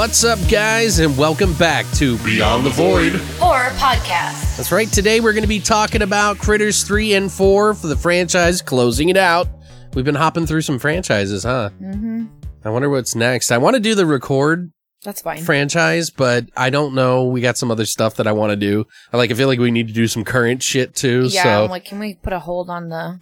What's up, guys, and welcome back to Beyond the Void. Horror Podcast. That's right. Today we're going to be talking about Critters 3 and 4 for the franchise, closing it out. We've been hopping through some franchises, huh? Mm-hmm. I wonder what's next. I want to do the record That's fine. franchise, but I don't know. We got some other stuff that I want to do. I like. I feel like we need to do some current shit too. yeah, so I'm like, can we put a hold on the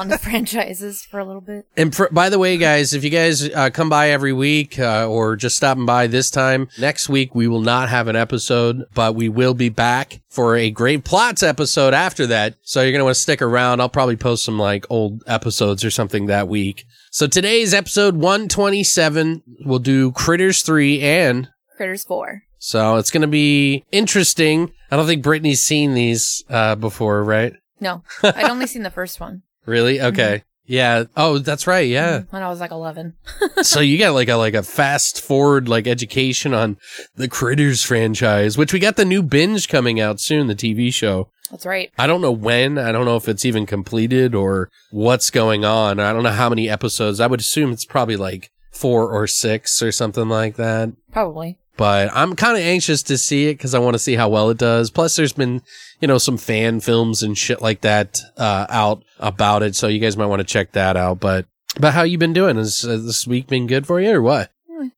on the franchises for a little bit? And by the way, guys, if you guys uh, come by every week uh, or just stopping by this time, next week we will not have an episode, but we will be back for a Great Plots episode after that. So you're going to want to stick around. I'll probably post some like old episodes or something that week. So today's episode 127. We'll do Critters 3 and Critters Four. so it's going to be interesting. I don't think Brittany's seen these uh, before, right? No, I'd only seen the first one Really? Okay. Yeah. Oh, that's right. Yeah. Mm-hmm. when I was like 11. so you got like a like a fast forward like education on the Critters franchise, which we got the new binge coming out soon, the TV show. That's right. I don't know when. I don't know if it's even completed or what's going on. I don't know how many episodes. I would assume it's probably like four or six or something like that. Probably. But I'm kind of anxious to see it because I want to see how well it does. Plus, there's been, you know, some fan films and shit like that uh, out about it, so you guys might want to check that out. But, but how you been doing? Has uh, this week been good for you or what? Hmm.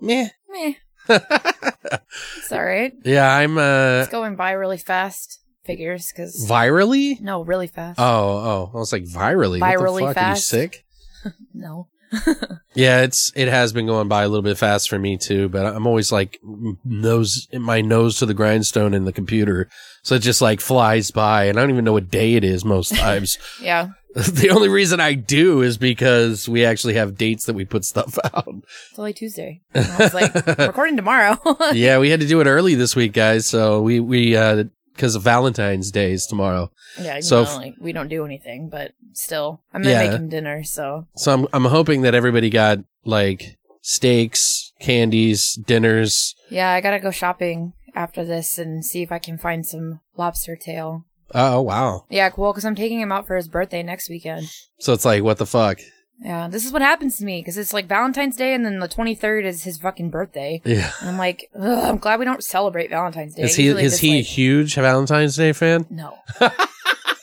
Meh. Meh. It's all right. Yeah, I'm uh It's going by really fast. Figures, because virally. no, really fast. Oh, oh, I was like virally. Virally the fuck? fast? Are you sick? no. Yeah, it's it has been going by a little bit fast for me too, but I'm always like nose my nose to the grindstone in the computer, so it just like flies by, and I don't even know what day it is most times. Yeah. the only reason I do is because we actually have dates that we put stuff out. It's only Tuesday. And I was like, recording tomorrow. yeah, we had to do it early this week, guys. So we we uh because of Valentine's Day is tomorrow. yeah. So like, we don't do anything, but still, I'm gonna Yeah. make him dinner. So So I'm I'm hoping that everybody got like steaks, candies, dinners. yeah, I gotta go shopping after this and see if I can find some lobster tail. Oh wow! Yeah, cool. Because I'm taking him out for his birthday next weekend. So it's like what the fuck? Yeah, this is what happens to me because it's like Valentine's Day and then the 23rd is his fucking birthday. Yeah. And I'm like, Ugh, I'm glad we don't celebrate Valentine's Day. Is he Usually is this, he a like- huge Valentine's Day fan? no,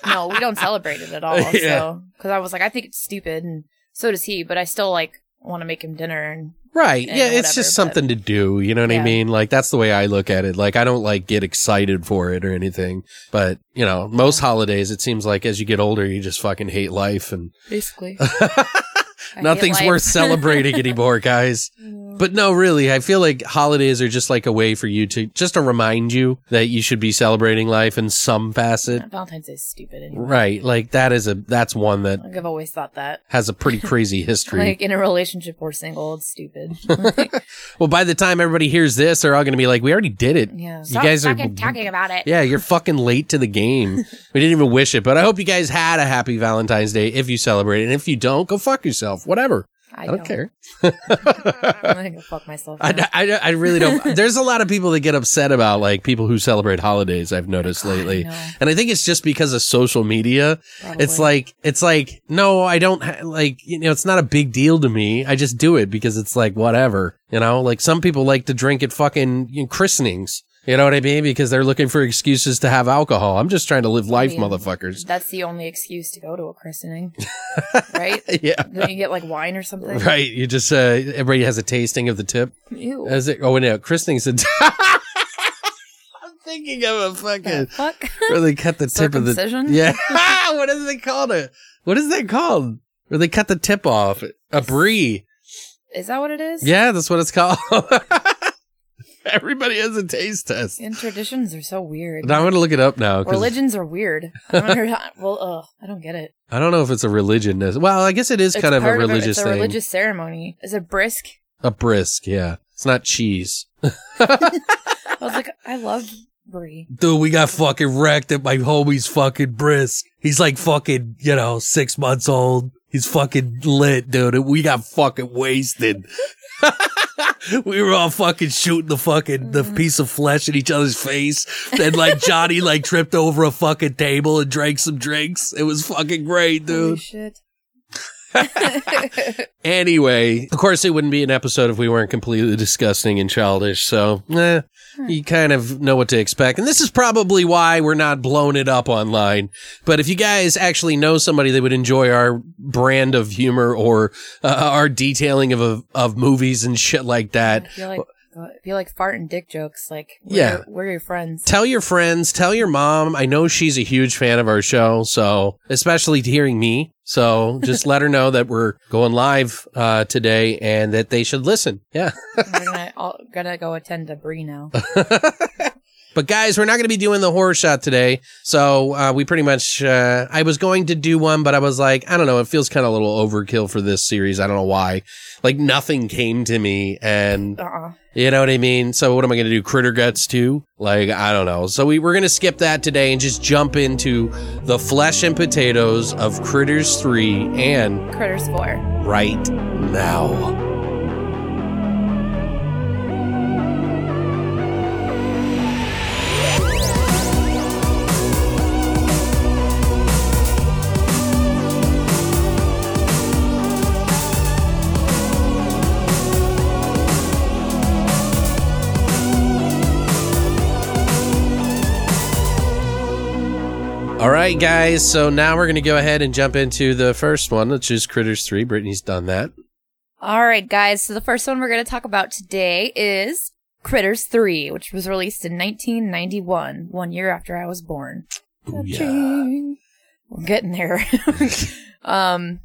no, we don't celebrate it at all. Yeah. So because I was like, I think it's stupid, and so does he. But I still like want to make him dinner and Right. Yeah, it's just something to do. You know what I mean? Like that's the way I look at it. Like I don't like get excited for it or anything. But, you know, most holidays it seems like as you get older you just fucking hate life and basically nothing's worth celebrating anymore, guys. Mm. But no, really, I feel like holidays are just like a way for you to just to remind you that you should be celebrating life in some facet. Valentine's Day is stupid. Anyway. Right. Like that is a that's one that Like I've always thought that. has a pretty crazy history. Like in a relationship or single, it's stupid. well, by the time everybody hears this, they're all going to be like, "We already did it." yeah, You stop guys are talking about it. Yeah, you're fucking late to the game. we didn't even wish it, but I hope you guys had a happy Valentine's Day if you celebrate it. And if you don't, go fuck yourself. Whatever. I don't care. I'm gonna go fuck myself. I. I, I really don't. There's a lot of people that get upset about like people who celebrate holidays. I've oh noticed lately, know. and I think it's just because of social media. It's like it's like no, I don't ha- like you know. It's not a big deal to me. I just do it because it's like whatever. You know, like some people like to drink at fucking you know, christenings. You know what I mean? Because they're looking for excuses to have alcohol. I'm just trying to live life, mean, motherfuckers. That's the only excuse to go to a christening, right? Yeah. Then you get like wine or something. Right. You just, uh, everybody has a tasting of the tip. Ew. As it, oh, no, christening's a. I'm thinking of a The fucking, fuck? where they cut the tip of the. Yeah. what is it called? A, what is that called? Where they cut the tip off? A brie. Is that what it is? Yeah, that's what it's called. Everybody has a taste test. And traditions are so weird. Now I'm gonna look it up now. 'cause Religions are weird. I don't under- well, ugh, I don't get it. I don't know if it's a religion. Well, I guess it is kind of a part religious It's a thing. religious ceremony. Is it brisk? A brisk, yeah. It's not cheese. I was like, I love brie. Dude, we got fucking wrecked at my homie's fucking brisk. He's like fucking, you know, six months old. He's fucking lit, dude. And we got fucking wasted. we were all fucking shooting the fucking the mm-hmm. piece of flesh in each other's face. Then like Johnny like tripped over a fucking table and drank some drinks. It was fucking great, Holy dude. shit. Anyway, of course, it wouldn't be an episode if we weren't completely disgusting and childish. So, eh, you kind of know what to expect. And this is probably why we're not blowing it up online. But if you guys actually know somebody that would enjoy our brand of humor or uh, our detailing of, of of movies and shit like that, I feel like I feel like fart and dick jokes. Like, we're, Yeah. we're your friends. tell your friends, tell your mom. I know she's a huge fan of our show, so especially hearing me. So just let her know that we're going live uh, today and that they should listen. Yeah. we're gonna all, gonna go attend a brie now. But guys, we're not going to be doing the horror shot today. So uh, we pretty much, uh, I was going to do one, but I was like, I don't know, it feels kind of a little overkill for this series. I don't know why. Like nothing came to me, and Uh-uh. you know what I mean. So what am I going to do? Critter Guts too? Like I don't know. So we we're going to skip that today and just jump into the flesh and potatoes of Critters Three and Critters four. right now. Right, guys. So now we're going to go ahead and jump into the first one, which is Critters 3. Brittany's done that. All right, guys. So the first one we're going to talk about today is Critters 3, which was released in 1991, one year after I was born. Booyah. We're getting there. um,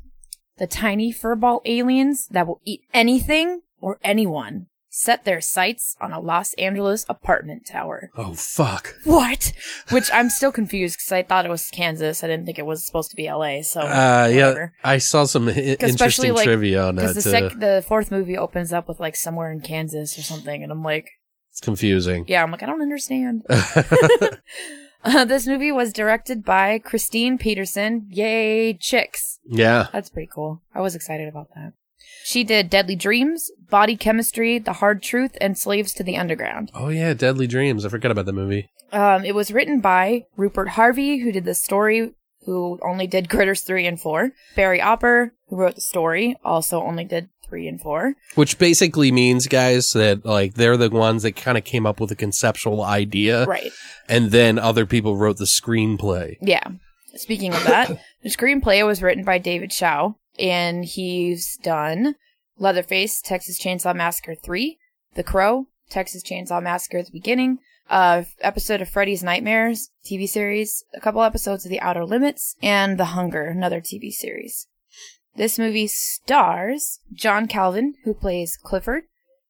the tiny furball aliens that will eat anything or anyone set their sights on a Los Angeles apartment tower. Oh, fuck. What? Which I'm still confused because I thought it was Kansas. I didn't think it was supposed to be LA. So Uh, yeah. I saw some I- interesting like, trivia on that. Because the sec- the fourth movie opens up with like somewhere in Kansas or something, and I'm like, it's confusing. yeah, I'm like, I don't understand. uh, this movie was directed by Kristine Peterson. Yay, chicks! yeah. That's pretty cool. I was excited about that. She did Deadly Dreams, Body Chemistry, The Hard Truth, and Slaves to the Underground. Oh, yeah. Deadly Dreams. I forgot about the movie. Um, it was written by Rupert Harvey, who did the story, who only did Critters 3 and 4. Barry Opper, who wrote the story, also only did 3 and 4. Which basically means, guys, that like they're the ones that kind of came up with a conceptual idea, Right. and then other people wrote the screenplay. Yeah. Speaking of that, the screenplay was written by David Schow, and he's done Leatherface, Texas Chainsaw Massacre 3, The Crow, Texas Chainsaw Massacre at the beginning, a episode of Freddy's Nightmares TV series, a couple episodes of The Outer Limits, and The Hunger, another TV series. This movie stars John Calvin, who plays Clifford.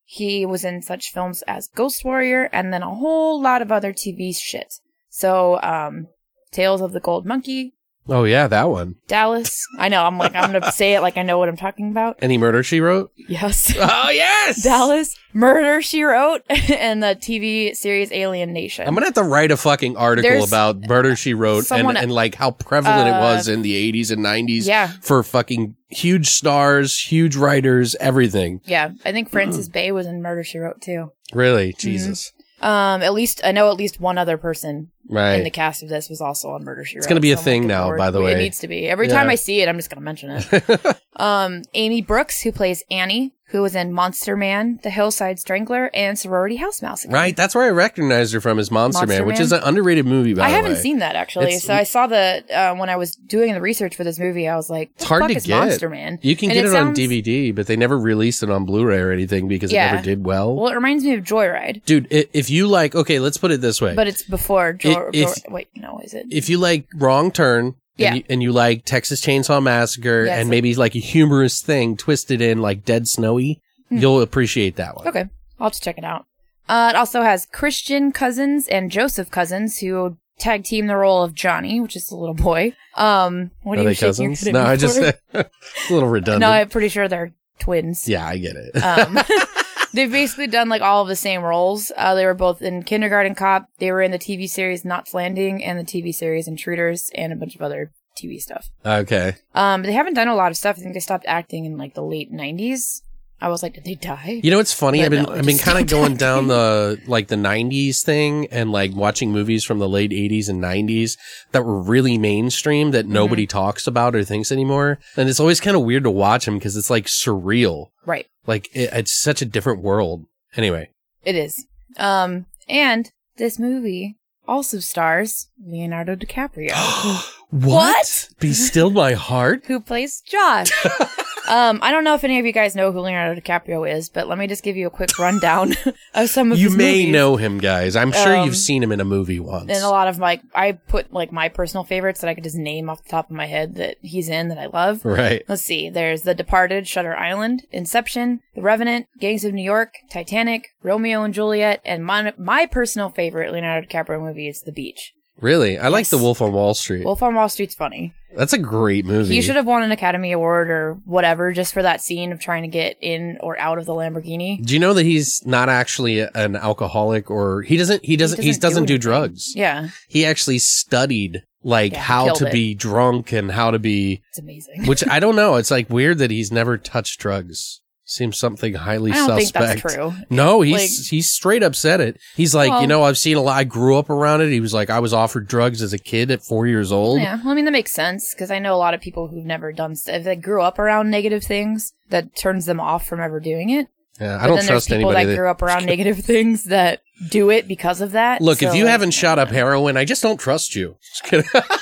He was in such films as Ghost Warrior and then a whole lot of other TV shit. So, um, Tales of the Gold Monkey, Oh yeah, that one. Dallas. I know, I'm like, I'm gonna say it like I know what I'm talking about. Any murder she wrote? Yes. Oh yes, Dallas, Murder, She Wrote, and the TV series Alien Nation. I'm gonna have to write a fucking article There's- about murder she wrote and, Someone- and like how prevalent it Uh, was in the 80s and 90s yeah. for fucking huge stars, huge writers, everything. yeah, I think Frances Bay was in Murder, She Wrote too. Really, Jesus. Um, at least, I know at least one other person Right. in the cast of this was also on Murder, She Wrote. gonna be a so I'm thing now, forward- by the way. It needs to be. Every Yeah. time I see it, I'm just gonna mention it. um, Aimee Brooks, who plays Annie, who was in Monster Man, The Hillside Strangler, and Sorority House Massacre. Right, that's where I recognized her from as Monster, Monster Man, which is an underrated movie. By I haven't way. seen that actually. It's- so I saw the uh, when I was doing the research for this movie. I was like, It's hard fuck to is get. Monster Man. You can And get it, on sounds- DVD, but they never released it on Blu-ray or anything because it never did well. Well, it reminds me of Joyride, Dude, if you like, okay, let's put it this way: but it's before Joy. If- Joy- wait, no, is it? if you like Wrong Turn. Yeah. And you, and you like Texas Chainsaw Massacre Yeah, and maybe like a humorous thing twisted in like Dead Snowy, you'll appreciate that one. Okay, I'll have to check it out. Uh, it also has Christian Cousins and Joseph Cousins who tag team the role of Johnny, which is the little boy. Um, what Are are, you they cousins? No, I just for? a little redundant. no, I'm pretty sure they're twins. yeah, I get it. Um, they've basically done like all of the same roles. Uh, they were both in Kindergarten Cop. They were in the TV series Knots Landing and the TV series Intruders and a bunch of other TV stuff. okay. Um, they haven't done a lot of stuff. I think they stopped acting in like the late '90s. I was like, did they die? You know what's funny? But I've been no, I've been kind of going act down the like the '90s thing and like watching movies from the late '80s and '90s that were really mainstream Mm-hmm. that nobody talks about or thinks anymore. And it's always kind of weird to watch them because it's like surreal. Right. Like it, it's such a different world. Anyway, It is. Um, and this movie also stars Leonardo DiCaprio, what? Be still my heart. who plays Josh. um, I don't know if any of you guys know who Leonardo DiCaprio is, but let me just give you a quick rundown of some of You his may movies. know him, guys. I'm sure Um, you've seen him in a movie once. And a lot of my, I put like my personal favorites that I could just name off the top of my head that he's in that I love. right. Let's see. There's The Departed, Shutter Island, Inception, The Revenant, Gangs of New York, Titanic, Romeo and Juliet, and my, my personal favorite Leonardo DiCaprio movie is The Beach. Really, I like The Wolf on Wall Street. Wolf on Wall Street's funny. That's a great movie. He should have won an Academy Award or whatever just for that scene of trying to get in or out of the Lamborghini. Do you know that he's not actually an alcoholic or he doesn't he doesn't he doesn't doesn't, do do, drugs. Yeah, He actually studied like Yeah, how to it. be drunk and how to be it's amazing. which I don't know. It's like weird that he's never touched drugs. Seems something highly I don't suspect. think that's true. No, he's Like- he's straight up said it. He's like, Well- you know, I've seen a lot. I grew up around it. He was like, I was offered drugs as a kid at four years old. Yeah, well, I mean that makes sense because I know a lot of people who've never done stuff if they grew up around negative things that turns them off from ever doing it. Yeah, I But don't then trust there's people anybody. that that- grew up around negative things that do it because of that. Look, if you like, haven't shot up heroin, I just don't trust you. Just kidding. I'm just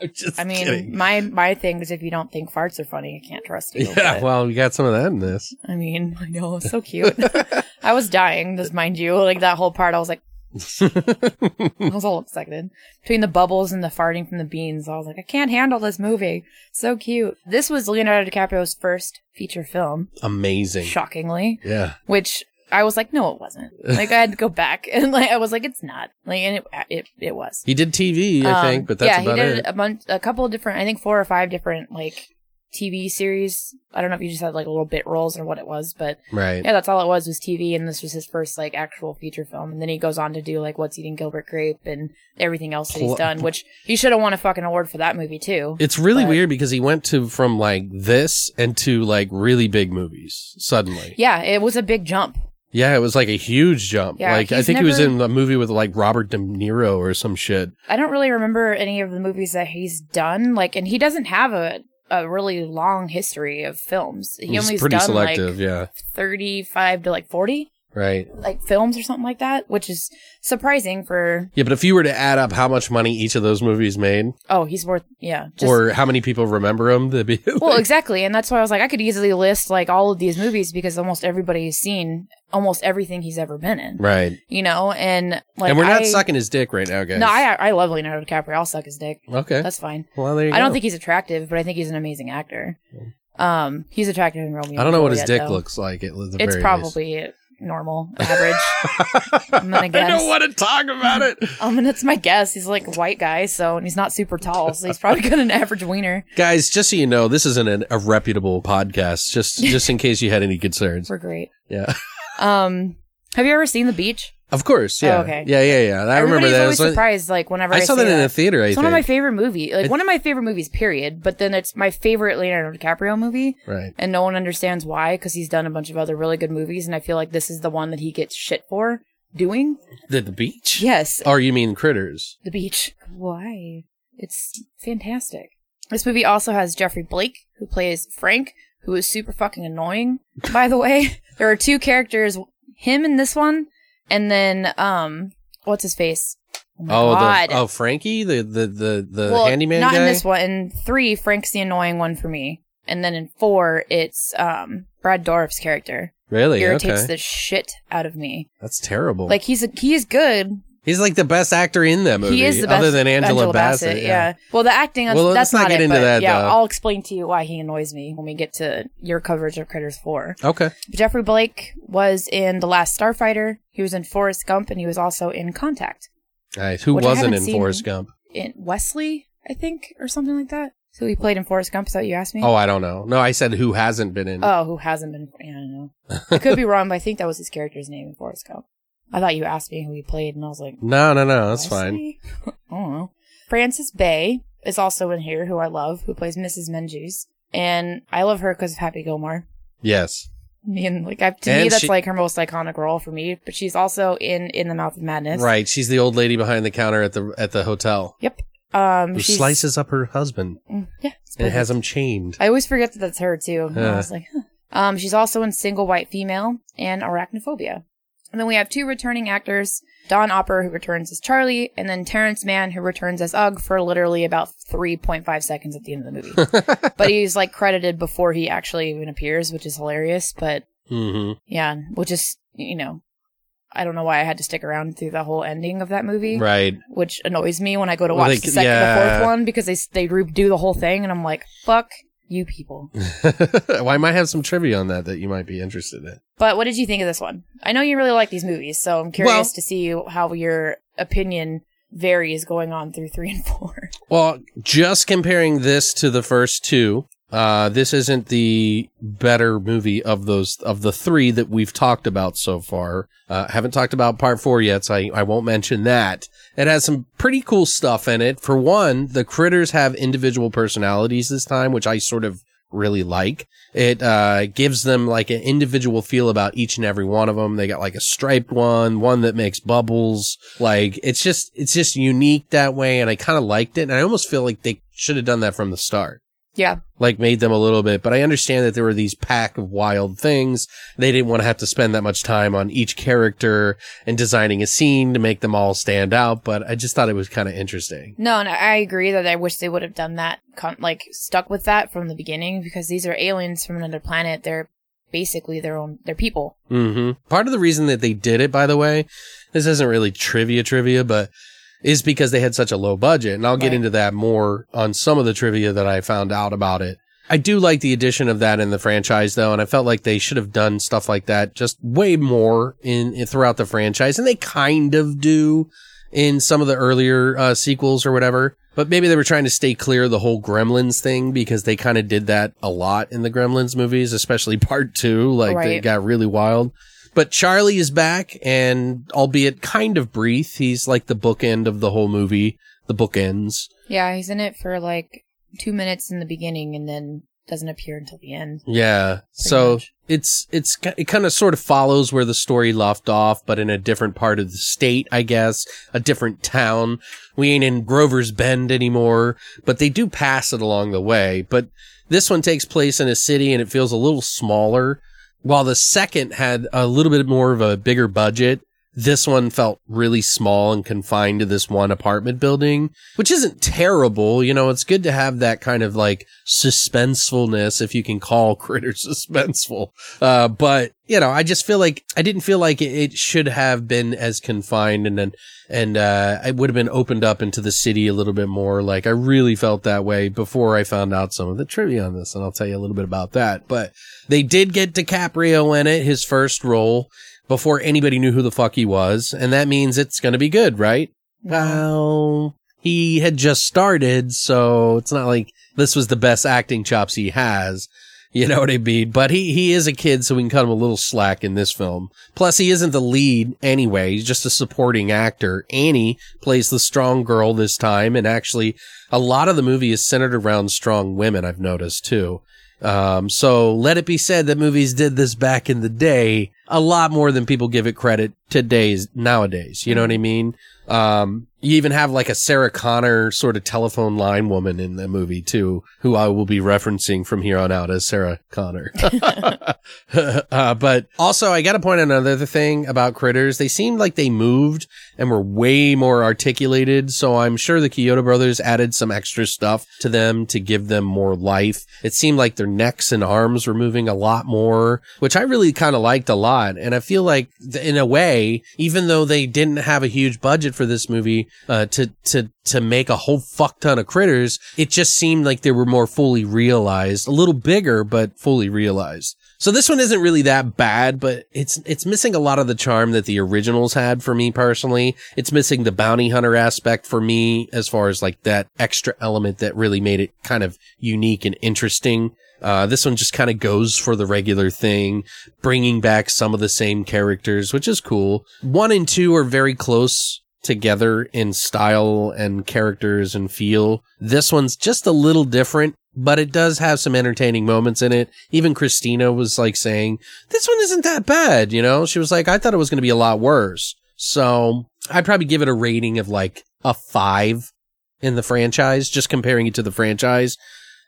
I mean, kidding. my my thing is if you don't think farts are funny, I can't trust you. Yeah, but- well, we got some of that in this. I mean, I know, so cute. I was dying, just mind you. Like that whole part, I was like, I was all excited. Between the bubbles and the farting from the beans, I was like, I can't handle this movie. So cute. This was Leonardo DiCaprio's first feature film, Amazing. shockingly, Yeah. which I was like, no, it wasn't. Like I had to go back and like I was like, it's not. Like and it it, it was. He did TV, I Um, think, but that's yeah, about he did it. a bunch, a couple of different, I think four or five different like TV series. I don't know if you just had like little bit roles or what it was, but right. yeah, that's all it was was TV, and this was his first like actual feature film. And then he goes on to do like What's Eating Gilbert Grape and everything else that he's done, which he should have won a fucking award for that movie too. It's really but- weird because he went to from like this and to like really big movies suddenly. Yeah, it was a big jump. Yeah, it was like a huge jump. Yeah, like I think he was in a movie with like Robert De Niro or some shit. I don't really remember any of the movies that he's done. Like, and he doesn't have a a really long history of films. He He's only's pretty done selective, like yeah. thirty five to like forty Right. like films or something like that, which is surprising for. Yeah, but if you were to add up how much money each of those movies made, Oh, he's worth yeah. Just, or how many people remember him that'd be Well, exactly, and that's why I was like, I could easily list like all of these movies because almost everybody has seen almost everything he's ever been in. right. You know, and like, and we're not I, sucking his dick right now, guys. No, I I love Leonardo DiCaprio. I'll suck his dick. okay. That's fine. well, there you I don't think he's attractive, but I think he's an amazing actor. Um, he's attractive in Romeo. I don't know what his dick though. looks like. It's very least. probably normal, average. I'm gonna I don't want to talk about it. I mean, it's my guess. He's like a white guy, so and he's not super tall, so he's probably got an average wiener. Guys, just so you know, this isn't an, a reputable podcast. Just just in case you had any concerns. We're great. Yeah. Um, have you ever seen The Beach? Of course. Yeah. Oh, okay. Yeah, yeah, yeah. I remember that. always It was- surprised, like whenever I, I saw say that in a theater, I It's think. one of my favorite movie, like It- one of my favorite movies. Period. But then it's my favorite Leonardo DiCaprio movie, right. and no one understands why because he's done a bunch of other really good movies, and I feel like this is the one that he gets shit for doing. The, the beach? Yes, Or you mean critters? The Beach. Why? It's fantastic. This movie also has Geoffrey Blake, who plays Frank, who is super fucking annoying. By the way, there are two characters, him in this one, and then um, what's his face? Oh, Oh, the, oh, Frankie, the the the the well, handyman not guy. in this one. In three, Frank's the annoying one for me, and then in four, it's um Brad Dourif's character really? irritates okay. the shit out of me. That's terrible. Like he's a, he is good. He's like the best actor in that movie. He is the best. other than Angela, Bassett. yeah. Well, the acting. Well, let's that's not not get it, into that, Yeah, though. I'll explain to you why he annoys me when we get to your coverage of Critters Four. Okay. Geoffrey Blake was in The Last Starfighter. He was in Forrest Gump, and he was also in Contact. Nice. Who wasn't in. Forrest Gump? In Wesley, I think, or something like that. So he played in Forrest Gump. Is that what you asked me? Oh, I don't know. No, I said who hasn't been in. Oh, who hasn't been? Yeah, I don't know. I could be wrong, but I think that was his character's name in Forrest Gump. I thought you asked me who he played, and I was like, no, no, no. That's fine. I don't know. Frances Bay is also in here, who I love, who plays Mrs. Menjus. And I love her because of Happy Gilmore. Yes. I mean, like, I, to me, that's she- like her most iconic role for me. But she's also in In the Mouth of Madness. Right. She's the old lady behind the counter at the at the hotel Yep. Um, who slices up her husband Mm, yeah. and has him chained. I always forget that that's her too. And I was like, huh. um, she's also in Single White Female and Arachnophobia. And then we have two returning actors, Don Opper, who returns as Charlie, and then Terrence Mann, who returns as Ug for literally about 3.5 seconds at the end of the movie. but he's like credited before he actually even appears, which is hilarious. But hmm yeah, which is, you know, I don't know why I had to stick around through the whole ending of that movie, Right. which annoys me when I go to watch they- the second, the fourth one because they, they redo the whole thing. And I'm like, fuck you people. well, I might have some trivia on that that you might be interested in. But what did you think of this one? I know you really like these movies, so I'm curious Well- to see how your opinion varies going on through three and four. Well, just comparing this to the first two, uh, this isn't the better movie of those of the three that we've talked about so far. Uh, haven't talked about part four yet, so I, I won't mention that. It has some pretty cool stuff in it. For one, the critters have individual personalities this time, which I sort of really like. It uh, gives them like an individual feel about each and every one of them. They got like a striped one, one that makes bubbles. Like it's just it's just unique that way, and I kind of liked it. And I almost feel like they should have done that from the start Yeah. like made them a little bit, but I understand that there were these pack of wild things. They didn't want to have to spend that much time on each character and designing a scene to make them all stand out, but I just thought it was kind of interesting. No, and I agree that I wish they would have done that, like stuck with that from the beginning because these are aliens from another planet. They're basically their own, they're people. hmm Part of the reason that they did it, by the way, this isn't really trivia trivia, but is because they had such a low budget. And I'll get Right. into that more on some of the trivia that I found out about it. I do like the addition of that in the franchise though, and I felt like they should have done stuff like that just way more in, in throughout the franchise, and they kind of do in some of the earlier uh, sequels or whatever. But maybe they were trying to stay clear of the whole Gremlins thing because they kind of did that a lot in the Gremlins movies, especially part two. Like they got really wild. But Charlie is back and albeit kind of brief, he's like the bookend of the whole movie. The bookends. Yeah, he's in it for like two minutes in the beginning and then doesn't appear until the end. Yeah. So much. it's it's it kind of sort of follows where the story left off, but in a different part of the state, I guess, a different town. We ain't in Grover's Bend anymore, but they do pass it along the way. But this one takes place in a city and it feels a little smaller. While the second had a little bit more of a bigger budget, this one felt really small and confined to this one apartment building, which isn't terrible. You know, it's good to have that kind of like suspensefulness, if you can call Critter suspenseful. Uh, but you know, I just feel like I didn't feel like it, should have been as confined and then, and, uh, it would have been opened up into the city a little bit more. Like I really felt that way before I found out some of the trivia on this. And I'll tell you a little bit about that, but they did get DiCaprio in it, his first role before anybody knew who the fuck he was. And that means it's going to be good, right? Well, he had just started, so it's not like this was the best acting chops he has. You know what I mean? But he, he is a kid, so we can cut him a little slack in this film. Plus, he isn't the lead anyway. He's just a supporting actor. Annie plays the strong girl this time, and actually, a lot of the movie is centered around strong women, I've noticed too. Um, so let it be said that movies did this back in the day. a lot more than people give it credit today's nowadays. You know what I mean? Um, you even have like a Sarah Connor sort of telephone line woman in the movie too, who I will be referencing from here on out as Sarah Connor. uh, but also, I got to point out another thing about critters. They seemed like they moved and were way more articulated. So I'm sure the Chiodo brothers added some extra stuff to them to give them more life. It seemed like their necks and arms were moving a lot more, which I really kind of liked a lot. And I feel like in a way, even though they didn't have a huge budget for this movie, uh, to, to, to make a whole fuck ton of critters, it just seemed like they were more fully realized, a little bigger, but fully realized. So this one isn't really that bad, but it's it's missing a lot of the charm that the originals had for me personally. It's missing the bounty hunter aspect for me as far as like that extra element that really made it kind of unique and interesting. Uh, this one just kind of goes for the regular thing, bringing back some of the same characters, which is cool. One and two are very close together in style and characters and feel. This one's just a little different, but it does have some entertaining moments in it. Even Christina was like saying, this one isn't that bad, you know? She was like, I thought it was going to be a lot worse. So I'd probably give it a rating of like a five in the franchise, just comparing it to the franchise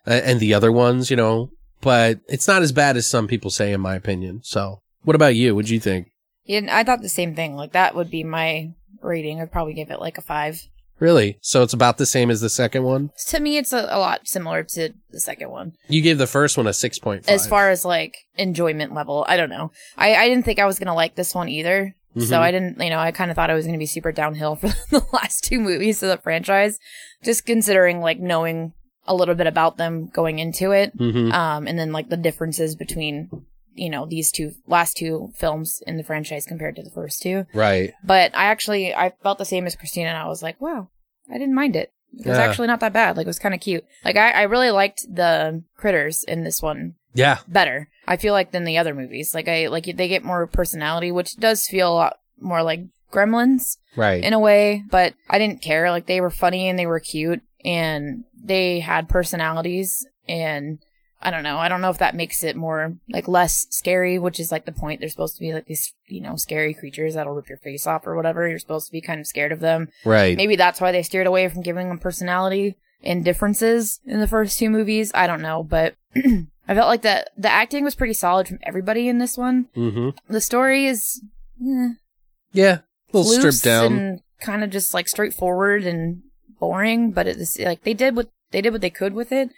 uh, and the other ones, you know, but it's not as bad as some people say, in my opinion. So what about you? What'd you think? Yeah, I thought the same thing. Like that would be my rating. I'd probably give it like a five. Really? So it's about the same as the second one? To me, it's a, a lot similar to the second one. You gave the first one a 6.5. As far as like enjoyment level, I don't know. I, I didn't think I was going to like this one either. Mhm. So I didn't, you know, I kind of thought it was going to be super downhill for the last two movies of the franchise, just considering like knowing a little bit about them going into it. hmm Um, and then like the differences between, you know, these two last two films in the franchise compared to the first two. Right. But I actually I felt the same as Christina and I was like, wow, I didn't mind it. It was Yeah. actually not that bad. Like it was kind of cute. Like I, I really liked the critters in this one Yeah. better. I feel like than the other movies. Like I like they get more personality, which does feel a lot more like Gremlins Right. in a way. But I didn't care. Like they were funny and they were cute and they had personalities and I don't know. I don't know if that makes it more like less scary, which is like the point. They're supposed to be like these, you know, scary creatures that'll rip your face off or whatever. You're supposed to be kind of scared of them. right. Maybe that's why they steered away from giving them personality and differences in the first two movies. I don't know, but I felt like that the acting was pretty solid from everybody in this one. hmm The story is eh, Yeah. A little stripped down. and kind of just like straightforward and boring, but it's like they did what they did what they could with it.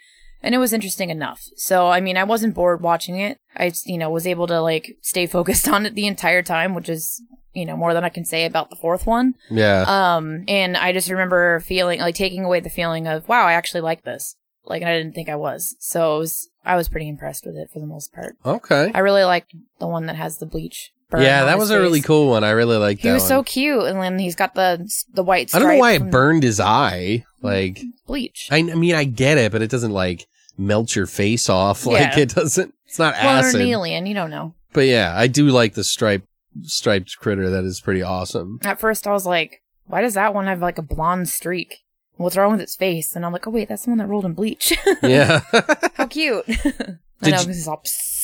And it was interesting enough. So, I mean, I wasn't bored watching it. I, you know, was able to like stay focused on it the entire time, which is, you know, more than I can say about the fourth one. yeah. Um, and I just remember feeling like taking away the feeling of, wow, I actually like this. Like, and I didn't think I was. So it was, I was pretty impressed with it for the most part. okay. I really liked the one that has the bleach. Yeah, that was a really cool one. I really liked it. He that was one. so cute, and then he's got the the white. I don't know why it burned his eye. Like, bleach. I, I mean, I get it, but it doesn't like melt your face off. Like, it doesn't, it's not well, acid. they're an alien. You don't know. But yeah, I do like the striped, striped critter. That is pretty awesome. At first, I was like, "Why does that one have like a blonde streak? What's wrong with its face?" And I'm like, "Oh wait, that's the one that rolled in bleach. Yeah. How cute!" I Did know you- this is all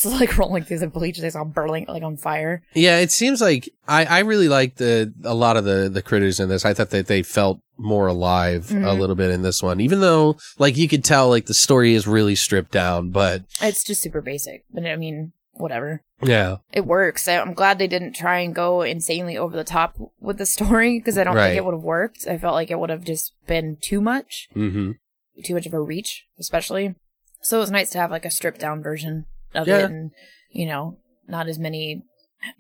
like rolling through the bleach. It's all burning like on fire. Yeah, it seems like I, I really liked the a lot of the the critters in this. I thought that they felt more alive a Mhm. little bit in this one, even though like you could tell like the story is really stripped down. But It's just super basic, but I mean, whatever. yeah, It works. I- I'm glad they didn't try and go insanely over the top with the story because I don't Right. think it would have worked. I felt like it would have just been too much. hmm too much of a reach, especially. So it was nice to have like a stripped down version of Yeah. it and, you know, not as many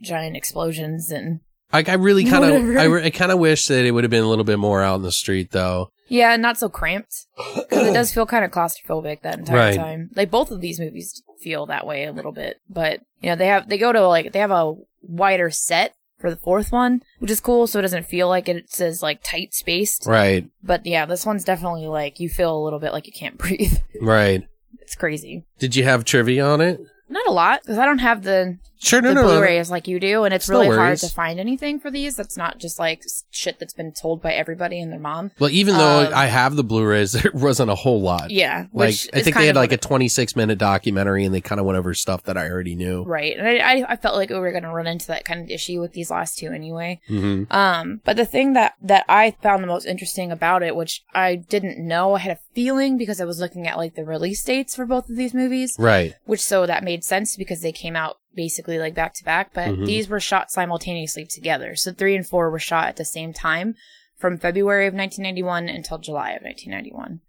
giant explosions and like I really kind of I, re- I kind of wish that it would have been a little bit more out in the street though. yeah, not so cramped because it does feel kind of claustrophobic that entire Right. time. Like both of these movies feel that way a little bit, but you know, they have, they go to like, they have a wider set for the fourth one, which is cool. So it doesn't feel like it says like tight spaced. Right, But yeah, this one's definitely like, you feel a little bit like you can't breathe. right. It's crazy. Did you have trivia on it? Not a lot, because I don't have the Sure, no, the no, no. Blu-rays like you do, and it's really hard to find anything for these. That's not just like shit that's been told by everybody and their mom. Well, even though Um, I have the Blu-rays, there wasn't a whole lot. Yeah, Like I think they had like a 26 minute documentary, and they kind of went over stuff that I already knew. right, and I, I felt like we were gonna run into that kind of issue with these last two anyway. hmm Um, but the thing that that I found the most interesting about it, which I didn't know, I had a feeling because I was looking at like the release dates for both of these movies, Right. which so that made sense because they came out basically like back to back, but Mhm. these were shot simultaneously together. So three and four were shot at the same time from February of 1991 until July of 1991.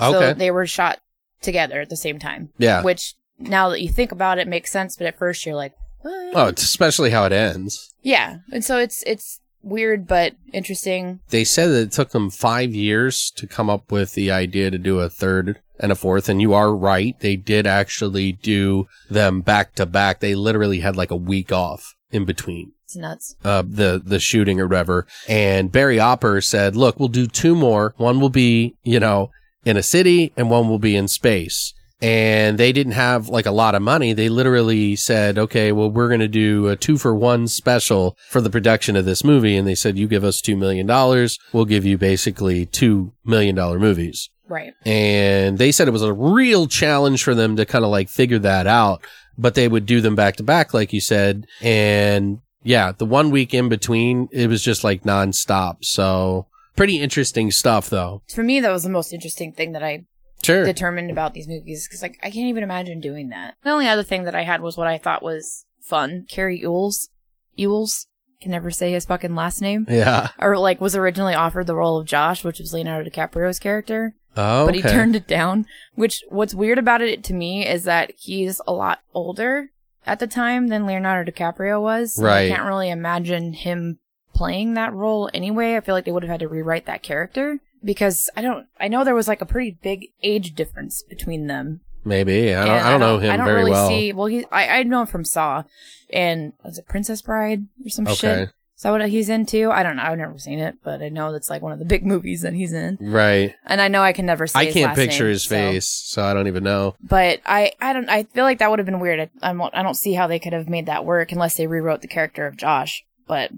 Okay. So they were shot together at the same time. Yeah. Which now that you think about it makes sense, but at first you're like, what? Oh, it's especially how it ends. Yeah. And so it's it's weird but interesting. They said that it took them five years to come up with the idea to do a third and a fourth. And you are right. They did actually do them back to back. They literally had like a week off in between. It's nuts. uh, the the shooting or whatever. And Barry Opper said, "Look, we'll do two more. One will be, you know, in a city, and one will be in space." And they didn't have like a lot of money. They literally said, "Okay, well, we're going to do a two for one special for the production of this movie." And they said, "You give us two million dollars, we'll give you basically two million dollar movies." Right. and they said it was a real challenge for them to kind of like figure that out but they would do them back to back like you said and yeah the one week in between it was just like nonstop so pretty interesting stuff though For me that was the most interesting thing that I sure determined about these movies because like I can't even imagine doing that. The only other thing that I had was what I thought was fun. Cary Elwes, Elwes can never say his fucking last name, yeah or like was originally offered the role of Josh, which was Leonardo DiCaprio's character, oh but he turned it down. Which what's weird about it to me is that he's a lot older at the time than Leonardo DiCaprio was. Right. I can't really imagine him playing that role anyway. I feel like they would have had to rewrite that character because I don't. I know there was like a pretty big age difference between them. Maybe i don't, I don't know him I don't very really well see. Well, he I I know him from Saw, and was it Princess Bride or some okay shit? Is that what he's into? I don't know. I've never seen it, but I know that's like one of the big movies that he's in. right And I know I can never say. i his can't last picture name, his so- face so i don't even know But I, I don't. I feel like that would have been weird. I, I'm, I don't see how they could have made that work unless they rewrote the character of Josh. But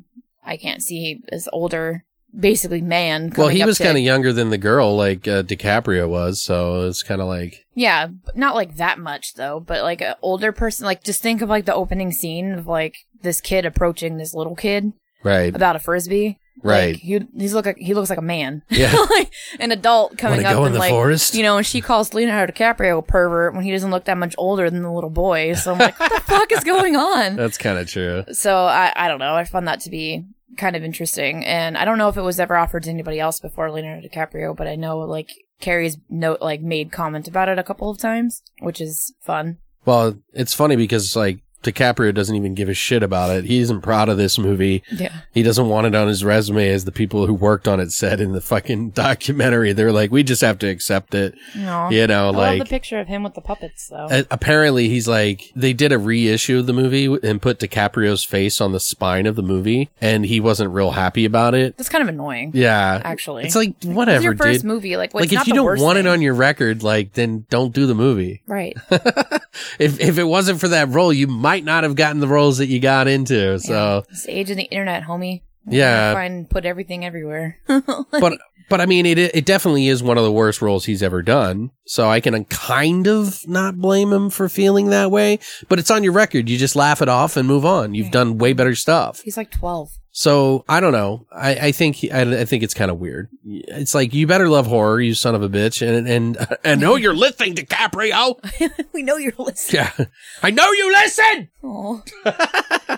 I can't see this older, basically man. well he was kind of younger than the girl like uh, dicaprio was so it's kind of like Yeah, not like that much though. But like an older person, like just think of like the opening scene of like this kid approaching this little kid right about a frisbee. right Like, he he's look like he looks like a man. Yeah. like an adult coming Wanna up in and the like forest? you know, and she calls Leonardo DiCaprio a pervert when he doesn't look that much older than the little boy. So I'm like, what the fuck is going on? that's kind of true So I I don't know. I found that to be kind of interesting, and I don't know if it was ever offered to anybody else before Leonardo DiCaprio, but I know like Carrie's note like made comment about it a couple of times, which is fun. Well, it's funny because like DiCaprio doesn't even give a shit about it. He isn't proud of this movie. Yeah. He doesn't want it on his resume as the people who worked on it said in the fucking documentary. They're like, we just have to accept it. No. You know, I love like the picture of him with the puppets though. apparently he's like they did a reissue of the movie and put DiCaprio's face on the spine of the movie and he wasn't real happy about it. That's kind of annoying. Yeah. Actually. It's like It's whatever, your first dude. movie. Like, like if you don't want it on your record, like then don't do the movie. right. if if it wasn't for that role, you might not have gotten the roles that you got into. So It's the age of the internet, homie. Yeah. Find put everything everywhere. but but I mean, it it definitely is one of the worst roles he's ever done. So I can uh, kind of not blame him for feeling that way. But it's on your record. You just laugh it off and move on. You've done way better stuff. He's like twelve. So I don't know. I, I think he- I, I think it's kind of weird. It's like you better love horror, you son of a bitch, and and and know you're listening, DiCaprio. we know you're listening. Yeah, I know you listen.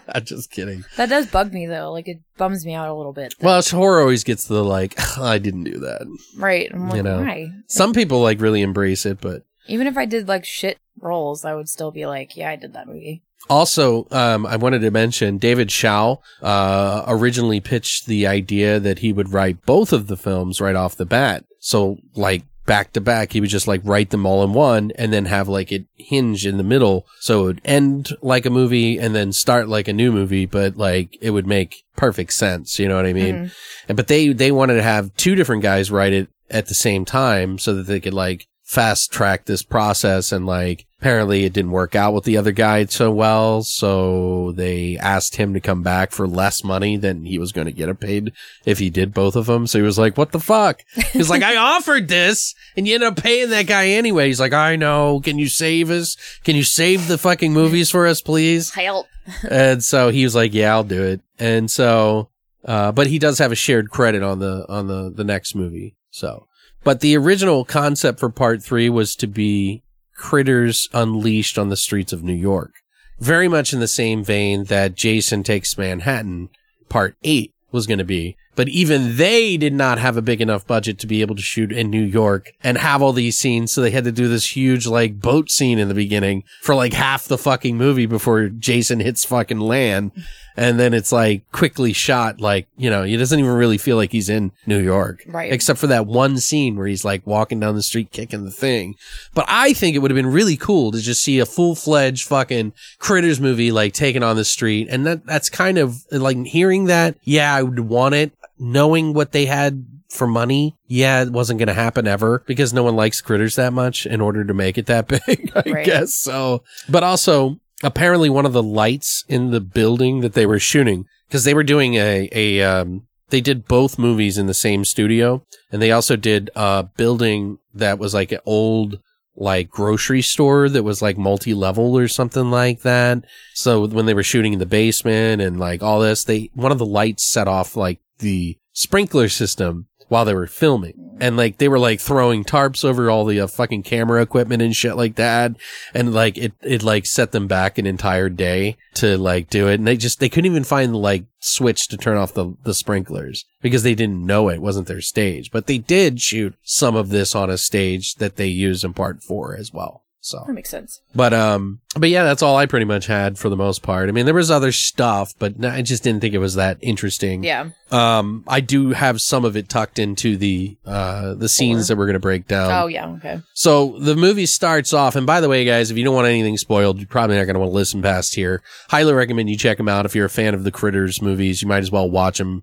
I'm just kidding. That does bug me though. Like it bums me out a little bit. Well, it's- horror always gets the like, I didn't do that. right. Like, You know. why? Some people like really embrace it, but Even if I did like shit roles, I would still be like, yeah, I did that movie. Also, um, I wanted to mention David Schow uh, originally pitched the idea that he would write both of the films right off the bat. So, like back to back, he would just like write them all in one, and then have like it hinge in the middle, so it would end like a movie and then start like a new movie, but like it would make perfect sense. You know what I mean? Mhm. And but they they wanted to have two different guys write it at the same time so that they could like fast track this process and like apparently it didn't work out with the other guy so well so they asked him to come back for less money than he was going to get paid if he did both of them so he was like what the fuck? He's like i offered this and you end up paying that guy anyway. He's like i know. Can you save us? Can you save the fucking movies for us please? Help. and so he was like yeah i'll do it. And so uh, but he does have a shared credit on the on the the next movie. So but the original concept for part three was to be critters unleashed on the streets of New York. Very much in the same vein that Jason Takes Manhattan part eight was going to be. But even they did not have a big enough budget to be able to shoot in New York and have all these scenes. So they had to do this huge like boat scene in the beginning for like half the fucking movie before Jason hits fucking land. And then it's like quickly shot. Like, you know, he doesn't even really feel like he's in New York. Right. Except for that one scene where he's like walking down the street kicking the thing. But I think it would have been really cool to just see a full fledged fucking critters movie like taken on the street. And that, that's kind of like hearing that. Yeah, I would want it knowing what they had for money, yeah, it wasn't going to happen ever because no one likes critters that much in order to make it that big, I Right. guess. So, but also apparently one of the lights in the building that they were shooting because they were doing a, a, um, they did both movies in the same studio and they also did a building that was like an old like grocery store that was like multi-level or something like that. So when they were shooting in the basement and like all this, they, one of the lights set off like the sprinkler system while they were filming. And like they were like throwing tarps over all the uh, fucking camera equipment and shit like that. And like it, it like set them back an entire day to like do it. And they just, they couldn't even find the like switch to turn off the, the sprinklers because they didn't know it wasn't their stage. But they did shoot some of this on a stage that they use in part four as well. So. That makes sense. But um, but yeah, that's all I pretty much had for the most part. I mean, there was other stuff, but I just didn't think it was that interesting. Yeah. Um, I do have some of it tucked into the uh the scenes that we're gonna break down. oh yeah. Okay. So the movie starts off, and by the way, guys, if you don't want anything spoiled, you're probably not going to want to listen past here. Highly recommend you check them out. If you're a fan of the Critters movies, you might as well watch them.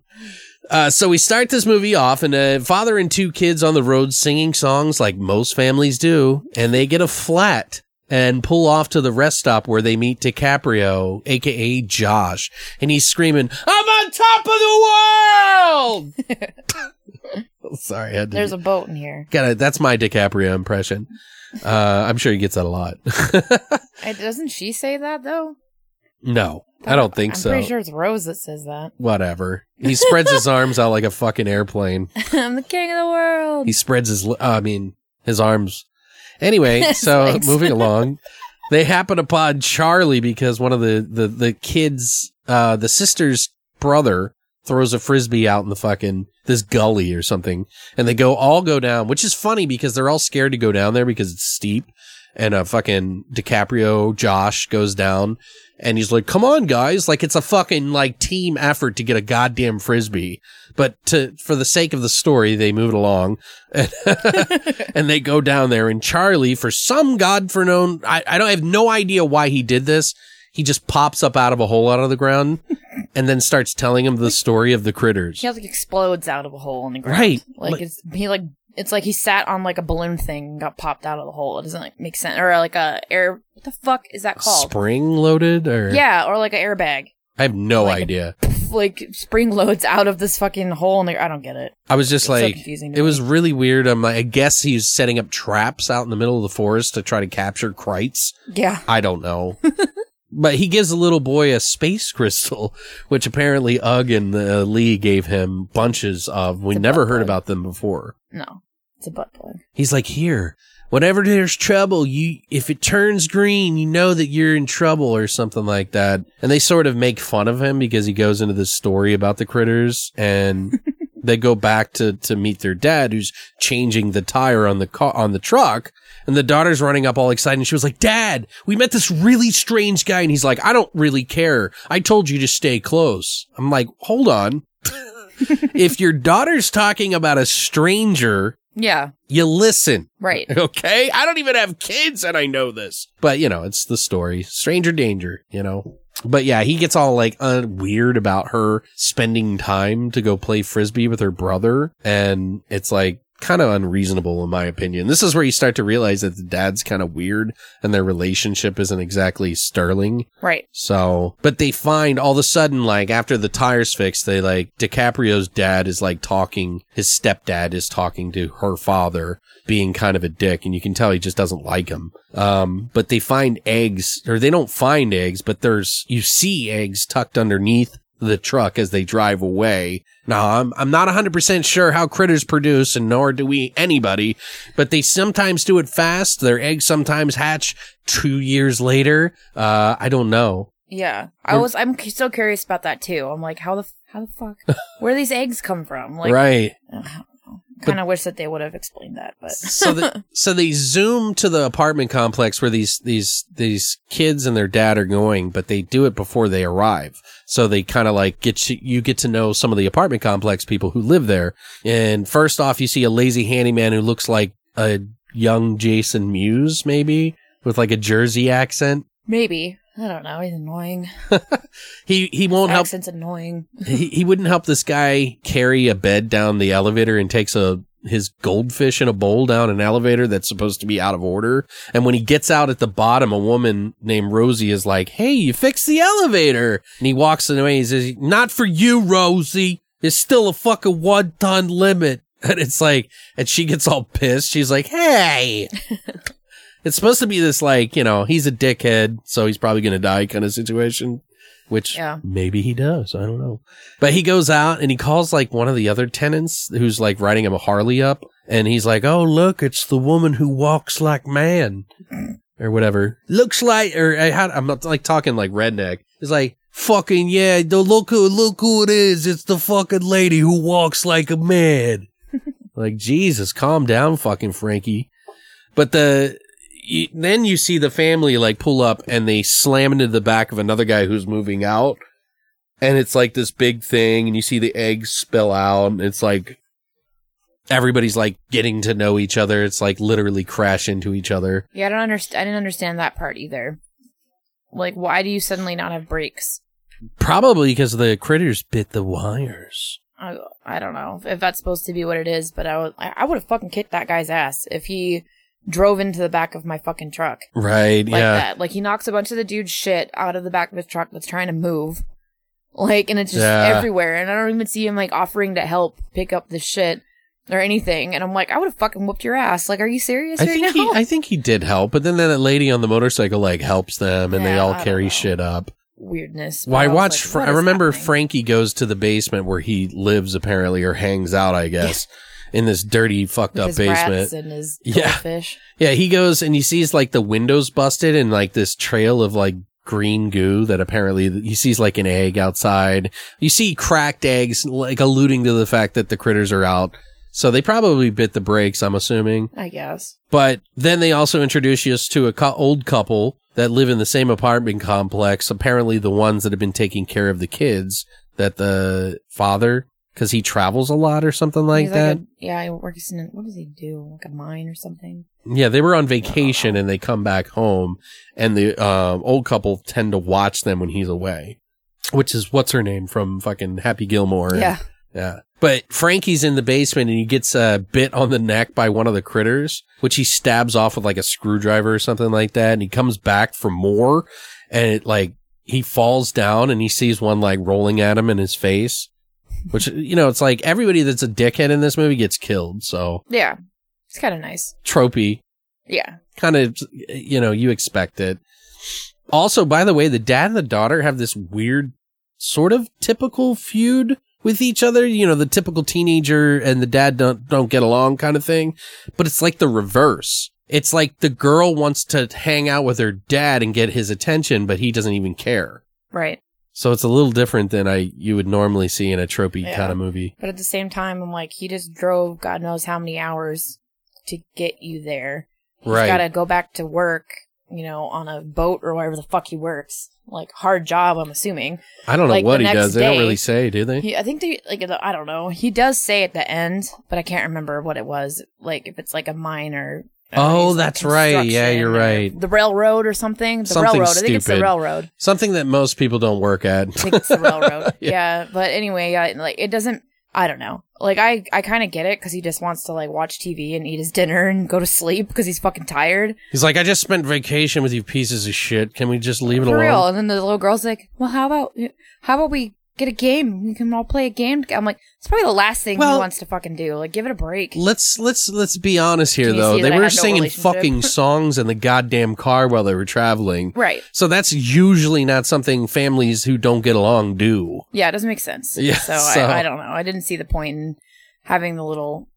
Uh, so we start this movie off, and a father and two kids on the road singing songs like most families do, and they get a flat and pull off to the rest stop where they meet DiCaprio, aka Josh, and he's screaming, "I'm on top of the world!" Sorry, I had to There's a boat in here. Got it. That's my DiCaprio impression. Uh, I'm sure he gets that a lot. Doesn't she say that though? No, I don't think I'm so. pretty sure it's Rose that says that. Whatever. He spreads his arms out like a fucking airplane. I'm the king of the world. He spreads his, uh, I mean, his arms. Anyway, so legs. moving along, they happen upon Charlie because one of the, the, the kids, uh, the sister's brother throws a frisbee out in the fucking, this gully or something. And they go, all go down, which is funny because they're all scared to go down there because it's steep. And a fucking DiCaprio, Josh goes down and he's like, come on, guys. Like it's a fucking like team effort to get a goddamn frisbee. But to, for the sake of the story, they move it along and they go down there and Charlie, for some God for known, I, I don't I have no idea why he did this. He just pops up out of a hole out of the ground and then starts telling him the story of the critters. He like explodes out of a hole in the ground. Right. Like, Like- it's he like it's like he sat on like a balloon thing and got popped out of the hole. It doesn't like make sense. Or uh, like a air what the fuck is that called? Spring loaded or Yeah, or like an airbag. I have no Like a- idea. Like spring loads out of this fucking hole in there. I don't get it. I was just It's so like, confusing to it was really weird. I'm like, I guess he's setting up traps out in the middle of the forest to try to capture Krites. Yeah. I don't know. but he gives the little boy a space crystal, which apparently Ug and uh, Lee gave him bunches of. We never heard plug. about them before. No. It's a butt plug. He's like, here, whenever there's trouble, you, if it turns green, you know that you're in trouble or something like that. And they sort of make fun of him because he goes into this story about the critters and they go back to, to meet their dad who's changing the tire on the car, on the truck. And the daughter's running up all excited and she was like, dad, we met this really strange guy. And he's like, I don't really care. I told you to stay close. I'm like, hold on. if your daughter's talking about a stranger, Yeah. you listen. Right. Okay. I don't even have kids and I know this. But, you know, it's the story. Stranger danger, you know. But yeah, he gets all like uh, weird about her spending time to go play frisbee with her brother. And it's like, kind of unreasonable in my opinion. This is where you start to realize that the dad's kind of weird and their relationship isn't exactly sterling. Right. So, but they find all of a sudden, like after the tires fixed, they like DiCaprio's dad is like talking, his stepdad is talking to her father, being kind of a dick, and you can tell he just doesn't like him. Um, but they find eggs, or they don't find eggs, but there's, you see eggs tucked underneath the truck as they drive away. Now, I'm, I'm not 100% sure how critters produce, and nor do we anybody, but they sometimes do it fast. Their eggs sometimes hatch two years later. Uh, I don't know. Yeah. I was I'm still curious about that too. I'm like how the how the fuck where these eggs come from? Like right. Kind of wish that they would have explained that, but so the, so they zoom to the apartment complex where these these these kids and their dad are going, but they do it before they arrive. So they kind of like get you, you get to know some of the apartment complex people who live there. And first off, you see a lazy handyman who looks like a young Jason Mewes, maybe with like a Jersey accent. maybe. I don't know. He's annoying. He he won't help Accent's annoying. he, he wouldn't help this guy carry a bed down the elevator and takes a his goldfish in a bowl down an elevator that's supposed to be out of order. And when he gets out at the bottom, a woman named Rosie is like, Hey, you fixed the elevator. And he walks away. He says, Not for you, Rosie. There's still a fucking one ton limit. And it's like, and she gets all pissed. She's like, Hey. It's supposed to be this like, you know, he's a dickhead, so he's probably going to die kind of situation which Yeah. maybe he does. I don't know. But he goes out and he calls like one of the other tenants who's like riding him a Harley up. And he's like, Oh, look, it's the woman who walks like man or whatever. Looks like, or I had, I'm not like talking like redneck. It's like, fucking yeah, the look who, look who it is. It's the fucking lady who walks like a man. like, Jesus, calm down, fucking Frankie. But the, then you see the family like pull up and they slam into the back of another guy who's moving out. And it's like this big thing and you see the eggs spill out. And it's like everybody's like getting to know each other. It's like literally crash into each other. Yeah, I don't understand. I didn't understand that part either. Like, why do you suddenly not have brakes? Probably because the critters bit the wires. I, I don't know if that's supposed to be what it is, but I would I would have fucking kicked that guy's ass if he drove into the back of my fucking truck Right. like yeah. that. Like he knocks a bunch of the dude's shit out of the back of his truck that's trying to move. Like, and it's just Yeah. everywhere. And I don't even see him like offering to help pick up the shit or anything. And I'm like, I would have fucking whooped your ass. Like, are you serious I right think now? he, I think he did help, but then that lady on the motorcycle like helps them, and they all I carry shit up. Weirdness. Well, I was watched. like, Fra- I remember happening? Frankie goes to the basement where he lives apparently, or hangs out. I guess in this dirty, fucked With up his basement. rats and his Yeah. Yeah, he goes and he sees like the windows busted and like this trail of like green goo that apparently he sees like an egg outside. You see cracked eggs, like alluding to the fact that the critters are out. So they probably bit the brakes, I'm assuming. I guess. But then they also introduce us to a co- old couple that live in the same apartment complex. Apparently, the ones that have been taking care of the kids. That the father, because he travels a lot or something like He's that. a- yeah, he works in. What does he do? Like a mine or something? Yeah, they were on vacation and they come back home, and the uh, old couple tend to watch them when he's away, which is what's her name from fucking Happy Gilmore. Yeah. yeah. But Frankie's in the basement and he gets uh, bit on the neck by one of the critters, which he stabs off with like a screwdriver or something like that, and he comes back for more, and it like he falls down and he sees one like rolling at him in his face. Which you know, it's like everybody that's a dickhead in this movie gets killed. So Yeah. It's kind of nice. tropey, Yeah. kind of you know you expect it also by the way the dad and the daughter have this weird sort of typical feud with each other you know the typical teenager and the dad don't don't get along kind of thing but it's like the reverse it's like the girl wants to hang out with her dad and get his attention but he doesn't even care Right. So it's a little different than i you would normally see in a tropey Yeah. kind of movie But at the same time, I'm like, he just drove God knows how many hours to get you there. He's Right. got to go back to work, you know, on a boat or wherever the fuck he works. Like hard job, I'm assuming. i don't know like, what he does they don't really say do they He, I think they like I don't know. He does say at the end, but I can't remember what it was. Like if it's like a mine or. I don't know, Oh, that's right. Yeah, you're right. The railroad or something. The Something railroad. I think it's the stupid. railroad. something that most people don't work at I think it's the railroad. Yeah. yeah. but anyway, yeah, like it doesn't. I don't know. Like I, I kind of get it because he just wants to like watch TV and eat his dinner and go to sleep because he's fucking tired. He's like, I just spent vacation with you pieces of shit. Can we just leave it For alone? real. And then the little girl's like, "Well, how about how about we get a game? We can all play a game." I'm like, it's probably the last thing Well- he wants to fucking do. Like, give it a break. Let's let's let's be honest here though. They were no singing fucking songs in the goddamn car while they were traveling. Right. So that's usually not something families who don't get along do. Yeah, it doesn't make sense. Yeah, So, so- I, I don't know. I didn't see the point in having the little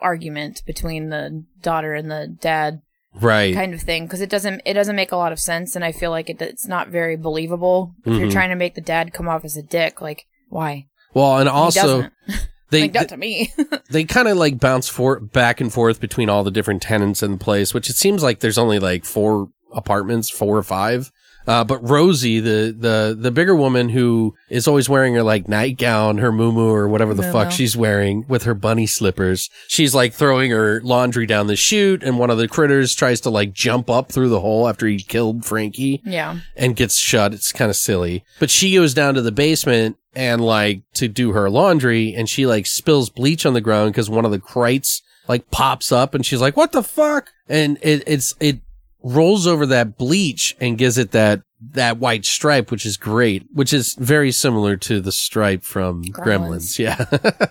argument between the daughter and the dad Right. kind of thing because it doesn't it doesn't make a lot of sense and I feel like it, it's not very believable if you're Mhm. trying to make the dad come off as a dick. Like, why? Well, and also they like that to me. they kind of like bounce for back and forth between all the different tenants in the place, which it seems like there's only like four apartments, four or five. Uh, but Rosie, the, the, the bigger woman who is always wearing her like nightgown, her muumuu or whatever the fuck Muumuu. she's wearing with her bunny slippers. She's like throwing her laundry down the chute and one of the critters tries to like jump up through the hole after he killed Frankie yeah. and gets shut. It's kind of silly. But she goes down to the basement and like to do her laundry and she like spills bleach on the ground because one of the crates like pops up and she's like, what the fuck? And it, it's, it rolls over that bleach and gives it that, that white stripe, which is great, which is very similar to the stripe from Gremlins. Gremlins. Yeah.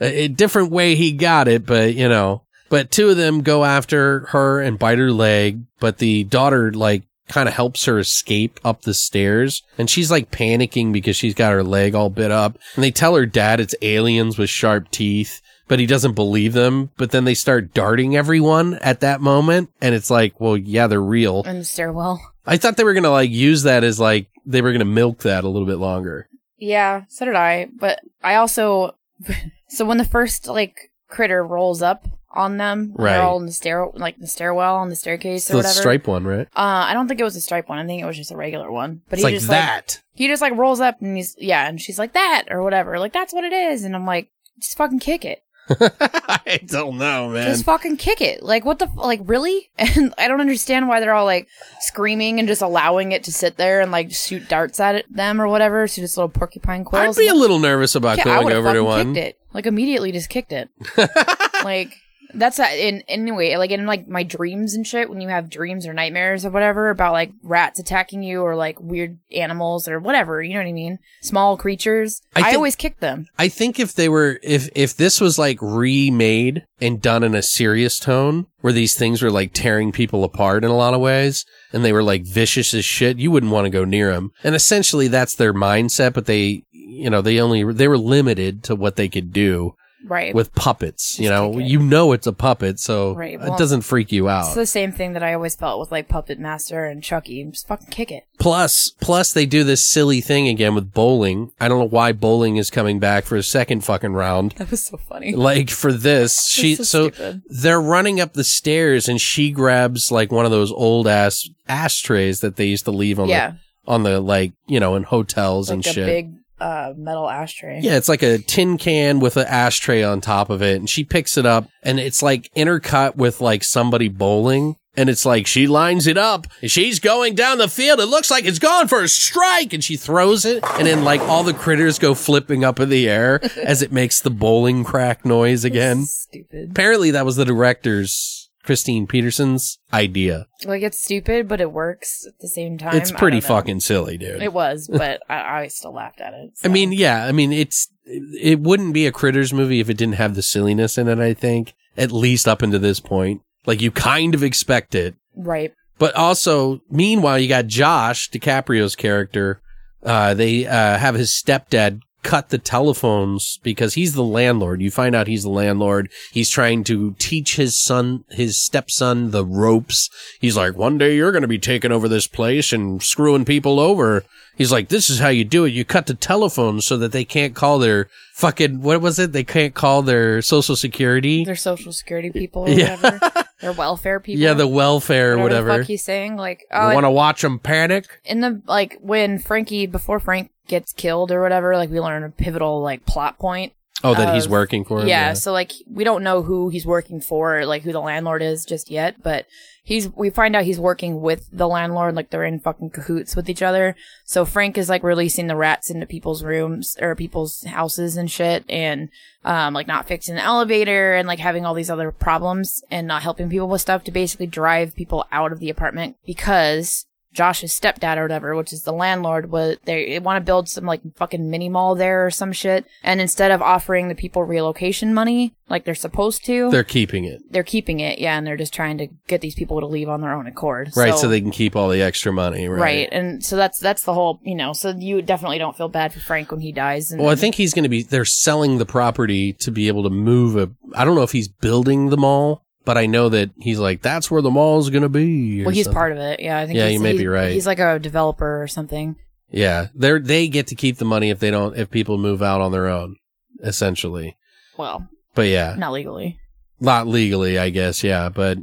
a a different way he got it, but you know, but two of them go after her and bite her leg, but the daughter like kind of helps her escape up the stairs and she's like panicking because she's got her leg all bit up and they tell her dad it's aliens with sharp teeth but he doesn't believe them but then they start darting everyone at that moment and it's like well yeah they're real In the stairwell. i thought they were gonna like use that as like they were gonna milk that a little bit longer Yeah, so did I. But I also so when the first like critter rolls up on them, Right. they're all in the stair like the stairwell on the staircase or the whatever. stripe one right Uh, I don't think it was a stripe one. I think it was just a regular one. But it's he like just like that he just like rolls up and he's yeah, and she's like that or whatever. Like that's what it is, and I'm like, just fucking kick it. i don't know man Just fucking kick it. Like what the like really? And I don't understand why they're all like screaming and just allowing it to sit there and like shoot darts at it, them or whatever. Shoot its little porcupine quills. i'd be a little nervous about Yeah, going over to one Kicked it. Like immediately, just kicked it. like that's a, in anyway. Like in like my dreams and shit. When you have dreams or nightmares or whatever about like rats attacking you or like weird animals or whatever, you know what I mean? Small creatures. I I, think- always kick them. I think if they were if if this was like remade and done in a serious tone where these things were like tearing people apart in a lot of ways and they were like vicious as shit, you wouldn't want to go near them. And essentially that's their mindset, but they you know, they only they were limited to what they could do Right. with puppets, you know. You know it's a puppet, so Right, it doesn't freak you out it's the same thing that I always felt with like Puppet Master and Chucky. Just fucking kick it. Plus, plus they do this silly thing again with bowling. I don't know why bowling is coming back for a second fucking round. That was so funny. Like for this, she so so stupid. they're running up the stairs and she grabs like one of those old ass ashtrays that they used to leave on yeah, the on the like you know in hotels like and shit. big uh, metal ashtray. yeah, it's like a tin can with an ashtray on top of it, and she picks it up, and it's like intercut with like somebody bowling. And it's like she lines it up. and She's going down the field. It looks like it's going for a strike. And she throws it. And then like all the critters go flipping up in the air as it makes the bowling crack noise again. Stupid. Apparently that was the director's Kristine Peterson's idea. Like it's stupid, but it works at the same time. it's pretty fucking silly, dude. It was, but I, I still laughed at it. I mean, yeah, I mean, it's, it wouldn't be a Critters movie if it didn't have the silliness in it, I think, at least up into this point. Like you kind of expect it. right? But also, meanwhile, you got Josh, DiCaprio's character. Uh, they, uh, have his stepdad cut the telephones because he's the landlord. You find out he's the landlord. He's trying to teach his son, his stepson, the ropes. He's like, one day you're going to be taking over this place and screwing people over. He's like, this is how you do it. You cut the telephones so that they can't call their fucking, what was it? They can't call their social security. They're social security people or Yeah. whatever. They're welfare people. yeah, the welfare or whatever. The fuck he's saying, like, You oh, want to watch them panic? in the like when Frankie before Frank gets killed or whatever, like we learn a pivotal like plot point. Oh, that he's working for him. Yeah, so like we don't know who he's working for, like who the landlord is just yet, but he's we find out he's working with the landlord like they're in fucking cahoots with each other so frank is like releasing the rats into people's rooms or people's houses and shit and um like not fixing the elevator and like having all these other problems and not helping people with stuff to basically drive people out of the apartment because Josh's stepdad or whatever, which is the landlord, was they want to build some like fucking mini mall there or some shit. And instead of offering the people relocation money like they're supposed to, They're keeping it. they're keeping it, yeah, and they're just trying to get these people to leave on their own accord. Right, so, they can keep all the extra money, right? right. and so that's that's the whole, you know. So you definitely don't feel bad for Frank when he dies. And Well, I think he's going to be. They're selling the property to be able to move a. I don't know if he's building the mall, but I know that he's like that's where the mall's going to be. well, he's something. part of it. Yeah, I think. Yeah, he's, you may be right. He's like a developer or something. Yeah, they they get to keep the money if they don't if people move out on their own, essentially. Well, But yeah, not legally. not legally, I guess. Yeah, but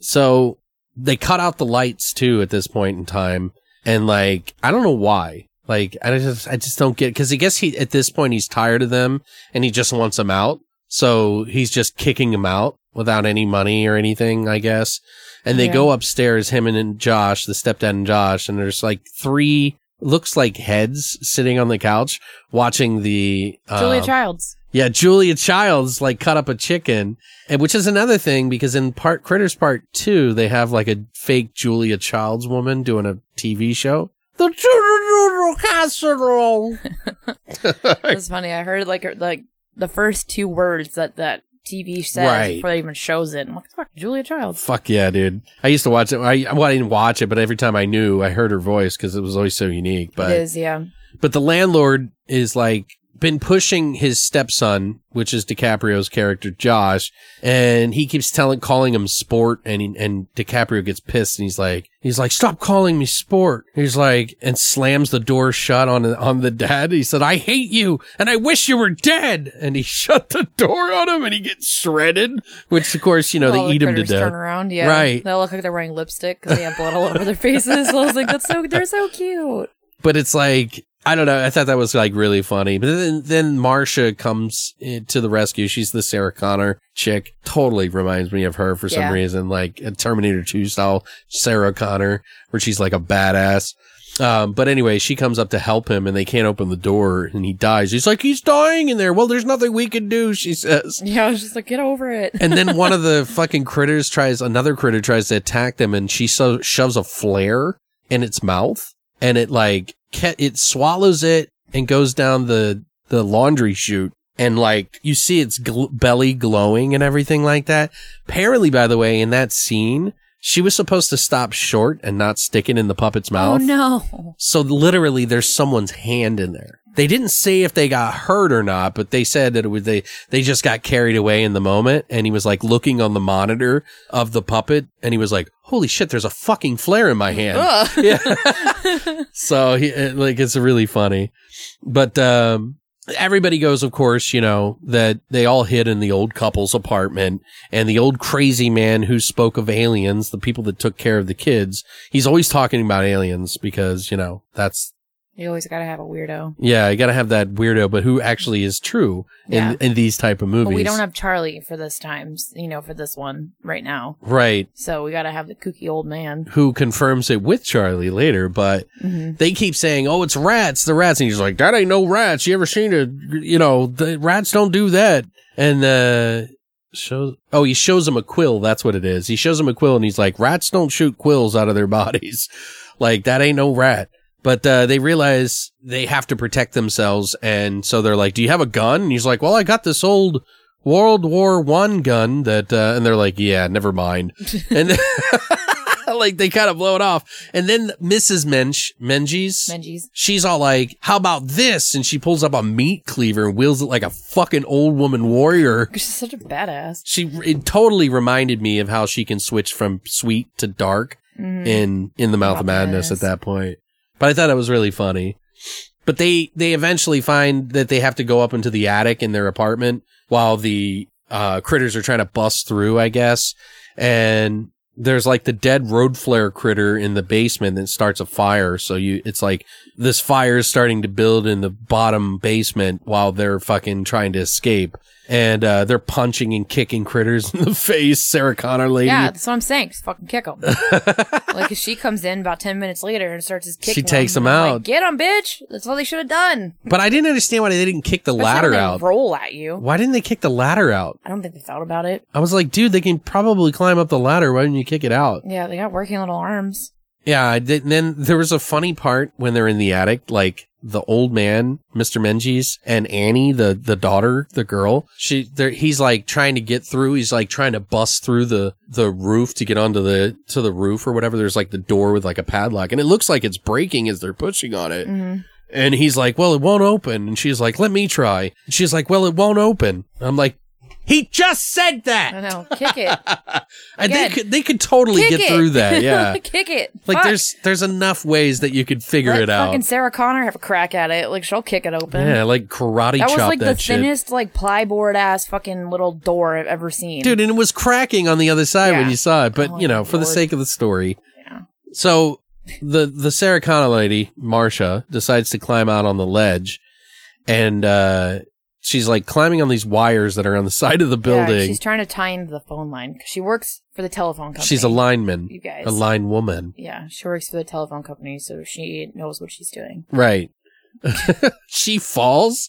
so they cut out the lights too at this point in time, and like I don't know why. Like I just I just don't get because I guess he at this point he's tired of them and he just wants them out, so he's just kicking him out without any money or anything. I guess, and they Yeah. go upstairs, him and, Josh, the stepdad and Josh, and there's like three looks like heads sitting on the couch watching the Julia um, Childs. yeah, Julia Childs like cut up a chicken, and which is another thing because in part Critters Part Two they have like a fake Julia Childs woman doing a TV show. The Children Casserole. It's funny. I heard like like the first two words that that TV says Right. before it even shows it. I'm like, fuck, Julia Childs. Fuck yeah, dude! I used to watch it. I well, I didn't watch it, but every time I knew, I heard her voice because it was always so unique. But it is, yeah. But the landlord is like been pushing his stepson, which is DiCaprio's character Josh, and he keeps telling calling him sport and he, and DiCaprio gets pissed and he's like he's like stop calling me sport. He's like and slams the door shut on on the dad. He said I hate you and I wish you were dead. And he shut the door on him and he gets shredded, which of course, you know, All they the eat him to death. Turn around, yeah. Right. They look like they're wearing lipstick because they have blood all over their faces. So I was like, that's so they're so cute. but it's like I don't know. I thought that was like really funny. But then then Marsha comes to the rescue. She's the Sarah Connor chick. Totally reminds me of her for some Yeah. reason, like a Terminator 2 style Sarah Connor, where she's like a badass. Um, but anyway, she comes up to help him and they can't open the door and he dies. He's like, he's dying in there. Well, there's nothing we can do, she says. Yeah, I was just like, get over it. And then one of the fucking critters tries, another critter tries to attack them and she so, shoves a flare in its mouth and it like, it swallows it and goes down the, the laundry chute. And like, you see its gl- belly glowing and everything like that. Apparently, by the way, in that scene, she was supposed to stop short and not stick it in the puppet's oh, mouth. Oh no. So literally, there's someone's hand in there. They didn't say if they got hurt or not, but they said that it was they they just got carried away in the moment. And he was like looking on the monitor of the puppet, and he was like, "Holy shit! There's a fucking flare in my hand." Ugh. Yeah. so he like it's really funny, but um, everybody goes, of course, you know that they all hid in the old couple's apartment, and the old crazy man who spoke of aliens, the people that took care of the kids, he's always talking about aliens because you know that's You always gotta have a weirdo. yeah, you got to have that weirdo, but who actually is true Yeah. in in these type of movies. But we don't have Charlie for this time, you know, for this one right now. right. So we gotta have the kooky old man. Who confirms it with Charlie later, but hmm they keep saying, "Oh, it's rats, the rats," and he's like, "That ain't no rats. You ever seen a? You know, the rats don't do that." And uh shows, oh, he shows him a quill. That's what it is. He shows him a quill, and he's like, "Rats don't shoot quills out of their bodies. like that ain't no rat." But uh, they realize they have to protect themselves, and so they're like, "Do you have a gun?" And he's like, "Well, I got this old." World War One gun that, uh, and they're like, yeah, never mind. And like they kind of blow it off. And then Mrs. Mensch, Menges, Menjies. she's all like, how about this? And she pulls up a meat cleaver and wields it like a fucking old woman warrior. She's such a badass. She, it totally reminded me of how she can switch from sweet to dark Mhm. in, in the mouth of madness at that point. But I thought it was really funny. But they, they eventually find that they have to go up into the attic in their apartment while the, uh, critters are trying to bust through, I guess. And there's like the dead road flare critter in the basement that starts a fire. So you, it's like this fire is starting to build in the bottom basement while they're fucking trying to escape. And uh, they're punching and kicking critters in the face. Sarah Connor lady. Yeah, that's what I'm saying. Just fucking kick them. like, if she comes in about 10 minutes later and starts kicking takes them, them I'm like, out. Get them, bitch. That's what they should have done. But I didn't understand why they didn't kick the Especially ladder when they out. roll at you. Why didn't they kick the ladder out? I don't think they thought about it. I was like, dude, they can probably climb up the ladder. Why didn't you kick it out? Yeah, they got working little arms. Yeah, I did. And then there was a funny part when they're in the attic, like the old man, Mr. Menges, and Annie, the the daughter, the girl. She, he's like trying to get through. He's like trying to bust through the the roof to get onto the to the roof or whatever. There's like the door with like a padlock, and it looks like it's breaking as they're pushing on it. Mhm. And he's like, "Well, it won't open." And she's like, "Let me try." And she's like, "Well, it won't open." I'm like, "He just said that." I know. Kick it. And they could they could totally Kick get it. through that. Yeah. Kick it. Like Fuck. there's there's enough ways that you could figure Let it out. Fucking Sarah Connor have a crack at it. Like she'll kick it open. Yeah, like karate that chop was like that the shit. thinnest, like plyboard ass fucking little door I've ever seen. Dude, and it was cracking on the other side when you saw it, but Oh, you know, for the sake of the story. Yeah. So the the Sarah Connor lady, Marsha, decides to climb out on the ledge and uh she's like climbing on these wires that are on the side of the Yeah, building. she's trying to tie into the phone line she works for the telephone company. she's a lineman. You guys. A line woman. Yeah, she works for the telephone company, so she knows what she's doing. Right. she falls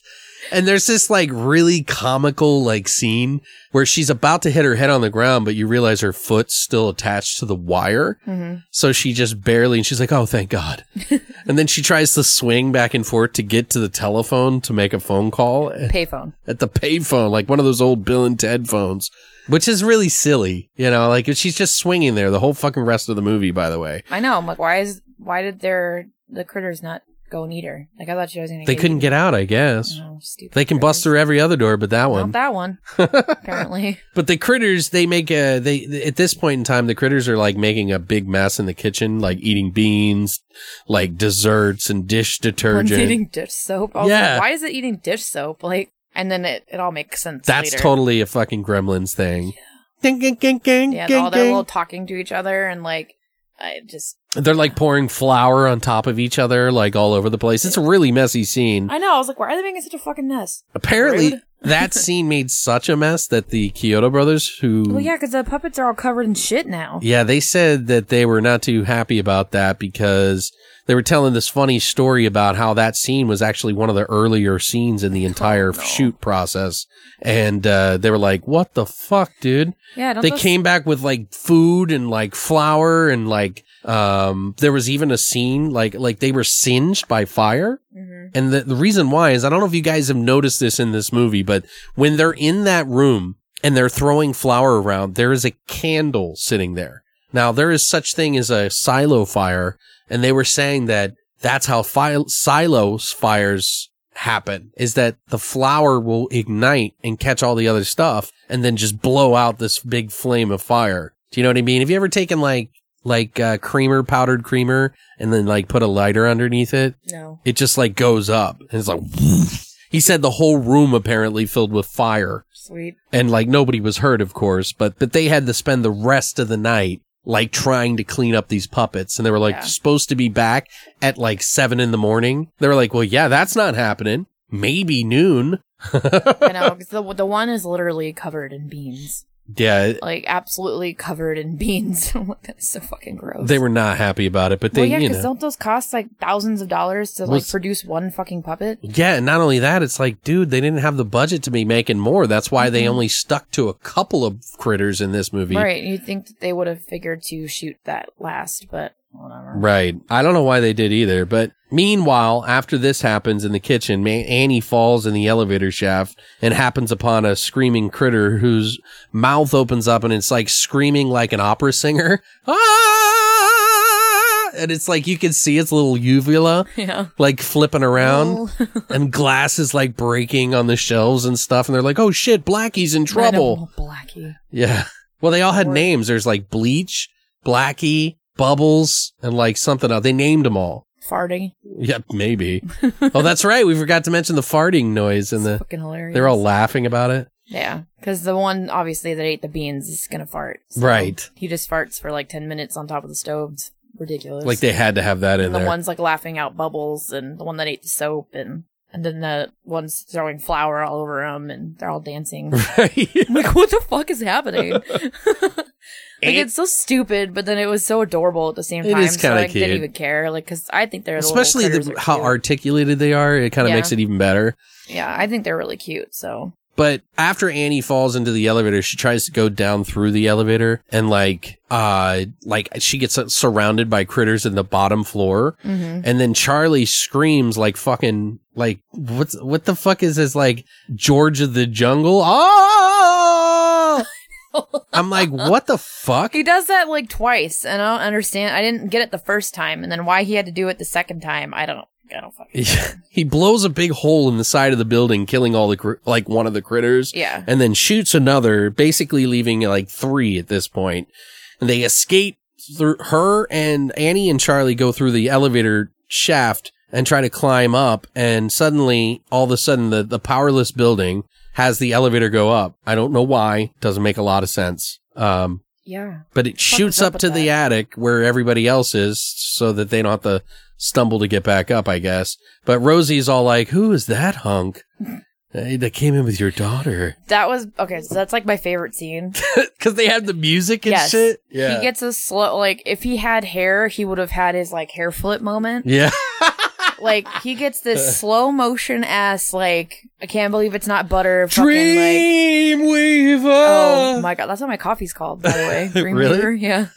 and there's this like really comical like scene where she's about to hit her head on the ground but you realize her foot's still attached to the wire. Hmm so she just barely and she's like oh thank god. And then she tries to swing back and forth to get to the telephone to make a phone call. Payphone. at the payphone like one of those old bill and ted phones which is really silly you know like she's just swinging there the whole fucking rest of the movie by the way. I know. I'm like, why is why did their the critters not go and eat her? Like I thought she was gonna. they couldn't get out i guess Oh, stupid they can bust through every other door but that one Not that one. apparently. But the critters, they make a, they, at this point in time, the critters are like making a big mess in the kitchen, like eating beans, like desserts and dish One's detergent. eating dish soap. Yeah. like, why is it eating dish soap? Like, and then it, it all makes sense. That's later. totally a fucking gremlins thing. Ding, ding, ding, ding, Yeah, ding, all little talking to each other and like, I just. They're like pouring flour on top of each other, like all over the place. It's a really messy scene. I know. I was like, why are they making such a fucking mess? Apparently, that scene made such a mess that the Chiodo brothers, who Well, yeah, because the puppets are all covered in shit now. Yeah, they said that they were not too happy about that because they were telling this funny story about how that scene was actually one of the earlier scenes in the entire no. shoot process. And uh, they were like, what the fuck, dude? Yeah, don't They those- came back with like food and like flour and like um there was even a scene like like they were singed by fire Mhm. and the, the reason why is I don't know if you guys have noticed this in this movie, but when they're in that room and they're throwing flour around, there is a candle sitting there. Now there is such thing as a silo fire, and they were saying that that's how fi- silos fires happen is that the flour will ignite and catch all the other stuff and then just blow out this big flame of fire. Do you know what I mean? Have you ever taken like like uh, creamer, powdered creamer, and then like put a lighter underneath it? No. it just like goes up and it's like he said the whole room apparently filled with fire Sweet. and like nobody was hurt of course but but they had to spend the rest of the night like trying to clean up these puppets and they were like Yeah. supposed to be back at like seven in the morning they were like well yeah that's not happening maybe noon I know. 'cause the, the one is literally covered in beans. Yeah Like, absolutely covered in beans. That's so fucking gross. they were not happy about it but they well, yeah, you because know don't those cost like thousands of dollars to Well, like produce one fucking puppet? Yeah, and not only that, it's like, dude, they didn't have the budget to be making more. That's why they Mhm. only stuck to a couple of critters in this movie. Right. You'd think that they would have figured to shoot that last, but whatever. Right. I don't know why they did either. But meanwhile, after this happens in the kitchen, Annie falls in the elevator shaft and happens upon a screaming critter whose mouth opens up and it's like screaming like an opera singer. Ah! And it's like you can see its little uvula Yeah. like flipping around Oh. and glass is like breaking on the shelves and stuff. And they're like, oh shit, Blackie's in trouble. Blackie. Yeah. Well, they all had Or- names. There's like Bleach, Blackie, Bubbles, and like something else. They named them all. Farting. Yep, maybe. oh, that's right. We forgot to mention the farting noise and the. fucking hilarious. They're all laughing about it. Yeah, because the one obviously that ate the beans is gonna fart. so Right. He just farts for like ten minutes on top of the stove. It's ridiculous. Like they had to have that in and the there. one's like laughing out bubbles, and the one that ate the soap, and and then the one's throwing flour all over them, and they're all dancing. Right? Like, what the fuck is happening? like, And- it's so stupid, but then it was so adorable at the same It time. is so kinda I didn't even care. Like, cause I think they're Especially the, how cute. articulated they are. It kind of Yeah. makes it even better. Yeah, I think they're really cute. So But after Annie falls into the elevator, she tries to go down through the elevator and like, uh, like she gets surrounded by critters in the bottom floor. hmm And then Charlie screams like fucking, like, what's, what the fuck is this? Like George of the jungle? Oh! I'm like, what the fuck? he does that like twice, and I don't understand. I didn't get it the first time, and then why he had to do it the second time, I don't. I don't fucking. he blows a big hole in the side of the building, killing all the, cr- like one of the critters. Yeah. and then shoots another, basically leaving like three at this point. And they escape through her and Annie and Charlie go through the elevator shaft and try to climb up. And suddenly, all of a sudden, the, the powerless building has the elevator go up. I don't know why. Doesn't make a lot of sense. Um, Yeah. but it shoots up up to the that? attic where everybody else is so that they don't have to stumble to get back up, I guess. But Rosie's all like, who is that hunk? Hey, that came in with your daughter. That was okay. So that's like my favorite scene. Because they have the music and Yes. shit. Yeah. He gets a slow like if he had hair, he would have had his like hair flip moment. yeah. Like he gets this slow motion ass like I can't believe it's not butter fucking like Dreamweaver. Oh my god, that's what my coffee's called, by the way. Really? Dreamweaver, Yeah.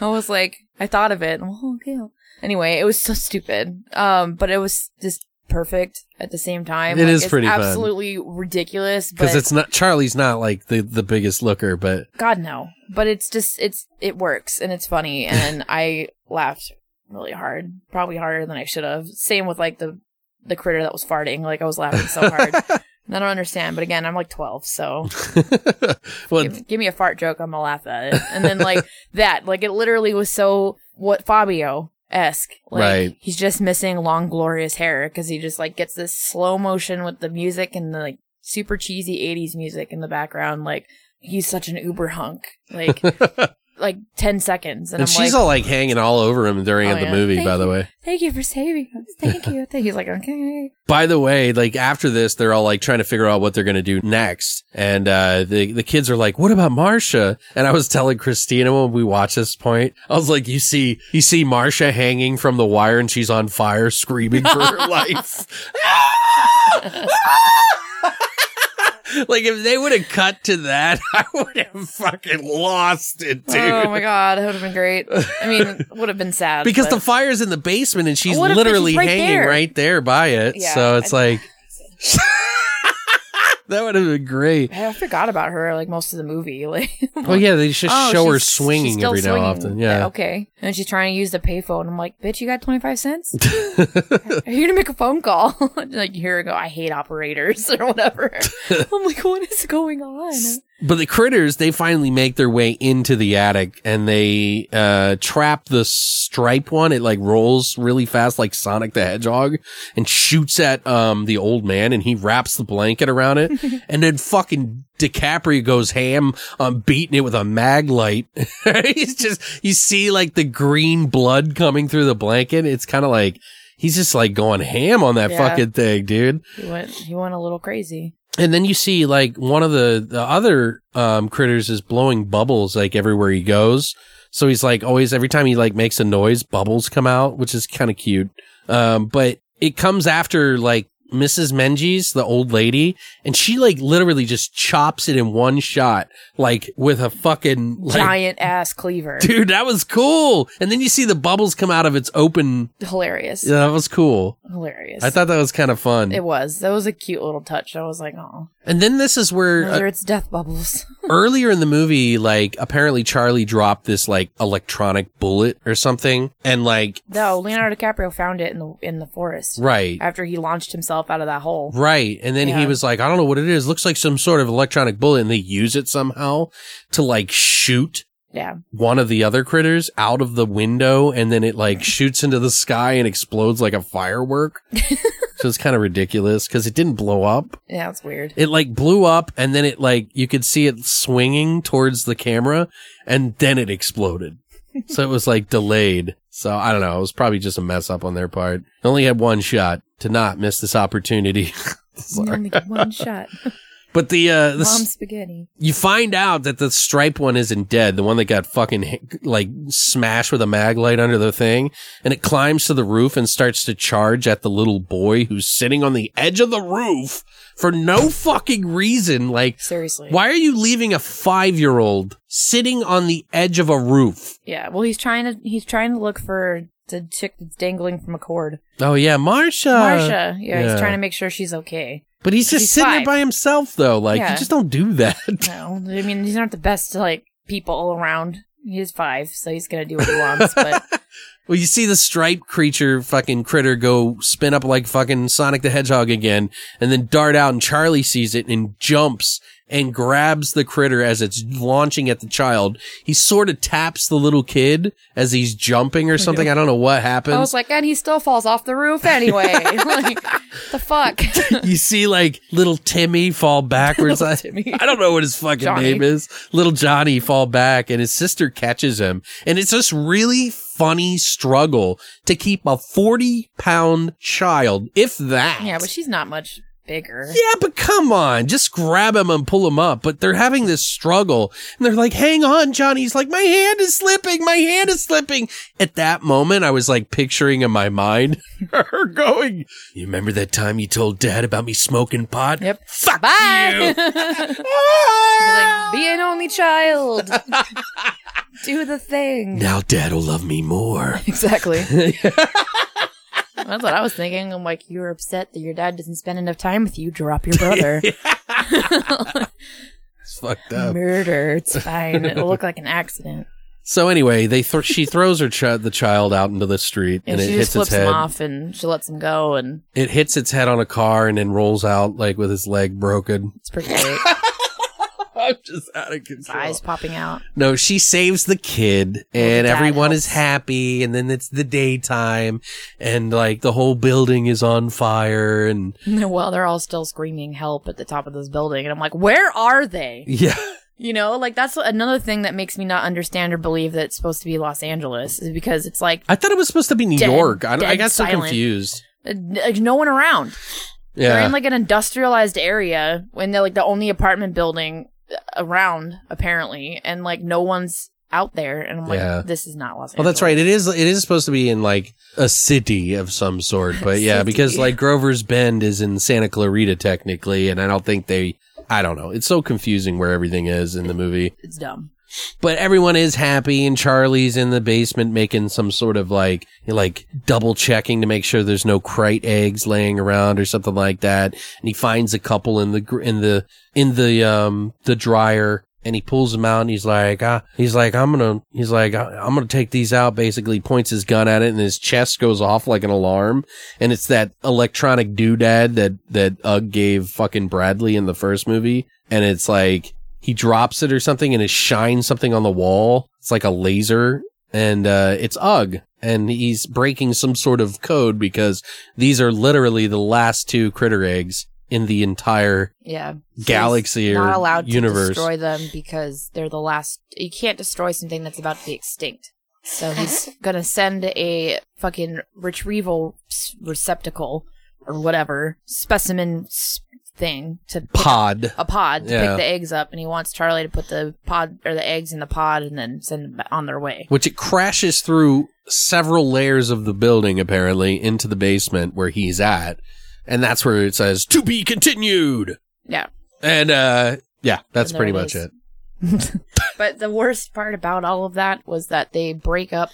I was like, I thought of it. Oh, okay. Anyway, it was so stupid. Um, but it was just perfect at the same time. It Like, is it's pretty fun. absolutely ridiculous. Because it's not Charlie's not like the the biggest looker, but God no. But it's just it's it works and it's funny and I laughed really hard, probably harder than I should have. Same with like the the critter that was farting. Like I was laughing so hard. I don't understand, but again, I'm like 12, so well, give, give me a fart joke, I'm gonna laugh at it. And then like that, like it literally was so what Fabio esque. Like Right. he's just missing long glorious hair because he just like gets this slow motion with the music and the like super cheesy 80s music in the background. Like he's such an uber hunk. Like like 10 seconds, and, and she's like, all like hanging all over him during Oh, the yeah. movie. Thank by the way, "Thank you for saving us. Thank you." Thank He's like, "Okay." by the way, like after this, they're all like trying to figure out what they're gonna do next, and uh, the the kids are like, "What about Marsha?" And I was telling Christina when we watched this point, I was like, "You see, you see Marsha hanging from the wire, and she's on fire, screaming for her life." like if they would have cut to that, I would have fucking lost it, dude. Oh my god, that would have been great. I mean, it would have been sad because the fire's in the basement and she's What if- but literally right hanging there. right there by it. Yeah, so it's I- like that would have been great. I forgot about her like most of the movie. Like, Well, yeah, they just Oh, show her swinging every now and often. Yeah. Okay. And she's trying to use the payphone. I'm like, bitch, you got 25 cents? Are you gonna make a phone call? like, here we go. I hate operators or whatever. I'm like, what is going on? But the critters, they finally make their way into the attic and they uh trap the stripe one. It like rolls really fast like Sonic the Hedgehog and shoots at um the old man and he wraps the blanket around it. and then fucking DiCaprio goes ham on beating it with a mag light. He's just you see like the green blood coming through the blanket. It's kind of like he's just like going ham on that Yeah. fucking thing, dude. He went, he went a little crazy. And then you see like one of the, the other um, critters is blowing bubbles like everywhere he goes. So he's like always every time he like makes a noise, bubbles come out, which is kind of cute. Um, but it comes after like Mrs. Menges, the old lady, and she like literally just chops it in one shot, like with a fucking like, Giant ass cleaver. Dude, that was cool. And then you see the bubbles come out of its open. Hilarious. Yeah, that was cool. Hilarious. I thought that was kind of fun. it was. That was a cute little touch. I was like, oh, and then this is where uh, its death bubbles. earlier in the movie, like apparently Charlie dropped this like electronic bullet or something, and like no, Leonardo DiCaprio found it in the in the forest right, after he launched himself out of that hole. right, and then he was like, I don't know what it is. Looks like some sort of electronic bullet, and they use it somehow to like shoot Yeah. one of the other critters out of the window, and then it like shoots into the sky and explodes like a firework. so it's kind of ridiculous because it didn't blow up. Yeah, it's weird. It like blew up and then it like you could see it swinging towards the camera and then it exploded. so it was like delayed. So I don't know. It was probably just a mess up on their part. It only had one shot. to not miss this opportunity. Get one shot. But the uh the Mom spaghetti. you find out that the stripe one isn't dead, the one that got fucking like smashed with a mag light under the thing, and it climbs to the roof and starts to charge at the little boy who's sitting on the edge of the roof for no fucking reason. Like, Seriously. why are you leaving a five year old sitting on the edge of a roof? Yeah. Well, he's trying to he's trying to look for the chick that's dangling from a cord. Oh yeah, Marsha. Marsha. Yeah, yeah. He's trying to make sure she's okay. But he's just She's sitting there by himself though. Like, Yeah. you just don't do that. No, I mean he's not the best like people around. He's five, so he's gonna do what he wants. But Well, you see the striped creature fucking critter go spin up like fucking Sonic the Hedgehog again and then dart out and Charlie sees it and jumps and grabs the critter as it's launching at the child. He sort of taps the little kid as he's jumping or something. I don't know what happens. I was like, and he still falls off the roof anyway. like, the fuck. you see like little Timmy fall backwards. I, Timmy. I don't know what his fucking Johnny. name is. Little Johnny fall back and his sister catches him. And it's this really funny struggle to keep a 40 pound child, if that. yeah, but she's not much bigger. Yeah, but come on, just grab him and pull him up. But they're having this struggle and they're like, hang on, Johnny. He's like, my hand is slipping. My hand is slipping. At that moment, I was like picturing in my mind her going, you remember that time you told dad about me smoking pot? Yep. Fuck Bye. you. Ah! You're like, be an only child. Do the thing. now dad'll love me more. Exactly. That's what I was thinking. I'm like, you're upset that your dad doesn't spend enough time with you. Drop your brother. It's fucked up. Murder. It's fine. It'll look like an accident. So anyway, they th- she throws her chi- the child out into the street And and, it she hits just flips its head. him off and she lets him go. And It hits its head on a car and then rolls out like with his leg broken. it's pretty great. I'm just out of control. eyes popping out. No, she saves the kid and dad everyone is happy and then it's the daytime and like the whole building is on fire and Well, they're all still screaming help at the top of this building. And I'm like, where are they? yeah. You know, like that's another thing that makes me not understand or believe that it's supposed to be Los Angeles is because it's like I thought it was supposed to be New Dead- York. I, I got so confused. uh, like no one around. Yeah. They're in like an industrialized area when they're like the only apartment building around apparently, and like no one's out there. And I'm like, this is not Los Angeles. Well, that's right. It is. It is supposed to be in like a city of some sort, but yeah, because like Grover's Bend is in Santa Clarita technically, and I don't think they. I don't know. It's so confusing where everything is in the movie. It's dumb. But everyone is happy, and Charlie's in the basement making some sort of like like double checking to make sure there's no Krite eggs laying around or something like that. And he finds a couple in the in the in the um the dryer, and he pulls them out. And he's like, ah, he's like, I'm gonna, he's like, "I- I'm gonna take these out. Basically, points his gun at it, and his chest goes off like an alarm. And it's that electronic doodad that that Ug gave fucking Bradley in the first movie, and it's like he drops it or something and it shines something on the wall. It's like a laser and uh, it's Ug and he's breaking some sort of code because these are literally the last two critter eggs in the entire Yeah. So Galaxy he's or not allowed universe. to destroy them because they're the last. You can't destroy something that's about to be extinct. So he's gonna send a fucking retrieval receptacle or whatever specimen s- thing to pod. a pod to Yeah. pick the eggs up, and he wants Charlie to put the pod or the eggs in the pod and then send them on their way. Which it crashes through several layers of the building apparently into the basement where he's at. And that's where it says to be continued. Yeah. And uh yeah, that's pretty it much it. But the worst part about all of that was that they break up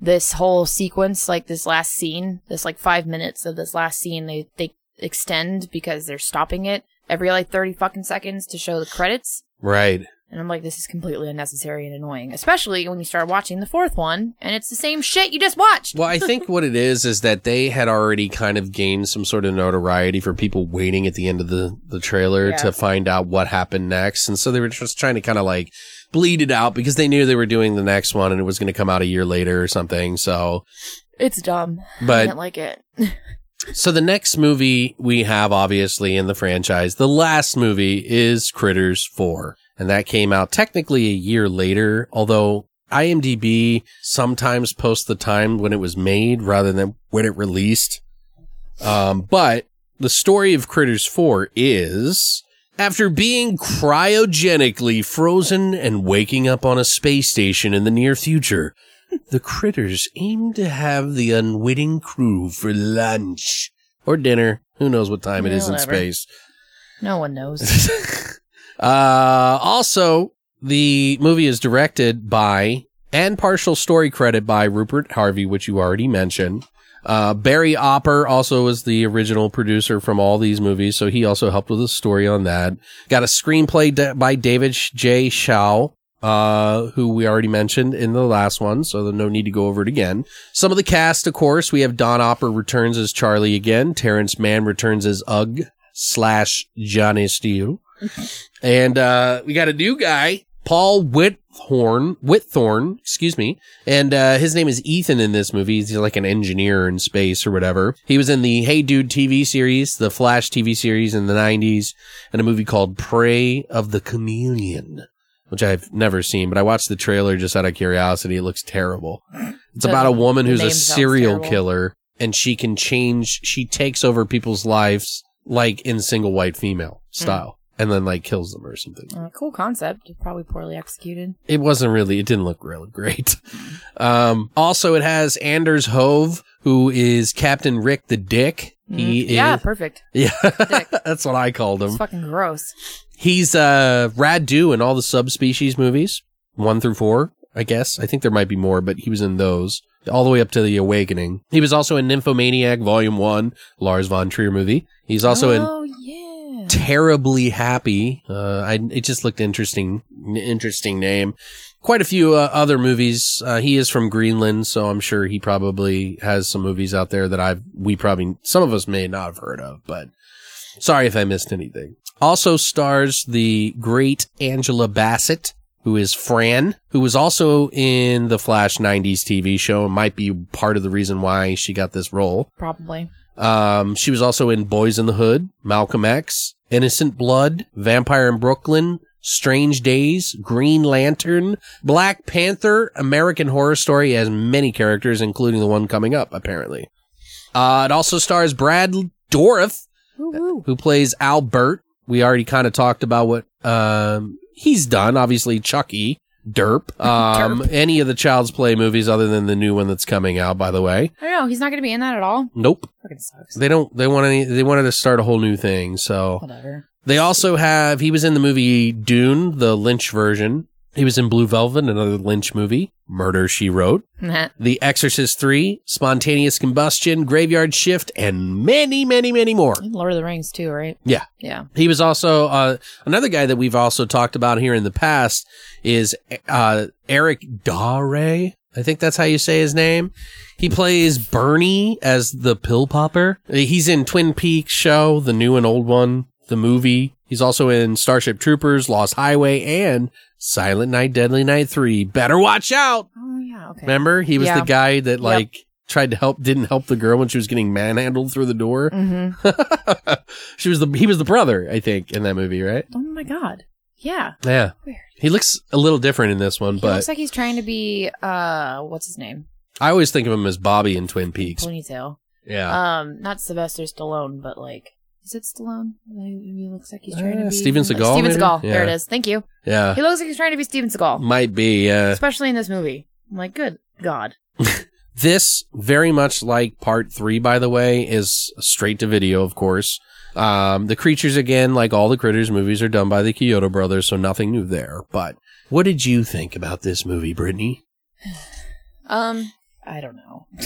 this whole sequence, like this last scene, this like five minutes of this last scene, they they extend because they're stopping it every like thirty fucking seconds to show the credits. Right. And I'm like, this is completely unnecessary and annoying, especially when you start watching the fourth one and it's the same shit you just watched. Well, I think what it is is that they had already kind of gained some sort of notoriety for people waiting at the end of the, the trailer Yeah. to find out what happened next. And so they were just trying to kind of like bleed it out because they knew they were doing the next one and it was going to come out a year later or something. So, It's dumb. But I didn't like it. so the next movie we have obviously in the franchise, the last movie is Critters 4. And that came out technically a year later, although IMDb sometimes posts the time when it was made rather than when it released. Um, but the story of Critters 4 is after being cryogenically frozen and waking up on a space station in the near future, the critters aim to have the unwitting crew for lunch or dinner. Who knows what time it is in whatever. space. No one knows. uh, also, the movie is directed by and partial story credit by Rupert Harvey, which you already mentioned. Uh, Barry Opper also was the original producer from all these movies, so he also helped with the story on that. Got a screenplay by David J. Schow, uh, who we already mentioned in the last one, so no need to go over it again. Some of the cast, of course, we have Don Opper returns as Charlie again. Terrence Mann returns as Ug slash Johnny Steele. And uh, we got a new guy, Paul Whithorn, Whitthorne, excuse me. And uh, his name is Ethan in this movie. He's like an engineer in space or whatever. He was in the Hey Dude TV series, the Flash TV series in the 90s, and a movie called Prey of the Chameleon, which I've never seen, but I watched the trailer just out of curiosity. It looks terrible. It's The- about a woman who's a serial killer and she can change, she takes over people's lives like in single white female style and then like kills them or something. Uh, cool concept. Probably poorly executed. It wasn't really, it didn't look really great. Um, also it has Anders Hove, who is Captain Rick the Dick. He Mhm. Yeah, is, perfect. yeah, that's what I called It's him. fucking gross. He's, uh, Radu in all the subspecies movies, one through four, I guess. I think there might be more, but he was in those all the way up to The Awakening. He was also in Nymphomaniac Volume 1, Lars von Trier movie. He's also in Oh yeah. terribly happy. Uh, I, it just looked interesting, interesting name. Quite a few uh, other movies. Uh, he is from Greenland, so I'm sure he probably has some movies out there that I've, we probably, some of us may not have heard of, but sorry if I missed anything. Also stars the great Angela Bassett, who is Fran, who was also in the Flash 90s TV show and might be part of the reason why she got this role. Probably. Um, she was also in Boys in the Hood, Malcolm X, Innocent Blood, Vampire in Brooklyn, Strange Days, Green Lantern, Black Panther, American Horror Story has many characters, including the one coming up, apparently. Uh, it also stars Brad woo. who plays Albert. We already kind of talked about what, um, he's done. Obviously, Chucky, Derp, um, Derp. any of the Child's Play movies other than the new one that's coming out, by the way. I don't know. He's not going to be in that at all. Nope. Fucking sucks. They don't. They want any. They wanted to start a whole new thing. So Whatever. they also have. He was in the movie Dune, the Lynch version. He was in Blue Velvet, another Lynch movie. Murder She Wrote, The Exorcist Three, Spontaneous Combustion, Graveyard Shift, and many, many, many more. Lord of the Rings too, right? Yeah. Yeah. He was also uh, another guy that we've also talked about here in the past is uh, Eric DaRe. I think that's how you say his name. He plays Bernie as the pill popper. He's in Twin Peaks show, the new and old one, the movie. He's also in Starship Troopers, Lost Highway, and Silent Night, Deadly Night 3. Better watch out. Oh yeah. Okay. Remember? He was Yeah. the guy that like tried to help, didn't help the girl when she was getting manhandled through the door. Mm-hmm. she was the, he was the brother, I think, in that movie, right? Oh my god. Yeah. Yeah. Weird. He looks a little different in this one, He but looks like he's trying to be uh what's his name? I always think of him as Bobby in Twin Peaks. Ponytail. Yeah. Um, not Sylvester Stallone, but like is it Stallone? He looks like he's trying Uh, to be Steven Seagal, Steven maybe? Seagal. There it Yeah. is. Thank you. yeah. He looks like he's trying to be Steven Seagal, Might be. Uh, especially in this movie. I'm like, good God. this, very much like part three, by the way, is straight to video, of course. Um, the creatures, again, like all the Critters movies, are done by the Chiodo brothers, so nothing new there. But what did you think about this movie, Brittany? Um, I don't know.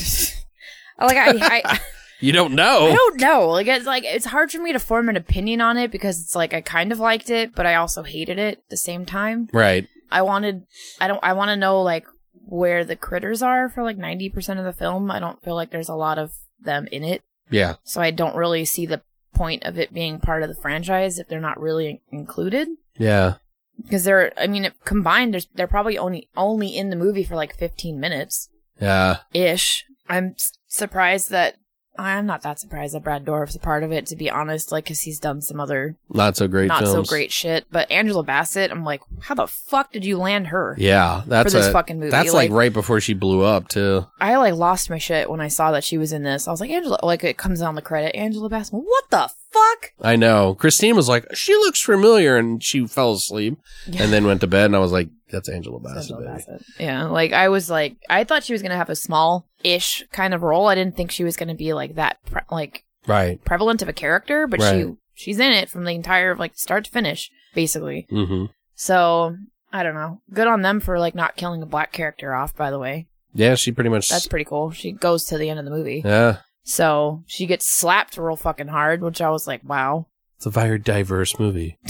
like I, I, You don't know. I don't know. Like it's like it's hard for me to form an opinion on it because it's like I kind of liked it, but I also hated it at the same time. Right. I wanted, I don't, I want to know like where the critters are for like ninety percent of the film. I don't feel like there's a lot of them in it, Yeah. so I don't really see the point of it being part of the franchise if they're not really included. Yeah. Because they're, I mean, if combined, there's, they're probably only only in the movie for like fifteen minutes Yeah. ish. I'm surprised that I'm not that surprised that Brad Dourif's a part of it, to be honest, like, cause he's done some other Not so great not films. so great shit. But Angela Bassett, I'm like, how the fuck did you land her? Yeah, that's this a, fucking movie, That's like, like- right before she blew up too. I like lost my shit when I saw that she was in this. I was like, Angela, like it comes on the credit, Angela Bassett. What the fuck? I know. Christine was like, she looks familiar, and she fell asleep and then went to bed. And I was like, that's Angela Bassett. Angela. Bassett. Yeah, like I was like, I thought she was gonna have a small-ish kind of role. I didn't think she was gonna be like that, pre- like Right. prevalent of a character, but Right. she she's in it from the entire like start to finish, basically. Mm-hmm. So I don't know. Good on them for like not killing a black character off. By the way, Yeah, she pretty much. that's pretty cool. She goes to the end of the movie, yeah. so she gets slapped real fucking hard, which I was like, wow. It's a very diverse movie.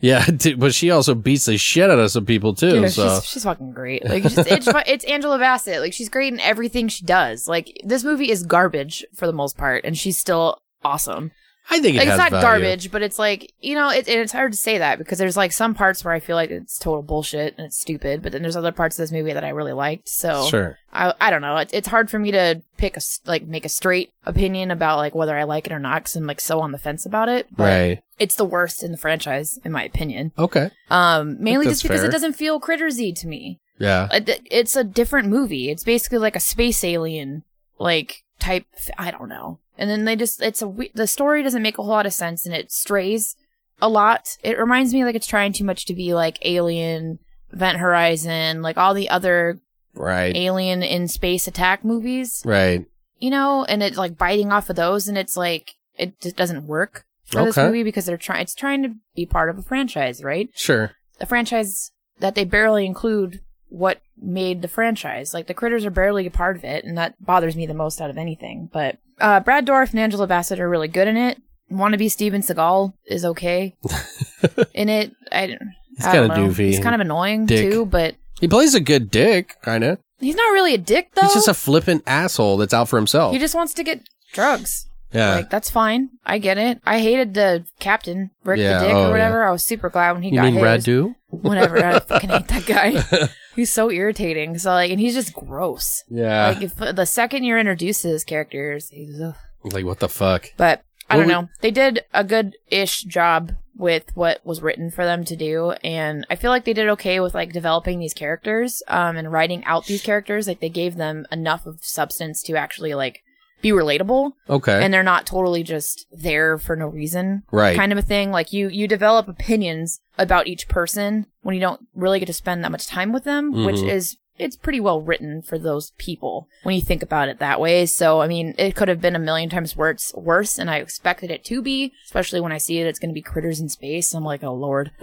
yeah, but she also beats the shit out of some people too. Yeah, so she's, she's fucking great. Like it's, it's it's Angela Bassett. Like she's great in everything she does. Like this movie is garbage for the most part, and she's still awesome. I think it Like has it's not value. garbage, but it's like you know, it, and it's hard to say that because there's like some parts where I feel like it's total bullshit and it's stupid, but then there's other parts of this movie that I really liked. So Sure. I I don't know. It's it's hard for me to pick a like make a straight opinion about like whether I like it or not because I'm like so on the fence about it. But Right. It's the worst in the franchise, in my opinion. Okay. Um, mainly just because fair. it doesn't feel crittersy to me. Yeah. It- It's a different movie. It's basically like a space alien, like type. I don't know. And then they just, it's a, we- the story doesn't make a whole lot of sense and it strays a lot. It reminds me like it's trying too much to be like Alien, Event Horizon, like all the other Right. alien in space attack movies, Right. you know, and it's like biting off of those and it's like, it just doesn't work for this movie because they're trying, it's trying to be part of a franchise, right? Sure. a franchise that they barely include what made the franchise. Like the critters are barely a part of it, and that bothers me the most out of anything. But uh, Brad Dourif and Angela Bassett are really good in it. Want to be Steven Seagal is okay in it. I, don't- He's kind of doofy. He's kind of annoying Dick. too, but He plays a good dick, kind of. he's not really a dick though. He's just a flippant asshole that's out for himself. he just wants to get drugs. Yeah. Like that's fine. I get it. I hated the captain Rick Yeah, the Dick oh, or whatever. I was super glad when he you got mean his. Radu? Whatever. I fucking hate that guy. He's so irritating. So like, and he's just gross. Yeah. Like if the second you're introduced to his characters, he's ugh. Like, what the fuck? but I Well, don't we- know. They did a good ish job with what was written for them to do, and I feel like they did okay with like developing these characters, um, and writing out these characters. Like they gave them enough of substance to actually like be relatable, Okay. and they're not totally just there for no reason, right. kind of a thing. Like you you develop opinions about each person when you don't really get to spend that much time with them, which Mhm. is it's pretty well written for those people when you think about it that way. So I mean, it could have been a million times worse, worse, and I expected it to be. Especially when I see it, it's going to be critters in space. I'm like, oh lord,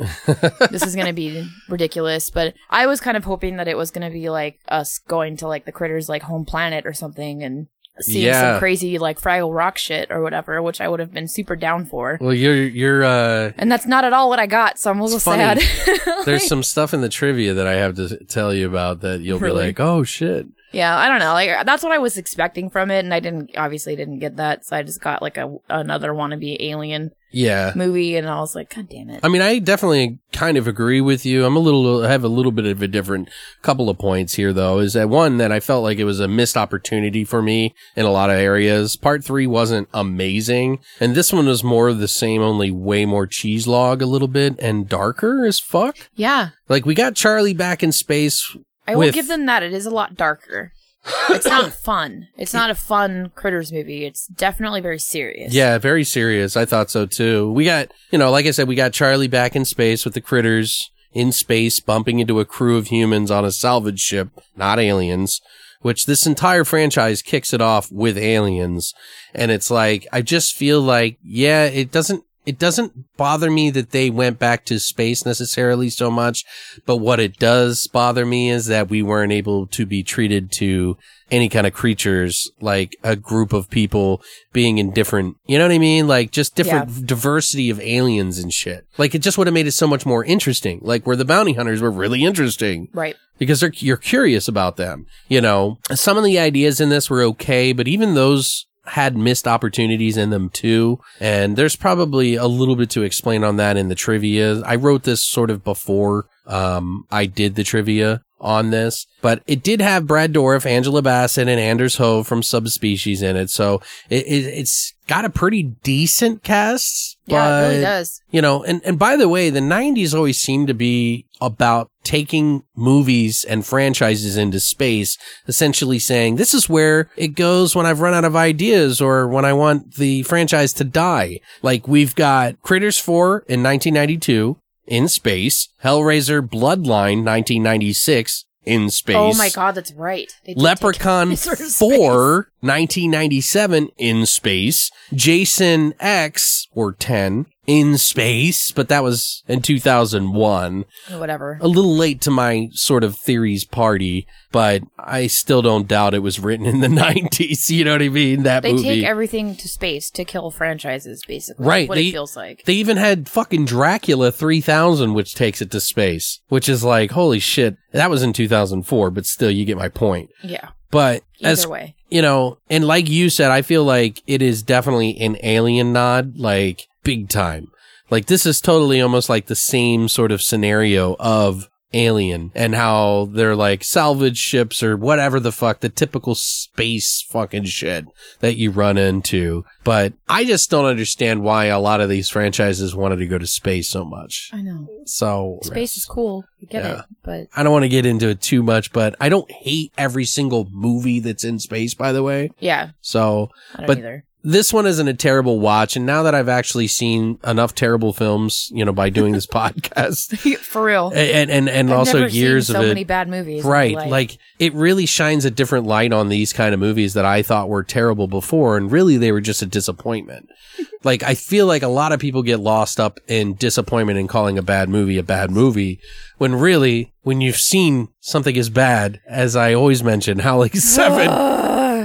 this is going to be ridiculous. But I was kind of hoping that it was going to be like us going to like the critters like home planet or something and. Seeing Yeah. some crazy like Fraggle Rock shit or whatever, which I would have been super down for. well, you're, you're, uh, And that's not at all what I got, so I'm a little sad. there's some stuff in the trivia that I have to tell you about that you'll Really? be like, oh shit. Yeah, I don't know. Like that's what I was expecting from it, and I didn't obviously didn't get that, so I just got like a another wannabe alien Yeah. movie, and I was like, God damn it. I mean, I definitely kind of agree with you. I'm a little, I have a little bit of a different couple of points here, though. Is that one that I felt like it was a missed opportunity for me in a lot of areas. Part three wasn't amazing, and this one was more of the same, only way more cheese log a little bit and darker as fuck. yeah, Like we got Charlie back in space. I will with- give them that. It is a lot darker. it's not fun. It's not a fun critters movie. It's definitely very serious. Yeah, very serious. I thought so too. We got, you know, like I said, we got Charlie back in space with the critters in space bumping into a crew of humans on a salvage ship, not aliens, which this entire franchise kicks it off with aliens. And it's like, I just feel like, yeah, it doesn't, it doesn't bother me that they went back to space necessarily so much, but what it does bother me is that we weren't able to be treated to any kind of creatures like a group of people being in different, you know what I mean? Like just different diversity of aliens and shit. Like it just would have made it so much more interesting. Like where the bounty hunters were really interesting Right. because they're, you're curious about them. You know, some of the ideas in this were okay, but even those had missed opportunities in them too. And there's probably a little bit to explain on that in the trivia. I wrote this sort of before, um, I did the trivia on this, but it did have Brad Dourif, Angela Bassett, and Anders Hove from Subspecies in it. So it, it, it's got a pretty decent cast. Yeah, it really does. You know, and, and by the way, the 90s always seemed to be about taking movies and franchises into space, essentially saying, this is where it goes when I've run out of ideas or when I want the franchise to die. Like we've got Critters 4 in 1992 in space, Hellraiser Bloodline 1996 in space. Oh my god, that's right. They did take Leprechaun 4, 1997 in space. Jason X, or 10, in space, but that was in 2001. Whatever. A little late to my sort of theories party, but I still don't doubt it was written in the 90s. You know what I mean? That They movie. take everything to space to kill franchises, basically. Right, what they- it feels like. They even had fucking Dracula 3000, which takes it to space, which is like, holy shit. That was in 2004, but still, you get my point. Yeah. But Either as way. you know, and like you said, I feel like it is definitely an alien nod, like big time. Like this is totally almost like the same sort of scenario of Alien and how they're like salvage ships or whatever the fuck, the typical space fucking shit that you run into. But I just don't understand why a lot of these franchises wanted to go to space so much. I know. So Space is cool. I get Yeah. it. But I don't want to get into it too much, but I don't hate every single movie that's in space, by the way. yeah, So I don't But- either. This one isn't a terrible watch. And now that I've actually seen enough terrible films, you know, by doing this podcast For real. and, and, and I've also never seen years so of it. many bad movies. Right. Like it really shines a different light on these kind of movies that I thought were terrible before. And really they were just a disappointment. like I feel like a lot of people get lost up in disappointment in calling a bad movie a bad movie when really when you've seen something as bad as I always mention, Howling Seven, Ugh.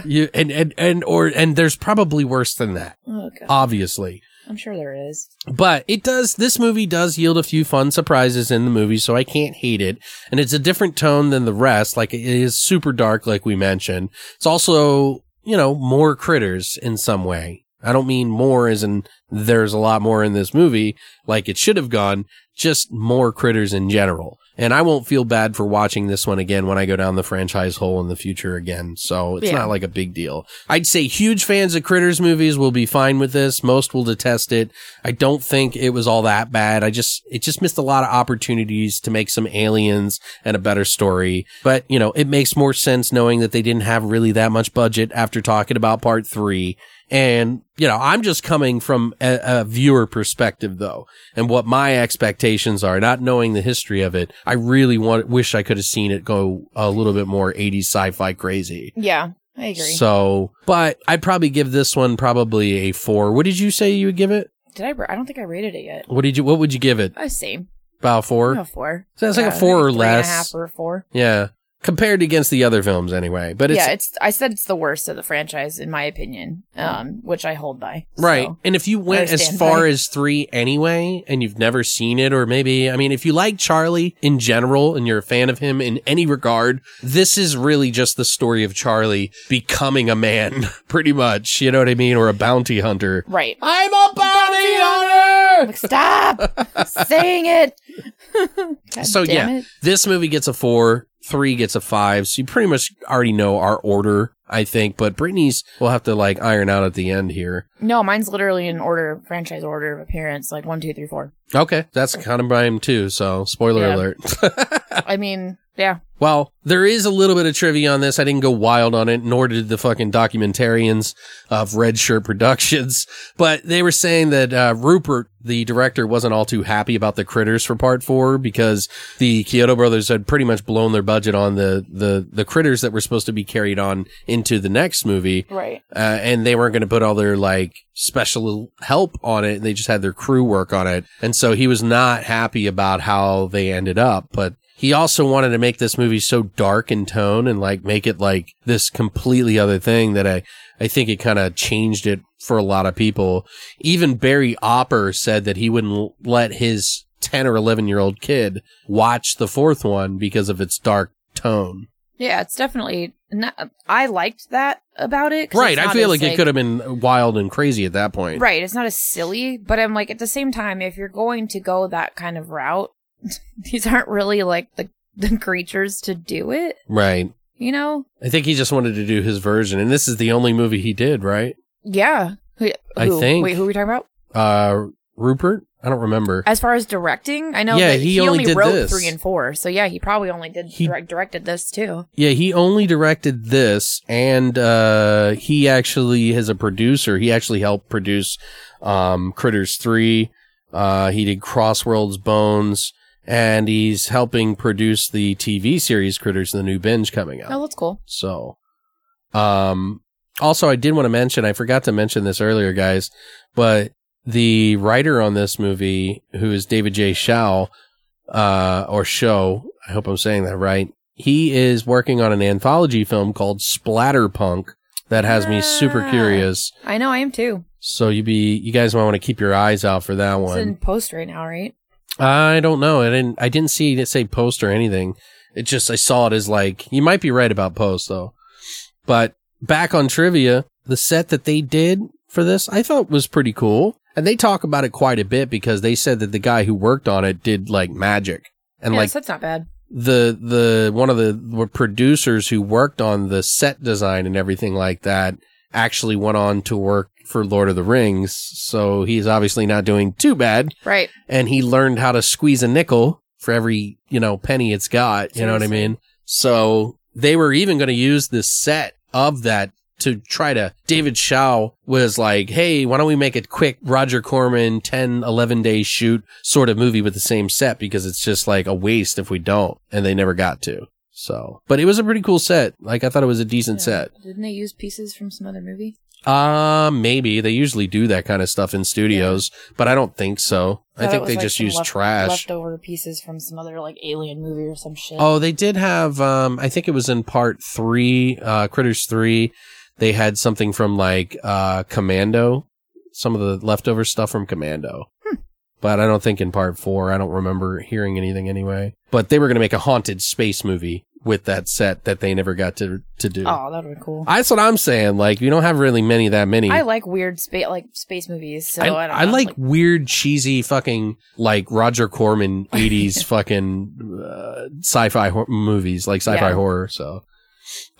You, and, and, and, or, and there's probably worse than that, oh god. obviously. I'm sure there is. But it does, this movie does yield a few fun surprises in the movie, so I can't hate it. And it's a different tone than the rest. Like it is super dark, like we mentioned. It's also, you know, more critters in some way. I don't mean more as in there's a lot more in this movie, like it should have gone, just more critters in general. And I won't feel bad for watching this one again when I go down the franchise hole in the future again. So it's Yeah. not like a big deal. I'd say huge fans of Critters movies will be fine with this. Most will detest it. I don't think it was all that bad. I just, it just missed a lot of opportunities to make some aliens and a better story. But, you know, it makes more sense knowing that they didn't have really that much budget after talking about part three. And, you know, I'm just coming from a, a viewer perspective though, and what my expectations are, not knowing the history of it. I really want, wish I could have seen it go a little bit more 80s sci-fi crazy. Yeah, I agree. So, but I'd probably give this one probably a four. What did you say you would give it? Did I? I don't think I rated it yet. What did you, what would you give it? I same. About four? A four. So it's like a uh, four maybe or three and a less. half or four. Yeah. Compared against the other films anyway. But it's, yeah, it's. I said it's the worst of the franchise in my opinion, um, which I hold by. so. Right. And if you went as far by. as three anyway, and you've never seen it, or maybe, I mean, if you like Charlie in general and you're a fan of him in any regard, this is really just the story of Charlie becoming a man, pretty much. You know what I mean? Or a bounty hunter. Right. I'm a bounty hunter! Like, stop saying it. So yeah, it. this movie gets a four, three gets a five. So you pretty much already know our order, I think. But Brittany's we'll have to like iron out at the end here. No, mine's literally in order, franchise order of appearance, like one, two, three, four. Okay, that's kind of mine too. So spoiler Yeah. alert. I mean, yeah. Well, there is a little bit of trivia on this. I didn't go wild on it, nor did the fucking documentarians of Red Shirt Productions. But they were saying that uh, Rupert, the director, wasn't all too happy about the critters for part four because the Chiodo brothers had pretty much blown their budget on the the the critters that were supposed to be carried on into the next movie Right. uh, and they weren't going to put all their like special help on it. They just had their crew work on it. And so he was not happy about how they ended up, but he also wanted to make this movie so dark in tone and like make it like this completely other thing that I, I think it kind of changed it for a lot of people. Even Barry Opper said that he wouldn't let his 10 or 11 year old kid watch the fourth one because of its dark tone. Yeah, it's definitely. Not, I liked that about it. Right. I feel like it could have been wild and crazy at that point. Right. It's not as silly, but I'm like, at the same time, if you're going to go that kind of route, these aren't really like the the creatures to do it. Right. You know? I think he just wanted to do his version, and this is the only movie he did, right? Yeah. Who, I think- Wait, who are we talking about? Uh, Rupert? I don't remember. As far as directing, I know Yeah, that he he, only only, did wrote this. three and four. So yeah, he probably only did He- direct, directed this too. Yeah, he only directed this, and uh, he actually is a producer. He actually helped produce um, Critters Three. Uh, he did Crossworld's Bones, and he's helping produce the TV series Critters: The New Binge coming out. Oh, that's cool. So, um, also, I did want to mention, I forgot to mention this earlier, guys, but the writer on this movie, who is David J. Schow, uh, or Show, I hope I'm saying that right. He is working on an anthology film called Splatterpunk that has me super curious. I know I am too. So you be, you guys might want to keep your eyes out for that It's one. It's in post right now, right? I don't know. I didn't. I didn't see it say post or anything. It just I saw it as like you might be right about post though. But back on trivia, the set that they did for this, I thought was pretty cool, and they talk about it quite a bit because they said that the guy who worked on it did like magic, and yes, like that's not bad. the the one of the producers who worked on the set design and everything like that actually went on to work for Lord of the Rings, so he's obviously not doing too bad Right. and he learned how to squeeze a nickel for every, you know, penny it's got. You know what I mean? So they were even going to use the set of that to try to, David Schow was like, Hey, why don't we make a quick Roger Corman 10, 11 day shoot sort of movie with the same set? Because it's just like a waste if we don't. And they never got to. So, but it was a pretty cool set. Like I thought it was a decent Yeah. set. Didn't they use pieces from some other movie? Uh, maybe they usually do that kind of stuff in studios, but I don't think so. I thought it think was, they like, just use left- trash. Leftover pieces from some other like alien movie or some shit. Oh, they did have. Um, I think it was in part three, uh, Critters three. They had something from like uh, Commando, some of the leftover stuff from Commando. But I don't think in part four. I don't remember hearing anything anyway. But they were going to make a haunted space movie with that set that they never got to to do. Oh, that would be cool. That's what I'm saying. Like you don't have really many that many. I like weird space like space movies. So I, I, don't I know, like, weird, cheesy, fucking like Roger Corman '80s fucking uh, sci-fi hor- movies, like sci-fi Yeah. horror. So,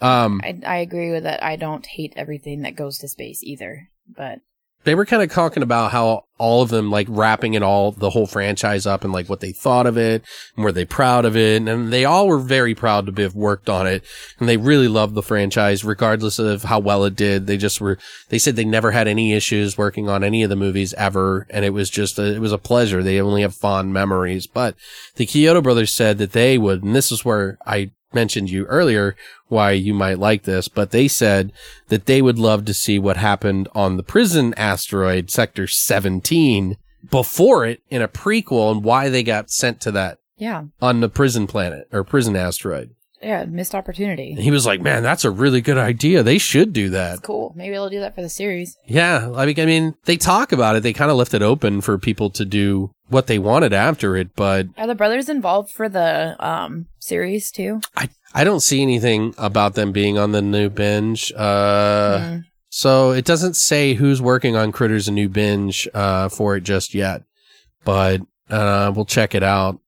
um, I, I agree with that. I don't hate everything that goes to space either. But they were kind of talking about how all of them like wrapping it all the whole franchise up and like what they thought of it and were they proud of it. And they all were very proud to have worked on it. And they really loved the franchise regardless of how well it did. They just were they said they never had any issues working on any of the movies ever. And it was just a, it was a pleasure. They only have fond memories. But the Chiodo brothers said that they would and this is where I mentioned you earlier why you might like this, but they said that they would love to see what happened on the prison asteroid sector 17 before it in a prequel and why they got sent to that yeah, on the prison planet or prison asteroid. Yeah, missed And opportunity. he was like, "Man, that's a really good idea. They should do that." Cool. Maybe they'll do that for the series. Yeah, I mean, I mean, they talk about it. They kind of left it open for people to do what they wanted after it, but Are the brothers involved for the um series too? I I don't see anything about them being on the new binge. Uh Mm. So it doesn't say who's working on Critters a New Binge uh, for it just yet, but uh, we'll check it out.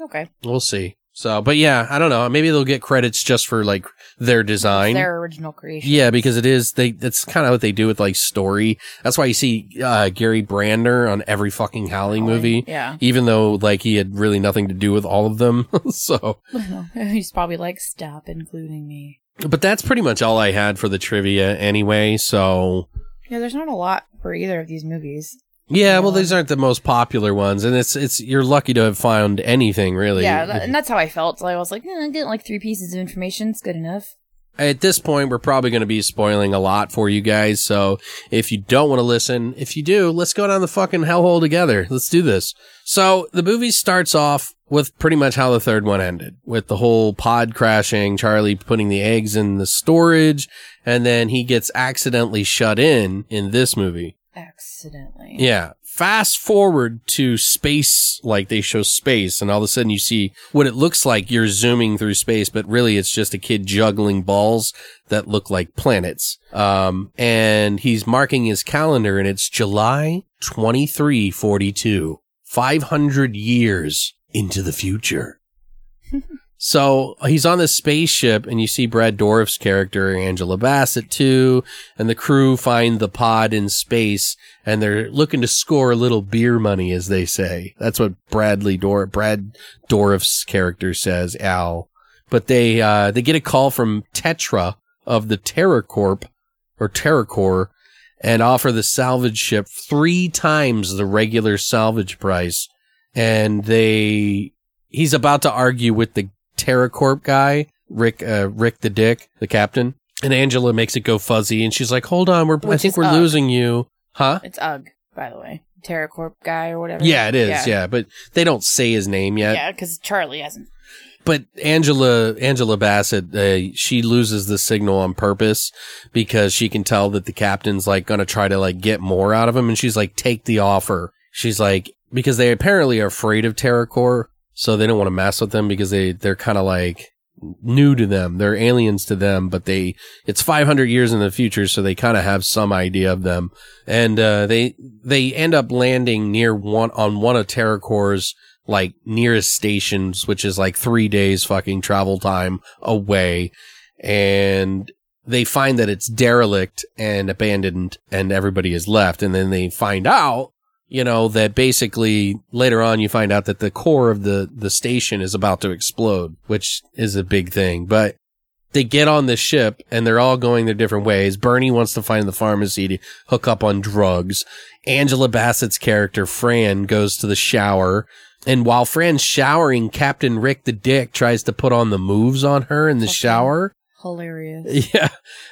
Okay. We'll see. So, but yeah, I don't know. Maybe they'll get credits just for like their design. Their original creation. yeah, because it is they. That's kind of what they do with like story. That's why you see uh, Gary Brandner on every fucking Howling movie, Yeah. even though like he had really nothing to do with all of them. so, He's probably like, stop including me. but that's pretty much all I had for the trivia anyway. So, Yeah, there's not a lot for either of these movies. Yeah, well, these aren't the most popular ones, and it's it's you're lucky to have found anything really. Yeah, and that's how I felt. So I was like, eh, I'm getting like three pieces of information. It's good enough. At this point, we're probably going to be spoiling a lot for you guys. So if you don't want to listen, if you do, let's go down the fucking hellhole together. Let's do this. So the movie starts off with pretty much how the third one ended, with the whole pod crashing, Charlie putting the eggs in the storage, and then he gets accidentally shut in in this movie. Accidentally. Yeah. Fast forward to space, like they show space, and all of a sudden you see what it looks like you're zooming through space, but really it's just a kid juggling balls that look like planets. Um, and he's marking his calendar and it's July 2342, 500 years into the future. So he's on this spaceship and you see Brad Dourif's character, Angela Bassett too, and the crew find the pod in space and they're looking to score a little beer money, as they say. That's what Bradley Dor, Brad Dourif's character says, Al. But they, uh, they get a call from Tetra of the TerraCorp or TerraCore and offer the salvage ship three times the regular salvage price. And they, he's about to argue with the TerraCorp guy, Rick, uh, Rick the Dick, the captain. And Angela makes it go fuzzy and she's like, hold on, we're, I think we're Ug. losing you. Huh? It's Ug, by the way. TerraCorp guy or whatever. Yeah, it is. Yeah. but they don't say his name yet. Yeah, because Charlie hasn't. But Angela, Angela Bassett, uh, she loses the signal on purpose because she can tell that the captain's like going to try to like get more out of him. And she's like, take the offer. She's like, because they apparently are afraid of TerraCorp, So they don't want to mess with them because they, they're kind of like new to them. They're aliens to them, but they, it's 500 years in the future. So they kind of have some idea of them. And, uh, they, they end up landing near one, on one of TerraCore's like nearest stations, which is like three days fucking travel time away. And they find that it's derelict and abandoned and everybody is left. And then they find out, you know, that basically later on you find out that the core of the, the station is about to explode, which is a big thing. But they get on the ship and they're all going their different ways. Bernie wants to find the pharmacy to hook up on drugs. Angela Bassett's character, Fran, goes to the shower. And while Fran's showering, Captain Rick the Dick tries to put on the moves on her in the shower. Hilarious. Yeah.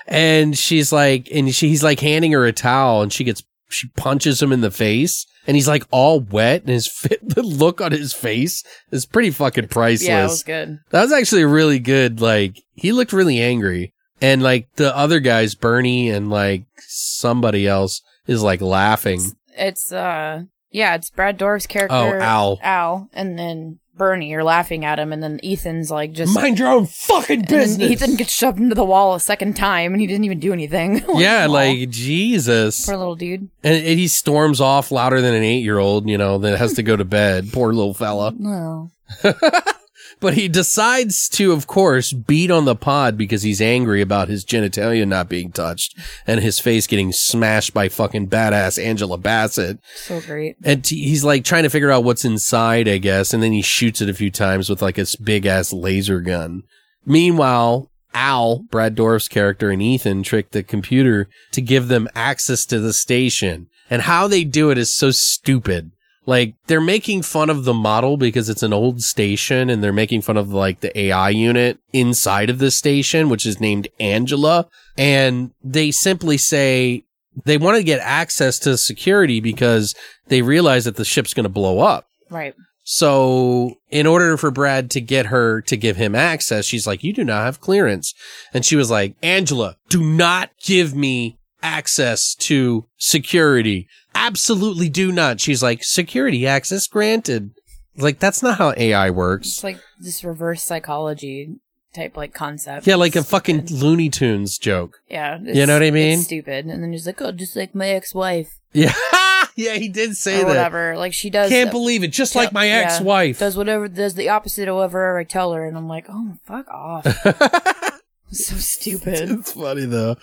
And she's like, and she, he's like handing her a towel and she gets, she punches him in the face and he's like all wet and his fit, the look on his face is pretty fucking priceless. Yeah, it was good. That was actually really good. Like he looked really angry, and like the other guys, Bernie and like somebody else, is like laughing. It's uh yeah, it's Brad Dourif's character. Oh, Al. Al, and then Bernie You're laughing at him, and then Ethan's like just Mind your own fucking business. Ethan gets shoved into the wall a second time, and he didn't even do anything. yeah, Aw, like Jesus, poor little dude. and, and he storms off louder than an eight-year-old. You know that has to go to bed. Poor little fella. No, But he decides to, of course, beat on the pod because he's angry about his genitalia not being touched and his face getting smashed by fucking badass Angela Bassett. so great. And t- he's like trying to figure out what's inside, I guess. And then he shoots it a few times with like this big ass laser gun. Meanwhile, Al, Brad Dourif's character, and Ethan trick the computer to give them access to the station. And how they do it is so stupid. Like they're making fun of the model because it's an old station and they're making fun of like the AI unit inside of the station, which is named Angela. And they simply say they want to get access to security because they realize that the ship's going to blow up. Right. So in order for Brad to get her to give him access, she's like, you do not have clearance. And she was like, Angela, do not give me access to security. Absolutely do not. She's like, security access granted. Like, that's not how AI works. It's like this reverse psychology type like concept. Yeah, like a It's fucking stupid. Looney Tunes joke. Yeah, You know what I mean? stupid, and then he's like, "Oh, just like my ex-wife Yeah. yeah, he did say or that. whatever." Like she does. Can't believe it. Just like my ex-wife. does whatever does the opposite of whatever I tell her, and I'm like, "Oh, fuck off." so stupid. it's funny though.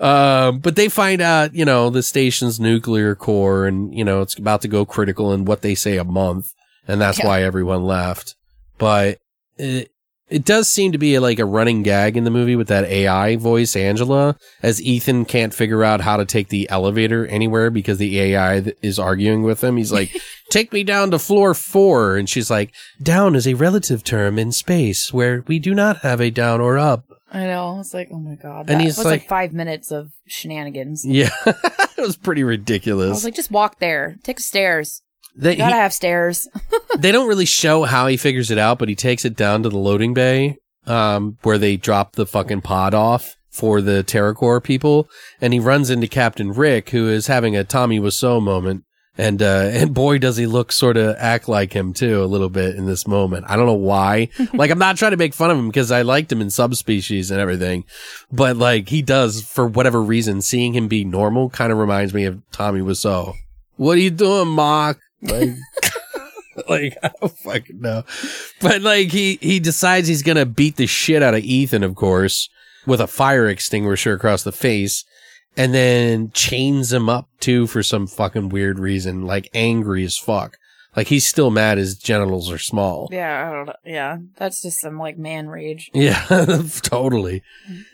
Um, but they find out, you know, the station's nuclear core and, you know, it's about to go critical in what they say a month. And that's Yeah. why everyone left. But it, it does seem to be like a running gag in the movie with that AI voice, Angela, as Ethan can't figure out how to take the elevator anywhere because the AI th- is arguing with him. He's like, take me down to floor four. And she's like, down is a relative term in space where we do not have a down or up. I know. It's like, oh my god. And That he's was like, like- five minutes of shenanigans. Yeah, it was pretty ridiculous. I was like, just walk there. Take the stairs. they, Gotta he- have stairs. they don't really show how he figures it out, but he takes it down to the loading bay, um, where they drop the fucking pod off for the TerraCore people, and he runs into Captain Rick, who is having a Tommy Wiseau moment. And, uh, and boy, does he look sort of act like him too, a little bit in this moment. I don't know why. like, I'm not trying to make fun of him because I liked him in subspecies and everything, but like, he does, for whatever reason, seeing him be normal kind of reminds me of Tommy Wiseau. What are you doing, Mark? Like, like I don't fucking know. But like he he decides he's gonna beat the shit out of Ethan, of course, with a fire extinguisher across the face, and then chains him up too for some fucking weird reason, like angry as fuck. Like he's still mad his genitals are small. Yeah, I don't know. Yeah, that's just some like man rage. Yeah, totally.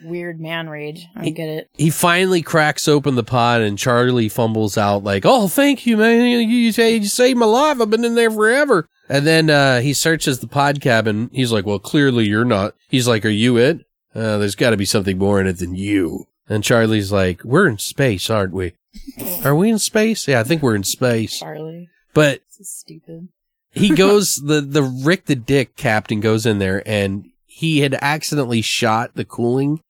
Weird man rage. I don't get it. He finally cracks open the pod and Charlie fumbles out like, "Oh, thank you, man. You, you, you saved my life. I've been in there forever." And then uh, he searches the pod cabin. He's like, "Well, clearly you're not." He's like, "Are you it? Uh, there's got to be something more in it than you." And Charlie's like, "We're in space, aren't we? Are we in space? Yeah, I think we're in space." Charlie, But this is stupid. he goes the the Rick the Dick captain goes in there and he had accidentally shot the cooling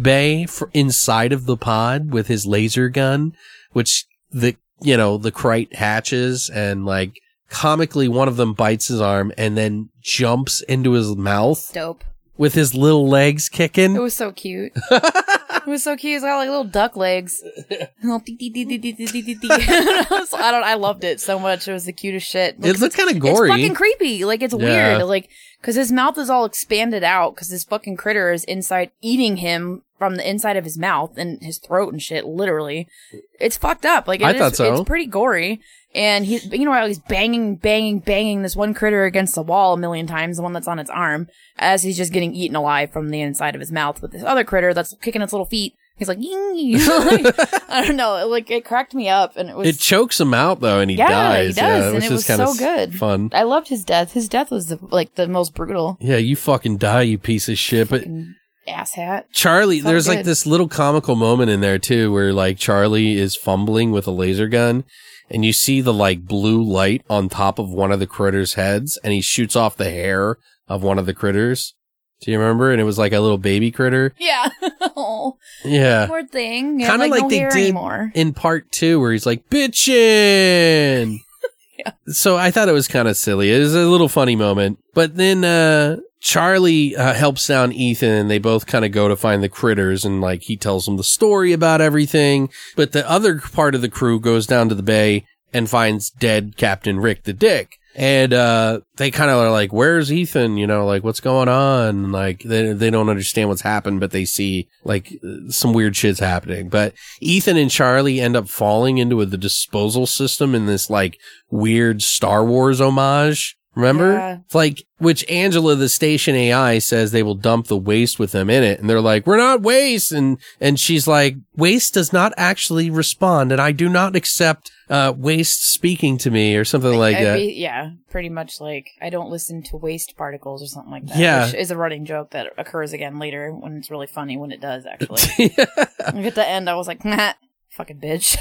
bay inside of the pod with his laser gun, which the you know the Krite hatches and like comically one of them bites his arm and then jumps into his mouth Dope. With his little legs kicking. It was so cute. it was so cute. It's got like little duck legs. Little dee- dee- dee-. I don't. I loved it so much. It was the cutest shit. It looked kind of gory. It's fucking creepy. Like it's Yeah. weird. Like because his mouth is all expanded out because this fucking critter is inside eating him from the inside of his mouth and his throat and shit. Literally, it's fucked up. Like it I is- thought so. It's pretty gory. And he, you know, he's banging, banging, banging this one critter against the wall a million times, the one that's on its arm, as he's just getting eaten alive from the inside of his mouth with this other critter that's kicking its little feet. He's like. I don't know, like it cracked me up, and it was it chokes him out though, and he Yeah, dies. he does, yeah, and it is was kind of so good. fun. I loved his death. His death was the, like the most brutal. Yeah, you fucking die, you piece of shit. But Fucking ass hat. Charlie, Felt there's like this little comical moment in there too, where like Charlie is fumbling with a laser gun, and you see the like blue light on top of one of the critters' heads, and he shoots off the hair of one of the critters. Do you remember? And it was like a little baby critter. Yeah. oh, Yeah. poor thing. He Kind of like, like no they did anymore. in part two, where he's like, bitchin'. Yeah. So I thought it was kind of silly. It was a little funny moment. But then, uh, Charlie uh, helps down Ethan and they both kind of go to find the critters and like he tells them the story about everything. But the other part of the crew goes down to the bay and finds dead Captain Rick the Dick. And, uh, they kind of are like, where's Ethan? You know, like what's going on? Like they, they don't understand what's happened, but they see like some weird shit's happening. But Ethan and Charlie end up falling into the disposal system in this like weird Star Wars homage. Remember? Yeah. It's like, which Angela, the station AI says they will dump the waste with them in it. And they're like, we're not waste. And, and she's like, waste does not actually respond. And I do not accept, uh, waste speaking to me or something like that. be- yeah, pretty much like I don't listen to waste particles or something like that. Yeah. which is a running joke that occurs again later when it's really funny when it does actually. like at the end, I was like, nah, fucking bitch.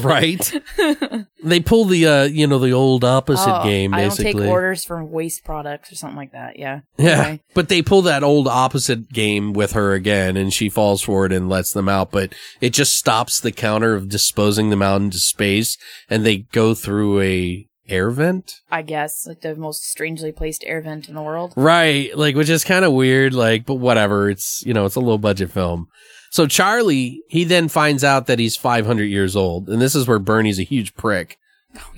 right? they pull the, uh, you know, the old opposite Oh, game, I don't basically. take orders from waste products or something like that. Yeah. Yeah. Anyway. But they pull that old opposite game with her again and she falls for it and lets them out, but it just stops the counter of disposing them out into space and they go through a air vent. I guess like the most strangely placed air vent in the world. Right. Like, which is kind of weird, like, but whatever. It's, you know, it's a low budget film. So Charlie, he then finds out that he's 500 years old. And this is where Bernie's a huge prick.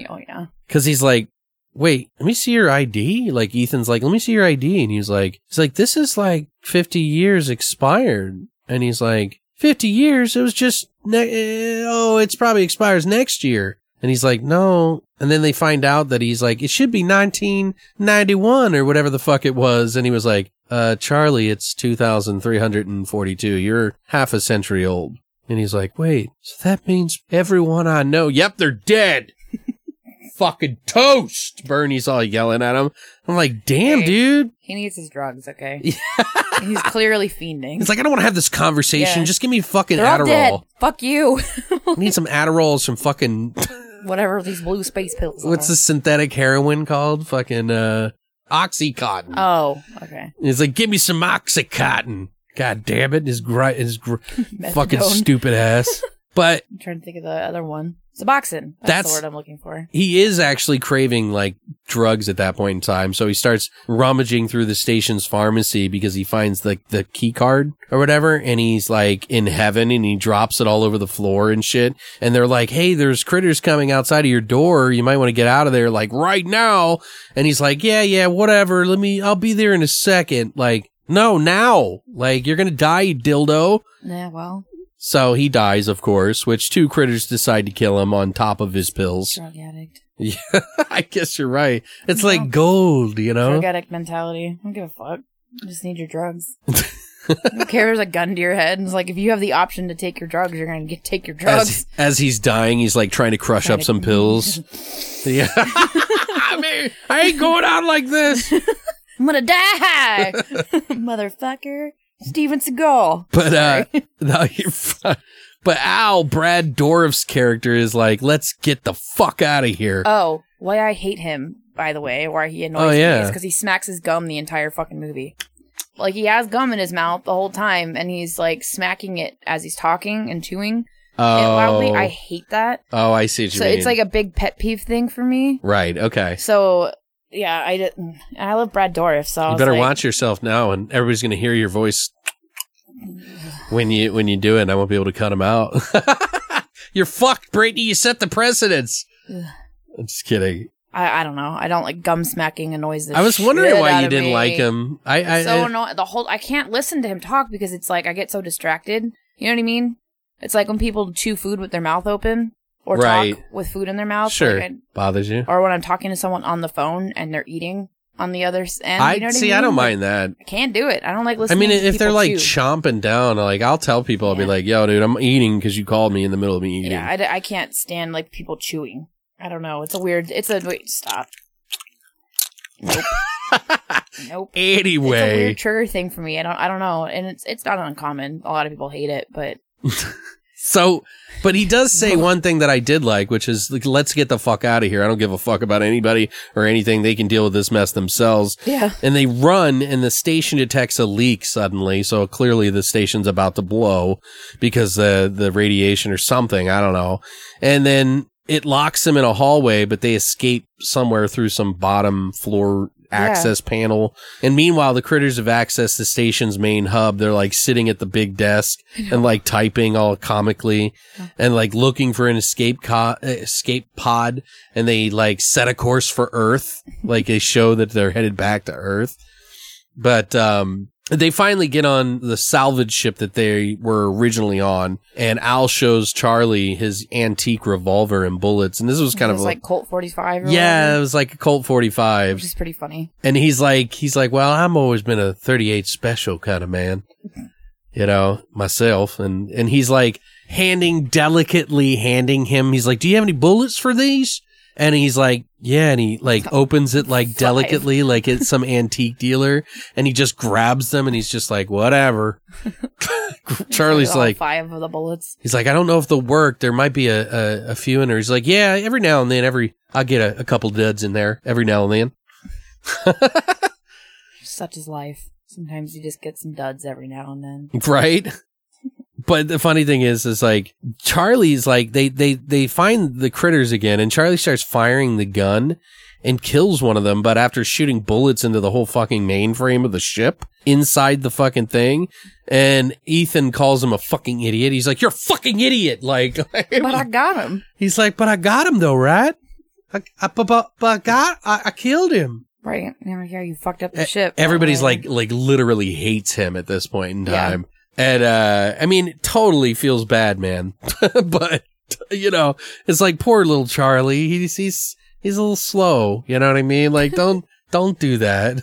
Oh yeah. Cause he's like, wait, let me see your ID. Like Ethan's like, let me see your ID. And he's like, he's like, this is like 50 years expired. And he's like, 50 years? It was just, ne- uh, oh, it's probably expires next year. And he's like, no. And then they find out that he's like, it should be 1991 or whatever the fuck it was. And he was like, uh, Charlie, it's 2342. You're half a century old. And he's like, wait, so that means everyone I know, yep, they're dead. Fucking toast. Bernie's all yelling at him. I'm like, damn, Hey. dude. He needs his drugs. Okay. He's clearly fiending. It's like, I don't want to have this conversation. Yeah. Just give me fucking They're all dead. Adderall. Fuck you. I need some Adderall, some fucking, Whatever these blue space pills. what's are. the synthetic heroin called? Fucking, uh, Oxycontin. Oh, okay. He's like, give me some Oxycontin. God damn it. His, gri- his gr- fucking stupid ass. But I'm trying to think of the other one. Suboxone. That's, That's- the word I'm looking for. he is actually craving like drugs at that point in time. So he starts rummaging through the station's pharmacy because he finds like the, the key card or whatever. And he's like in heaven and he drops it all over the floor and shit. And they're like, Hey, there's critters coming outside of your door. You might want to get out of there like right now. And he's like, yeah, yeah, whatever. Let me, I'll be there in a second. Like, no, now. Like, you're going to die, dildo. Yeah, well, So he dies, of course, which two critters decide to kill him on top of his pills. drug addict. Yeah, I guess you're right. It's No. like gold, you know? Drug addict mentality. I don't give a fuck. You just need your drugs. I don't care if there's a gun to your head. It's like if you have the option to take your drugs, you're gonna get take your drugs. As, as he's dying, he's like trying to crush Trying up to- some pills. yeah. I mean, I ain't going out like this. I'm gonna die, motherfucker. Steven Seagal. But, uh, no, you're fine. But Al, Brad Dourif's character is like, let's get the fuck out of here. Oh, why I hate him, by the way, why he annoys Oh, me is because he smacks his gum the entire fucking movie. Like he has gum in his mouth the whole time, and he's like smacking it as he's talking and chewing it loudly. oh, I hate that. oh, I see what you So mean. it's like a big pet peeve thing for me. right. Okay. So yeah, I did. I love Brad Dourif. So I You better like, watch yourself now, and everybody's going to hear your voice when you when you do it. And I won't be able to cut him out. You're fucked, Brittany. You set the precedence. I'm just kidding. I, I don't know. I don't like gum smacking annoys the I was wondering why you didn't me. like him. I, I, so annoying. The whole I can't listen to him talk because it's like I get so distracted. You know what I mean? It's like when people chew food with their mouth open or Right. talk with food in their mouth. sure like, bothers you. or when I'm talking to someone on the phone and they're eating on the other end. I you know what see. I, mean? I don't Like, mind that. I can't do it. I don't like listening. To people. I mean, if they're like chew. chomping down, like I'll tell people, I'll be like, "Yo, dude, I'm eating because you called me in the middle of me eating." yeah, I, d- I can't stand like people chewing. I don't know. It's a weird. It's a wait. Stop. Nope. nope. Anyway, It's a weird trigger thing for me. I don't. I don't know, and it's it's not uncommon. A lot of people hate it, but So, but he does say one thing that I did like, which is like, let's get the fuck out of here. I don't give a fuck about anybody or anything. They can deal with this mess themselves. yeah. And they run and the station detects a leak suddenly. So clearly the station's about to blow because the, the radiation or something. I don't know. And then it locks them in a hallway, but they escape somewhere through some bottom floor access panel. And meanwhile, the critters have accessed the station's main hub. They're like sitting at the big desk and like typing all comically and like looking for an escape co- escape pod. And they like set a course for Earth. like they show that they're headed back to Earth. But, um, they finally get on the salvage ship that they were originally on, and Al shows Charlie his antique revolver and bullets. And this was kind of was like, like Colt 45 yeah, whatever, it was like a Colt 45. which is pretty funny. And he's like, he's like, well, I'm always been a 38 special kind of man, you know, myself. And, and he's like handing, delicately handing him, he's like, do you have any bullets for these? And he's like, yeah. And he like opens it like delicately, like it's some antique dealer. And he just grabs them and he's just like, whatever. Charlie's like, five of the bullets. He's like, I don't know if they'll work. There might be a, a, a few in there. He's like, yeah, every now and then, every, I'll get a, a couple duds in there every now and then. Such is life. Sometimes you just get some duds every now and then. Right? But the funny thing is, is like Charlie's like they they they find the critters again, and Charlie starts firing the gun and kills one of them. But after shooting bullets into the whole fucking mainframe of the ship inside the fucking thing, and Ethan calls him a fucking idiot. He's like, "You're a fucking idiot!" Like, But I got him. he's like, "But I got him though, right? I, I but, but, I got I, I killed him." Right. Yeah, yeah, you fucked up the ship. Everybody's like like literally hates him at this point in Yeah. And uh I mean totally feels bad, man. but you know, it's like poor little Charlie. He's he's he's a little slow, you know what I mean? Like don't don't do that.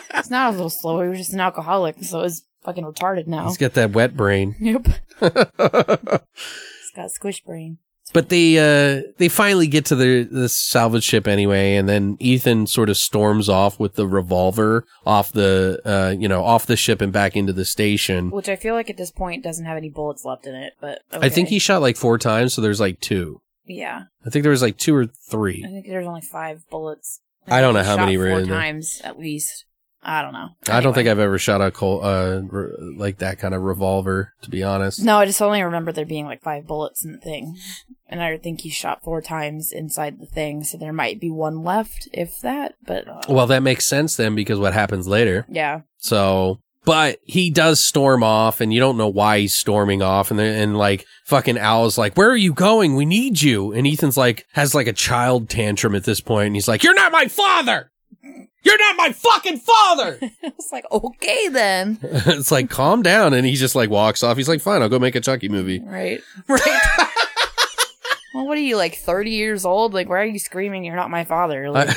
It's not a little slow. He was just an alcoholic, so it's fucking retarded now. he's got that wet brain. Yep. It's got squish brain. But they uh they finally get to the the salvage ship anyway, and then Ethan sort of storms off with the revolver off the uh you know off the ship and back into the station. Which I feel like at this point doesn't have any bullets left in it, but I think he shot like four times, so there's like two. Yeah, I think there was like two or three. I think there's only five bullets. I don't know how many were four in there. times at least. I don't know. I don't think I've ever shot a col- uh re- like that kind of revolver. To be honest, No, I just only remember there being like five bullets in the thing. And I think he shot four times inside the thing, so there might be one left, if that. But uh, Well, that makes sense then because what happens later. yeah, So, but he does storm off, and you don't know why he's storming off. And then, and like fucking Al's like, "Where are you going? We need you." And Ethan's like, has like a child tantrum at this point, and he's like, "You're not my father. You're not my fucking father." I was like, okay then, it's like, calm down. And he just like walks off. He's like, "Fine, I'll go make a Chucky movie." right, right. well, what are you like, thirty years old? Like, why are you screaming? You're not my father. Like,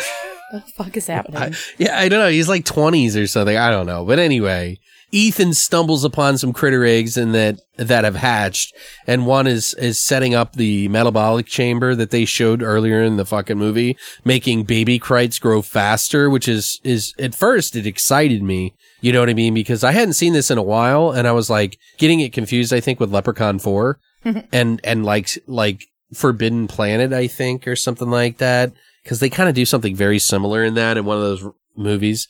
what the fuck is happening? I, yeah, I don't know. He's like 20s or something. I don't know. But anyway, Ethan stumbles upon some critter eggs and that that have hatched, and one is is setting up the metabolic chamber that they showed earlier in the fucking movie, making baby krites grow faster, which is is at first it excited me. You know what I mean? Because I hadn't seen this in a while, and I was like getting it confused. I think with Leprechaun Four, and and like like Forbidden Planet, I think, or something like that because they kind of do something very similar in that in one of those movies.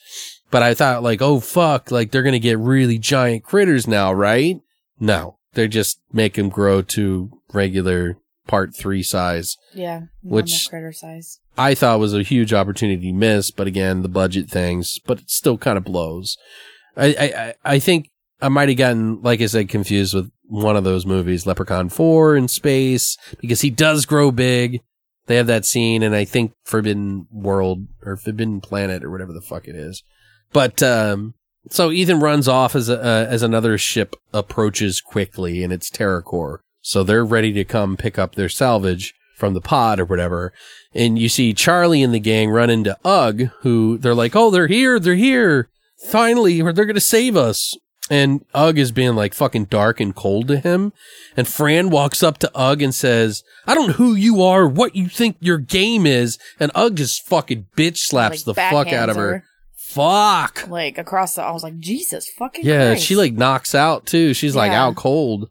But I thought like, oh fuck, like they're gonna get really giant critters now, right? No, they just make them grow to regular part three size. yeah, Which- critter size. I thought was a huge opportunity missed, but again, the budget things, but it still kind of blows. I, I, I- I think I might have gotten, like I said, confused with one of those movies, Leprechaun 4 in space, because he does grow big. They have that scene, and I think Forbidden World or Forbidden Planet or whatever the fuck it is. But, um, so Ethan runs off as a, uh, as another ship approaches quickly, and it's TerraCor. So they're ready to come pick up their salvage from the pod or whatever. And you see Charlie and the gang run into Ug, who they're like, "Oh, they're here! They're here! Finally, or they're gonna save us!" And Ug is being like fucking dark and cold to him. And Fran walks up to Ug and says, "I don't know who you are, what you think your game is." And Ug just fucking bitch slaps Like, the fuck out of backhands her. Fuck. Like across the, I was like, Jesus fucking. Yeah, Christ. she like knocks out too. She's like Yeah. out cold.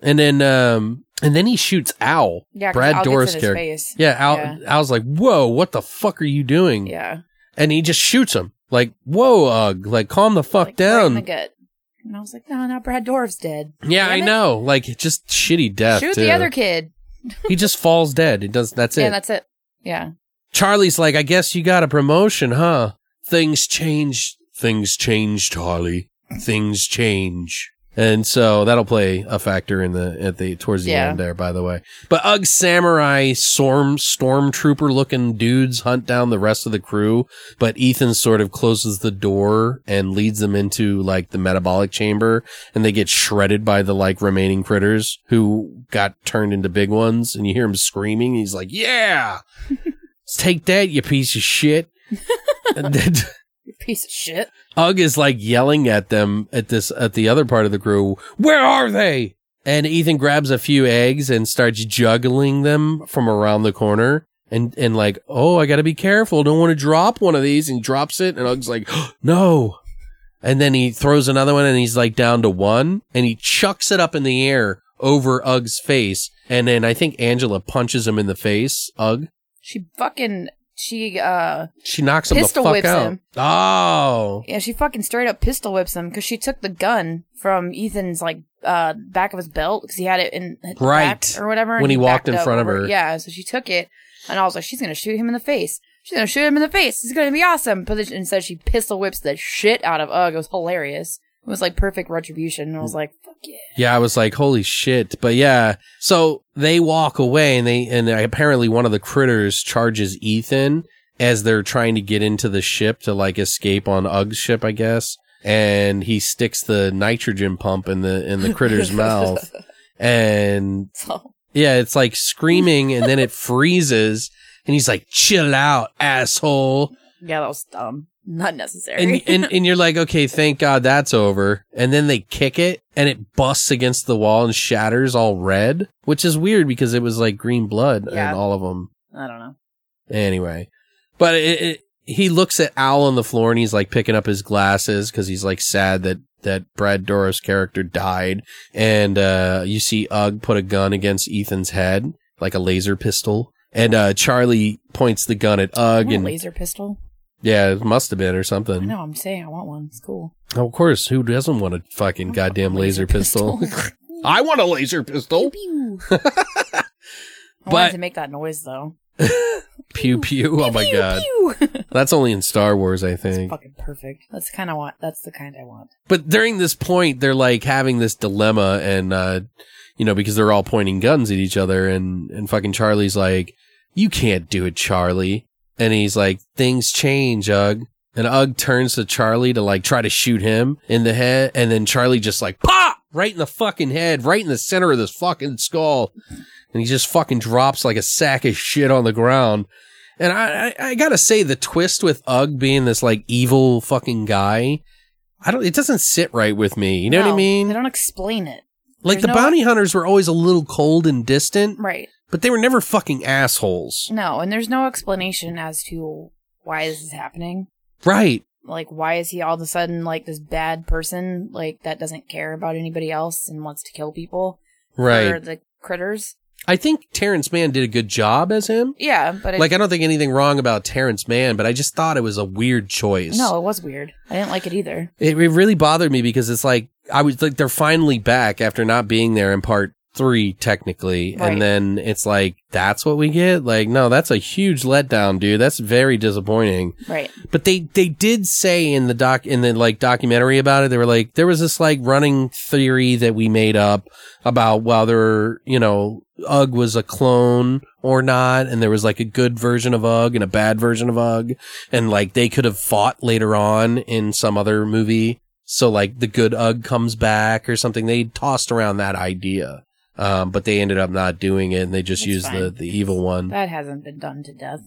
And then um and then he shoots Al. yeah, 'cause Brad Al gets Dourif's in his character. face. Yeah, Al. Al's like, "Whoa, what the fuck are you doing?" yeah, And he just shoots him. Like, "Whoa, Ug, like calm the fuck like, right in the down." gut. And I was like, no, now Brad Dourif's dead. yeah, I it. know. Like just shitty death Shoot too. the other kid. he just falls dead. It does that's it. yeah, that's it. Yeah. Charlie's like, "I guess you got a promotion, huh?" Things change. Things change, Charlie. Things change. And so that'll play a factor in the at the towards the Yeah. end there, by the way. But Ug samurai storm stormtrooper looking dudes hunt down the rest of the crew, but Ethan sort of closes the door and leads them into like the metabolic chamber, and they get shredded by the like remaining critters who got turned into big ones, and you hear him screaming. He's like, "Yeah, take that, you piece of shit!" And then You piece of shit. Ug is like yelling at them at this at the other part of the crew. Where are they? And Ethan grabs a few eggs and starts juggling them from around the corner. And and like, oh, I gotta be careful. Don't want to drop one of these. And he drops it. And Ug's like, no. And then he throws another one and he's like down to one. And he chucks it up in the air over Ug's face. And then I think Angela punches him in the face. Ug. She fucking she uh She knocks him the Pistol fuck whips out. him. Oh. yeah she fucking straight up pistol whips him because she took the gun from Ethan's like uh back of his belt because he had it in Right. back or whatever When and he walked in front of her. yeah so she took it and I was like she's gonna shoot him in the face she's gonna shoot him in the face it's gonna be awesome but instead she pistol whips the shit out of Ug it was hilarious it was like perfect retribution and I was mm. like fuck yeah Yeah, I was like, holy shit. But yeah, so they walk away and they, and apparently one of the critters charges Ethan as they're trying to get into the ship to like escape on Ug's ship, I guess. And he sticks the nitrogen pump in the, in the critter's mouth. And so yeah, it's like screaming and then it freezes and he's like, chill out, asshole. yeah that was dumb not necessary And, and and you're like, okay, thank God that's over. And then they kick it, and it busts against the wall and shatters all red, which is weird because it was like green blood Yeah. and all of them. I don't know Anyway, but it, it, he looks at Al on the floor and he's like picking up his glasses because he's like sad that that Brad Dourif's character died. And uh, you see Ug put a gun against Ethan's head, like a laser pistol. And uh, Charlie points the gun at Ug and laser pistol Yeah, it must have been or I something. know. I'm saying I want one. It's cool. Oh, of course, who doesn't want a fucking goddamn laser, pistol? I want a laser pistol. Pew, pew. I But- wanted to make that noise though. Pew pew. Oh my god. pew. That's only in Star Wars, I It's think. fucking perfect. That's kind of want. That's the kind I want. But during this point, they're like having this dilemma and, uh, you know, because they're all pointing guns at each other and, and fucking Charlie's like, you can't do it, Charlie. And he's like, things change, Ug. And Ug turns to Charlie to like try to shoot him in the head. And then Charlie just like, pop! Right in the fucking head, right in the center of this fucking skull. And he just fucking drops like a sack of shit on the ground. And I, I, I gotta say, the twist with Ug being this like evil fucking guy, I don't, it doesn't sit right with me. You know what I mean? They don't explain it. Like there's the no- bounty hunters were always a little cold and distant, Right. But they were never fucking assholes. No, and there's no explanation as to why this is happening. Right. Like, why is he all of a sudden like this bad person, like that doesn't care about anybody else and wants to kill people Right. the critters? I think Terrence Mann did a good job as him. Yeah, but it, Like, I don't think anything wrong about Terrence Mann, but I just thought it was a weird choice. no, it was weird. I didn't like it either. It, it really bothered me because it's like, I was like, they're finally back after not being there in part three, technically. Right. And then it's like, that's what we get? Like, no, that's a huge letdown, dude. That's very disappointing. Right. But they, they did say in the doc, in the like documentary about it, they were like, there was this like running theory that we made up about whether, you know, Ug was a clone or not. And there was like a good version of Ug and a bad version of Ug. And like they could have fought later on in some other movie. So like the good Ug comes back or something. They tossed around that idea. Um, but they ended up not doing it and they just That's used the, fine. the evil one. That hasn't been done to death.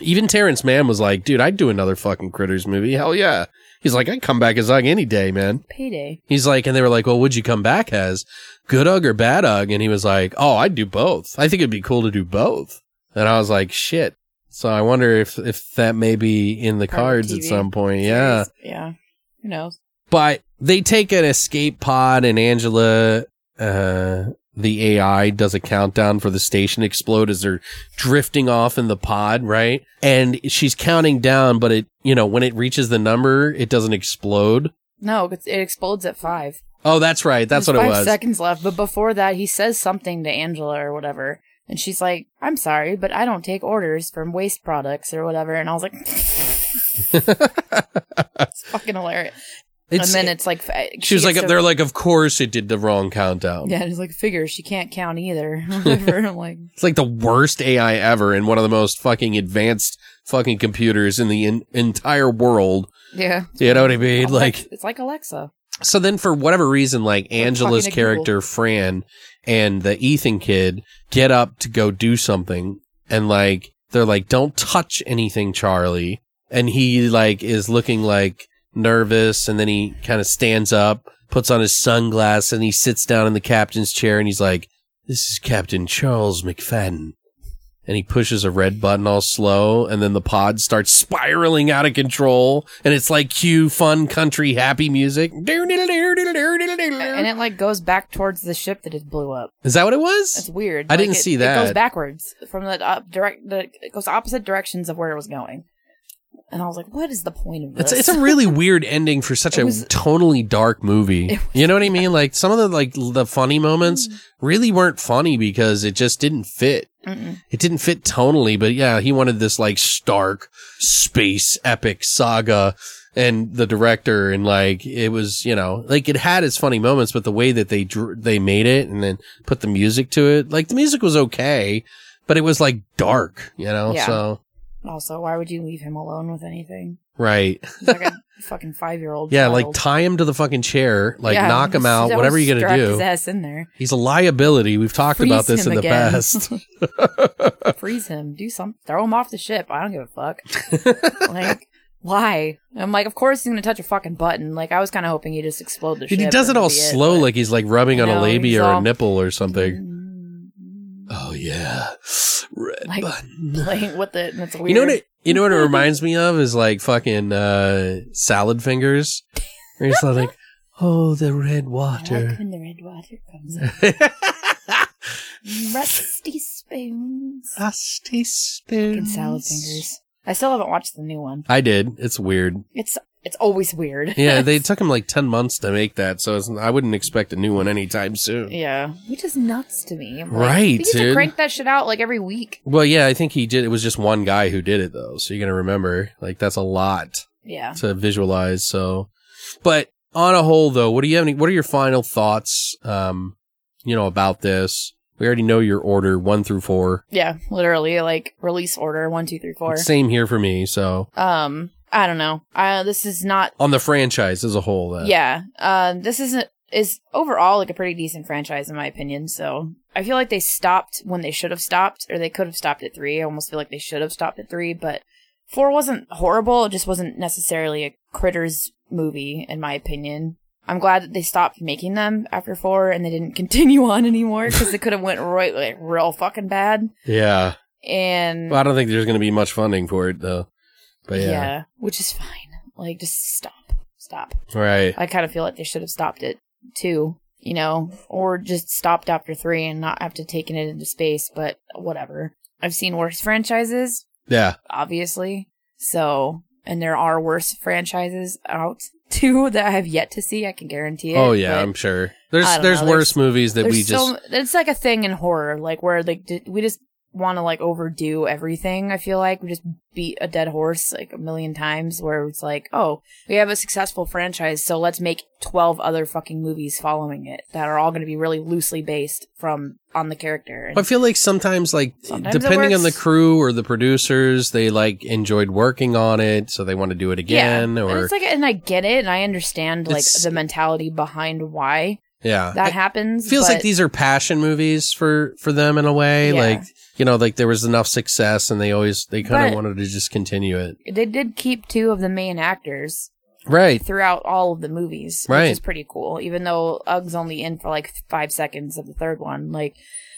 Even Terrence Mann was like, dude, I'd do another fucking Critters movie. Hell yeah. He's like, I'd come back as Ug any day, man. Payday. He's like, and they were like, well, would you come back as good Ug or bad Ug? And he was like, oh, I'd do both. I think it'd be cool to do both. And I was like, shit. So I wonder if, if that may be in the Part cards at some point. Yeah. Yeah. Who knows? But they take an escape pod and Angela, uh, the AI does a countdown for the station explode as they're drifting off in the pod, right? And she's counting down, but it, you know, when it reaches the number, it doesn't explode. No, it explodes at five. Oh, that's right. That's There's what it five was. seconds left, but before that, he says something to Angela or whatever, and she's like, "I'm sorry, but I don't take orders from waste products or whatever." And I was like, "It's fucking hilarious." It's- and then it's like uh, fa- she was like, to- they're like, of course it did the wrong countdown. "Yeah," it's like, "Figure she can't count either." Whatever. I'm like, It's like the worst AI ever and one of the most fucking advanced fucking computers in the in- entire world. "Yeah." You know what I mean? Like, it's like Alexa. So then, for whatever reason, like Angela's talking to character Fran and the Ethan kid get up to go do something, and like they're like, "Don't touch anything, Charlie." And he like is looking like nervous, and then he kind of stands up, puts on his sunglasses, and he sits down in the captain's chair, and he's like, "This is Captain Charles McFadden." And he pushes a red button all slow, and then the pod starts spiraling out of control, and it's like cue fun country happy music. And it like goes back towards the ship that it blew up. Is that what it was? It's weird. I Like, didn't it- see that. It goes backwards from the up direct. The, it goes opposite directions of where it was going. And I was like, "What is the point of this?" It's it's a really weird ending for such a was- tonally dark movie. You know what I mean? Like some of the like the funny moments mm. really weren't funny because it just didn't fit. Mm-mm. It didn't fit tonally, but yeah, he wanted this like stark space epic saga and the director and like it was, you know, like it had its funny moments, but the way that they drew, they made it and then put the music to it, like the music was okay, but it was like dark, you know? Yeah. So, Also, why would you leave him alone with anything? right. He's like a fucking five year old. Yeah, like tie him to the fucking chair, like knock him out, whatever you're gonna His do. ass in there. He's a liability. We've talked Freeze about this in the again. past. Freeze him. Do something. Throw him off the ship. I don't give a fuck. like, why? I'm like, of course he's gonna touch a fucking button. Like, I was kind of hoping he'd just explode the Dude, ship. he does it all slow, but- like he's like rubbing on a labia or a nipple or something. Mm-hmm. Oh yeah, red Like, button. playing with it, and it's weird. You know what? It, you know what it reminds me of is like fucking uh, salad fingers. Where he's like, oh, the red I like water. when the red water comes up. Rusty spoons. Rusty spoons. Fucking salad fingers. I still haven't watched the new one. I did. It's weird. It's it's always weird. Yeah, they took him like 10 months to make that, so it's, I wouldn't expect a new one anytime soon. yeah, which is nuts to me. I'm like, Right, they used to dude. crank that shit out like every week. Well, yeah, I think he did. It was just one guy who did it though. So you're going to remember, like, that's a lot Yeah. to visualize. So, but on a whole though, what do you have any, what are your final thoughts, um, you know, about this? We already know your order one through four. Yeah, literally like release order one, two, three, four. Same here for me. So Um, I don't know. Uh, this is not. on the franchise as a whole, then. Yeah. Uh, this isn't is overall like a pretty decent franchise in my opinion. So I feel like they stopped when they should have stopped, or they could have stopped at three. I almost feel like they should have stopped at three, but four wasn't horrible. It just wasn't necessarily a critters movie in my opinion. I'm glad that they stopped making them after four and they didn't continue on anymore because it could have went right like real fucking bad. Yeah. And Well, I don't think there's going to be much funding for it though. But yeah. yeah. which is fine. Like, just stop, stop. Right. I kind of feel like they should have stopped it too, you know, or just stopped after three and not have to taken it into space. But whatever. I've seen worse franchises, Yeah. obviously. So, and there are worse franchises out too that I have yet to see. I can guarantee it. Oh yeah, I'm sure. There's there's know, worse there's- movies that we just so it's like a thing in horror, like where like d- we just want to like overdo everything. I feel like we just beat a dead horse like a million times. Where it's like, oh, we have a successful franchise, so let's make twelve other fucking movies following it that are all going to be really loosely based from on the character. And I feel like sometimes, like, Sometimes depending on the crew or the producers, they like enjoyed working on it, so they want to do it again. yeah, Or and it's like, and I get it, and I understand like the mentality behind why yeah, that it happens. feels like these are passion movies for for them in a way. Yeah. Like you know, like there was enough success, and they always they kind of wanted to just continue it. they did keep two of the main actors Right. throughout all of the movies, Right. which is pretty cool. Even though Ug's only in for like five seconds of the third one, like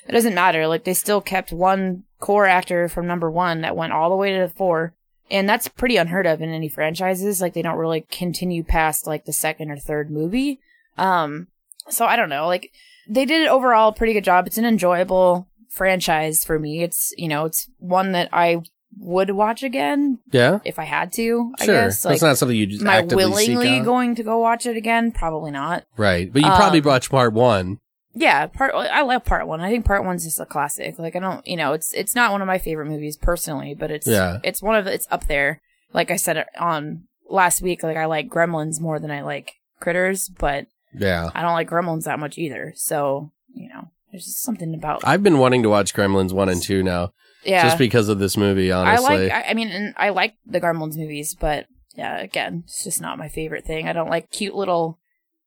it doesn't matter. Like they still kept one core actor from number one that went all the way to four, and that's pretty unheard of in any franchises. Like they don't really continue past like the second or third movie. Um, so I don't know. Like they did it overall a pretty good job. It's an enjoyable franchise for me. It's you know it's one that I would watch again Yeah. if I had to. I Sure. guess like That's not something you just Am I willingly going to go watch it again? Probably not. right, but you probably Um, watched part one. Yeah, part I love part one. I think part one's just a classic. Like I don't, you know, it's it's not one of my favorite movies personally, but it's Yeah. it's one of it's up there. Like I said on last week, like I like Gremlins more than I like Critters, but Yeah. I don't like Gremlins that much either. So you know, there's just something about I've been wanting to watch Gremlins one and two now, yeah. just because of this movie. I Honestly, like. I, I mean, and I like the Gremlins movies, but yeah, again, it's just not my favorite thing. I don't like cute little,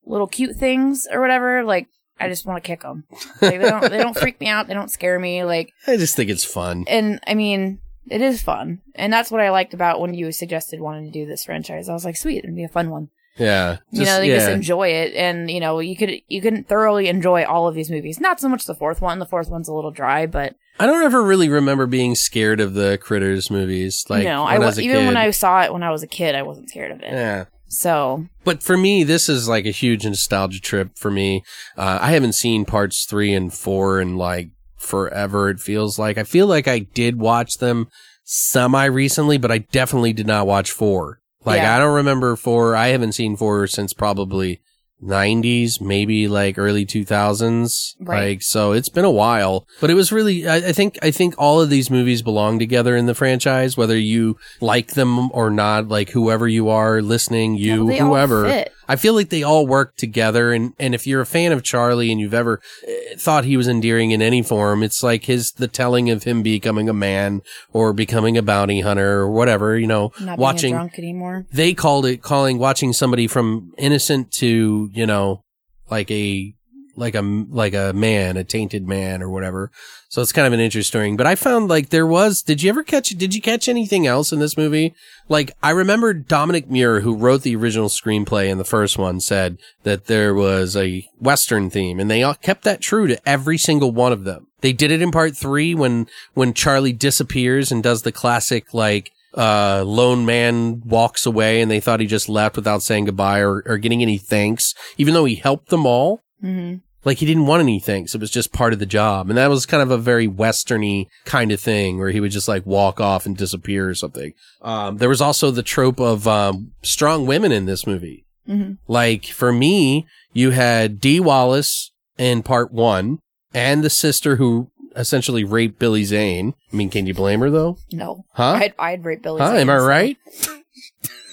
little cute things or whatever. Like, I just want to kick them. Like, they don't. they don't freak me out. They don't scare me. Like, I just think it's fun. and I mean, it is fun, and that's what I liked about when you suggested wanting to do this franchise. I was like, sweet, it'd be a fun one. Yeah, you know, they yeah. just enjoy it, and you know, you could you can thoroughly enjoy all of these movies. Not so much the fourth one. The fourth one's a little dry, but I don't ever really remember being scared of the Critters movies. Like no, I was even kid. when I saw it when I was a kid, I wasn't scared of it. yeah. So But for me, this is like a huge nostalgia trip for me. Uh, I haven't seen parts three and four in like forever. It feels like I feel like I did watch them semi recently, but I definitely did not watch four. Like Yeah. I don't remember four. I haven't seen four since probably 90s, maybe like early 2000s. Right. Like, so it's been a while, but it was really, I, I think, I think all of these movies belong together in the franchise, whether you like them or not, like whoever you are listening, you, all whoever. I feel like they all work together. And, and if you're a fan of Charlie and you've ever eh, thought he was endearing in any form, it's like his, the telling of him becoming a man or becoming a bounty hunter or whatever, you know, not watching, drunk anymore. they called it calling watching somebody from innocent to you know like a like a like a man a tainted man or whatever. So it's kind of an interesting but i found like there was did you ever catch did you catch anything else in this movie? Like i remember Domonic Muir who wrote the original screenplay in the first one said that there was a western theme and they all kept that true to every single one of them. They did it in part three when when charlie disappears and does the classic like uh, lone man walks away and they thought he just left without saying goodbye or, or getting any thanks, even though he helped them all. hmm like he didn't want anything. So it was just part of the job. And that was kind of a very westerny kind of thing where he would just like walk off and disappear or something. Um, there was also the trope of, um, strong women in this movie. hmm Like for me, you had Dee Wallace in part one and the sister who essentially raped Billy Zane. I mean, can you blame her though? No. Huh? I'd, I'd rape Billy. Huh? Zane, Am I right?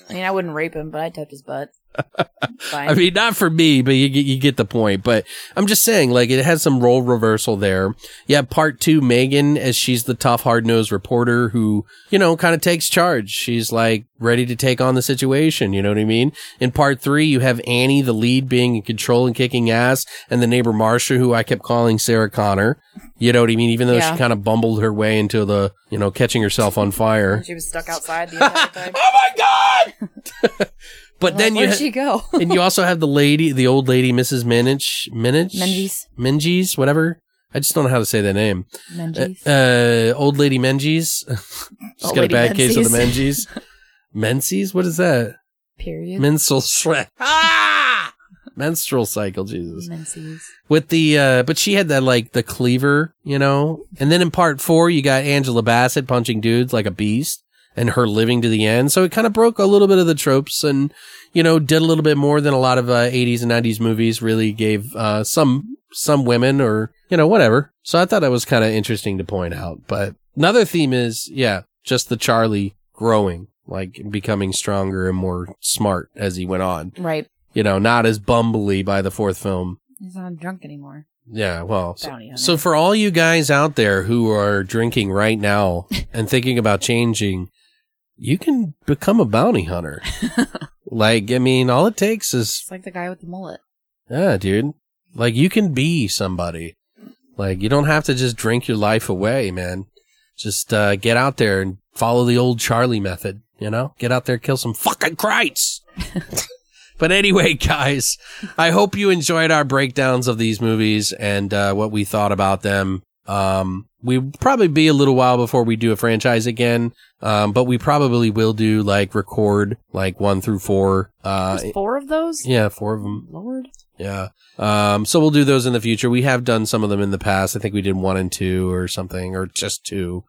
I mean, I wouldn't rape him, but I'd touch his butt. I mean, not for me, but you get, you get the point. But I'm just saying, like, it has some role reversal there. Yeah, part two, Megan, as she's the tough, hard nosed reporter who, you know, kind of takes charge. She's like ready to take on the situation. You know what I mean? In part three, you have Annie, the lead, being in control and kicking ass, and the neighbor Marsha, who I kept calling Sarah Connor. You know what I mean? Even though Yeah. she kind of bumbled her way into the, you know, catching herself on fire. she was stuck outside the entire time. oh my God! but then you, Where'd ha- she go? and you also have the lady, the old lady, Mrs. Minich, Minich, Menzies. Menzies, whatever. I just don't know how to say that name. Menzies. Uh, uh, old lady Menzies. just Old got a bad case of the Menzies. Menzies. Menzies? What is that? Period. Menstrual shred. Ah! Menstrual cycle, Jesus. Menzies. With the, uh, but she had that, like, the cleaver, you know? And then in part four, you got Angela Bassett punching dudes like a beast and her living to the end. So it kind of broke a little bit of the tropes and, you know, did a little bit more than a lot of, uh, 80s and 90s movies really gave, uh, some, some women or, you know, whatever. So I thought that was kind of interesting to point out. But another theme is, yeah, just the Charlie growing, like becoming stronger and more smart as he went on. Right. You know, not as bumbly by the fourth film. He's not drunk anymore. Yeah, well, so, so for all you guys out there who are drinking right now and thinking about changing, you can become a bounty hunter. like, I mean, all it takes is, It's like the guy with the mullet. yeah, dude. Like, you can be somebody. Like, you don't have to just drink your life away, man. Just uh, get out there and follow the old Charlie method. You know, get out there, kill some fucking Krites. But anyway, guys, I hope you enjoyed our breakdowns of these movies and uh, what we thought about them. Um, we probably be a little while before we do a franchise again, um, but we probably will do like record like one through four. Uh, There's four of those? yeah, four of them. Lord. Yeah. Um, so we'll do those in the future. We have done some of them in the past. I think we did one and two or something, or just two.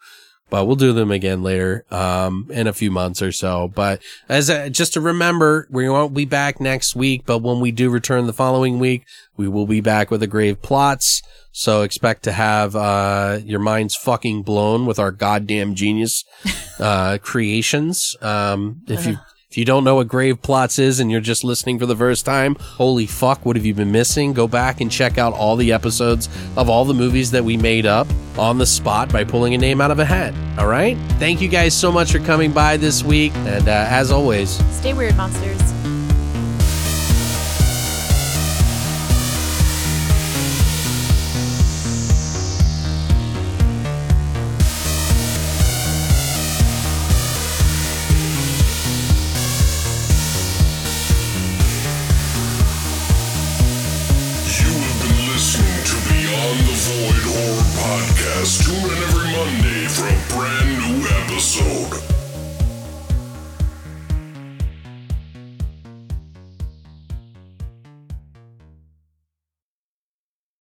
But we'll do them again later, um, in a few months or so. But as a, just to remember, we won't be back next week, but when we do return the following week, we will be back with the grave plots. So expect to have, uh, your minds fucking blown with our goddamn genius, uh, creations. Um, if you, if you don't know what Grave Plots is and you're just listening for the first time, holy fuck, what have you been missing? Go back and check out all the episodes of all the movies that we made up on the spot by pulling a name out of a hat. All right? Thank you guys so much for coming by this week. And uh, as always, Stay weird, monsters.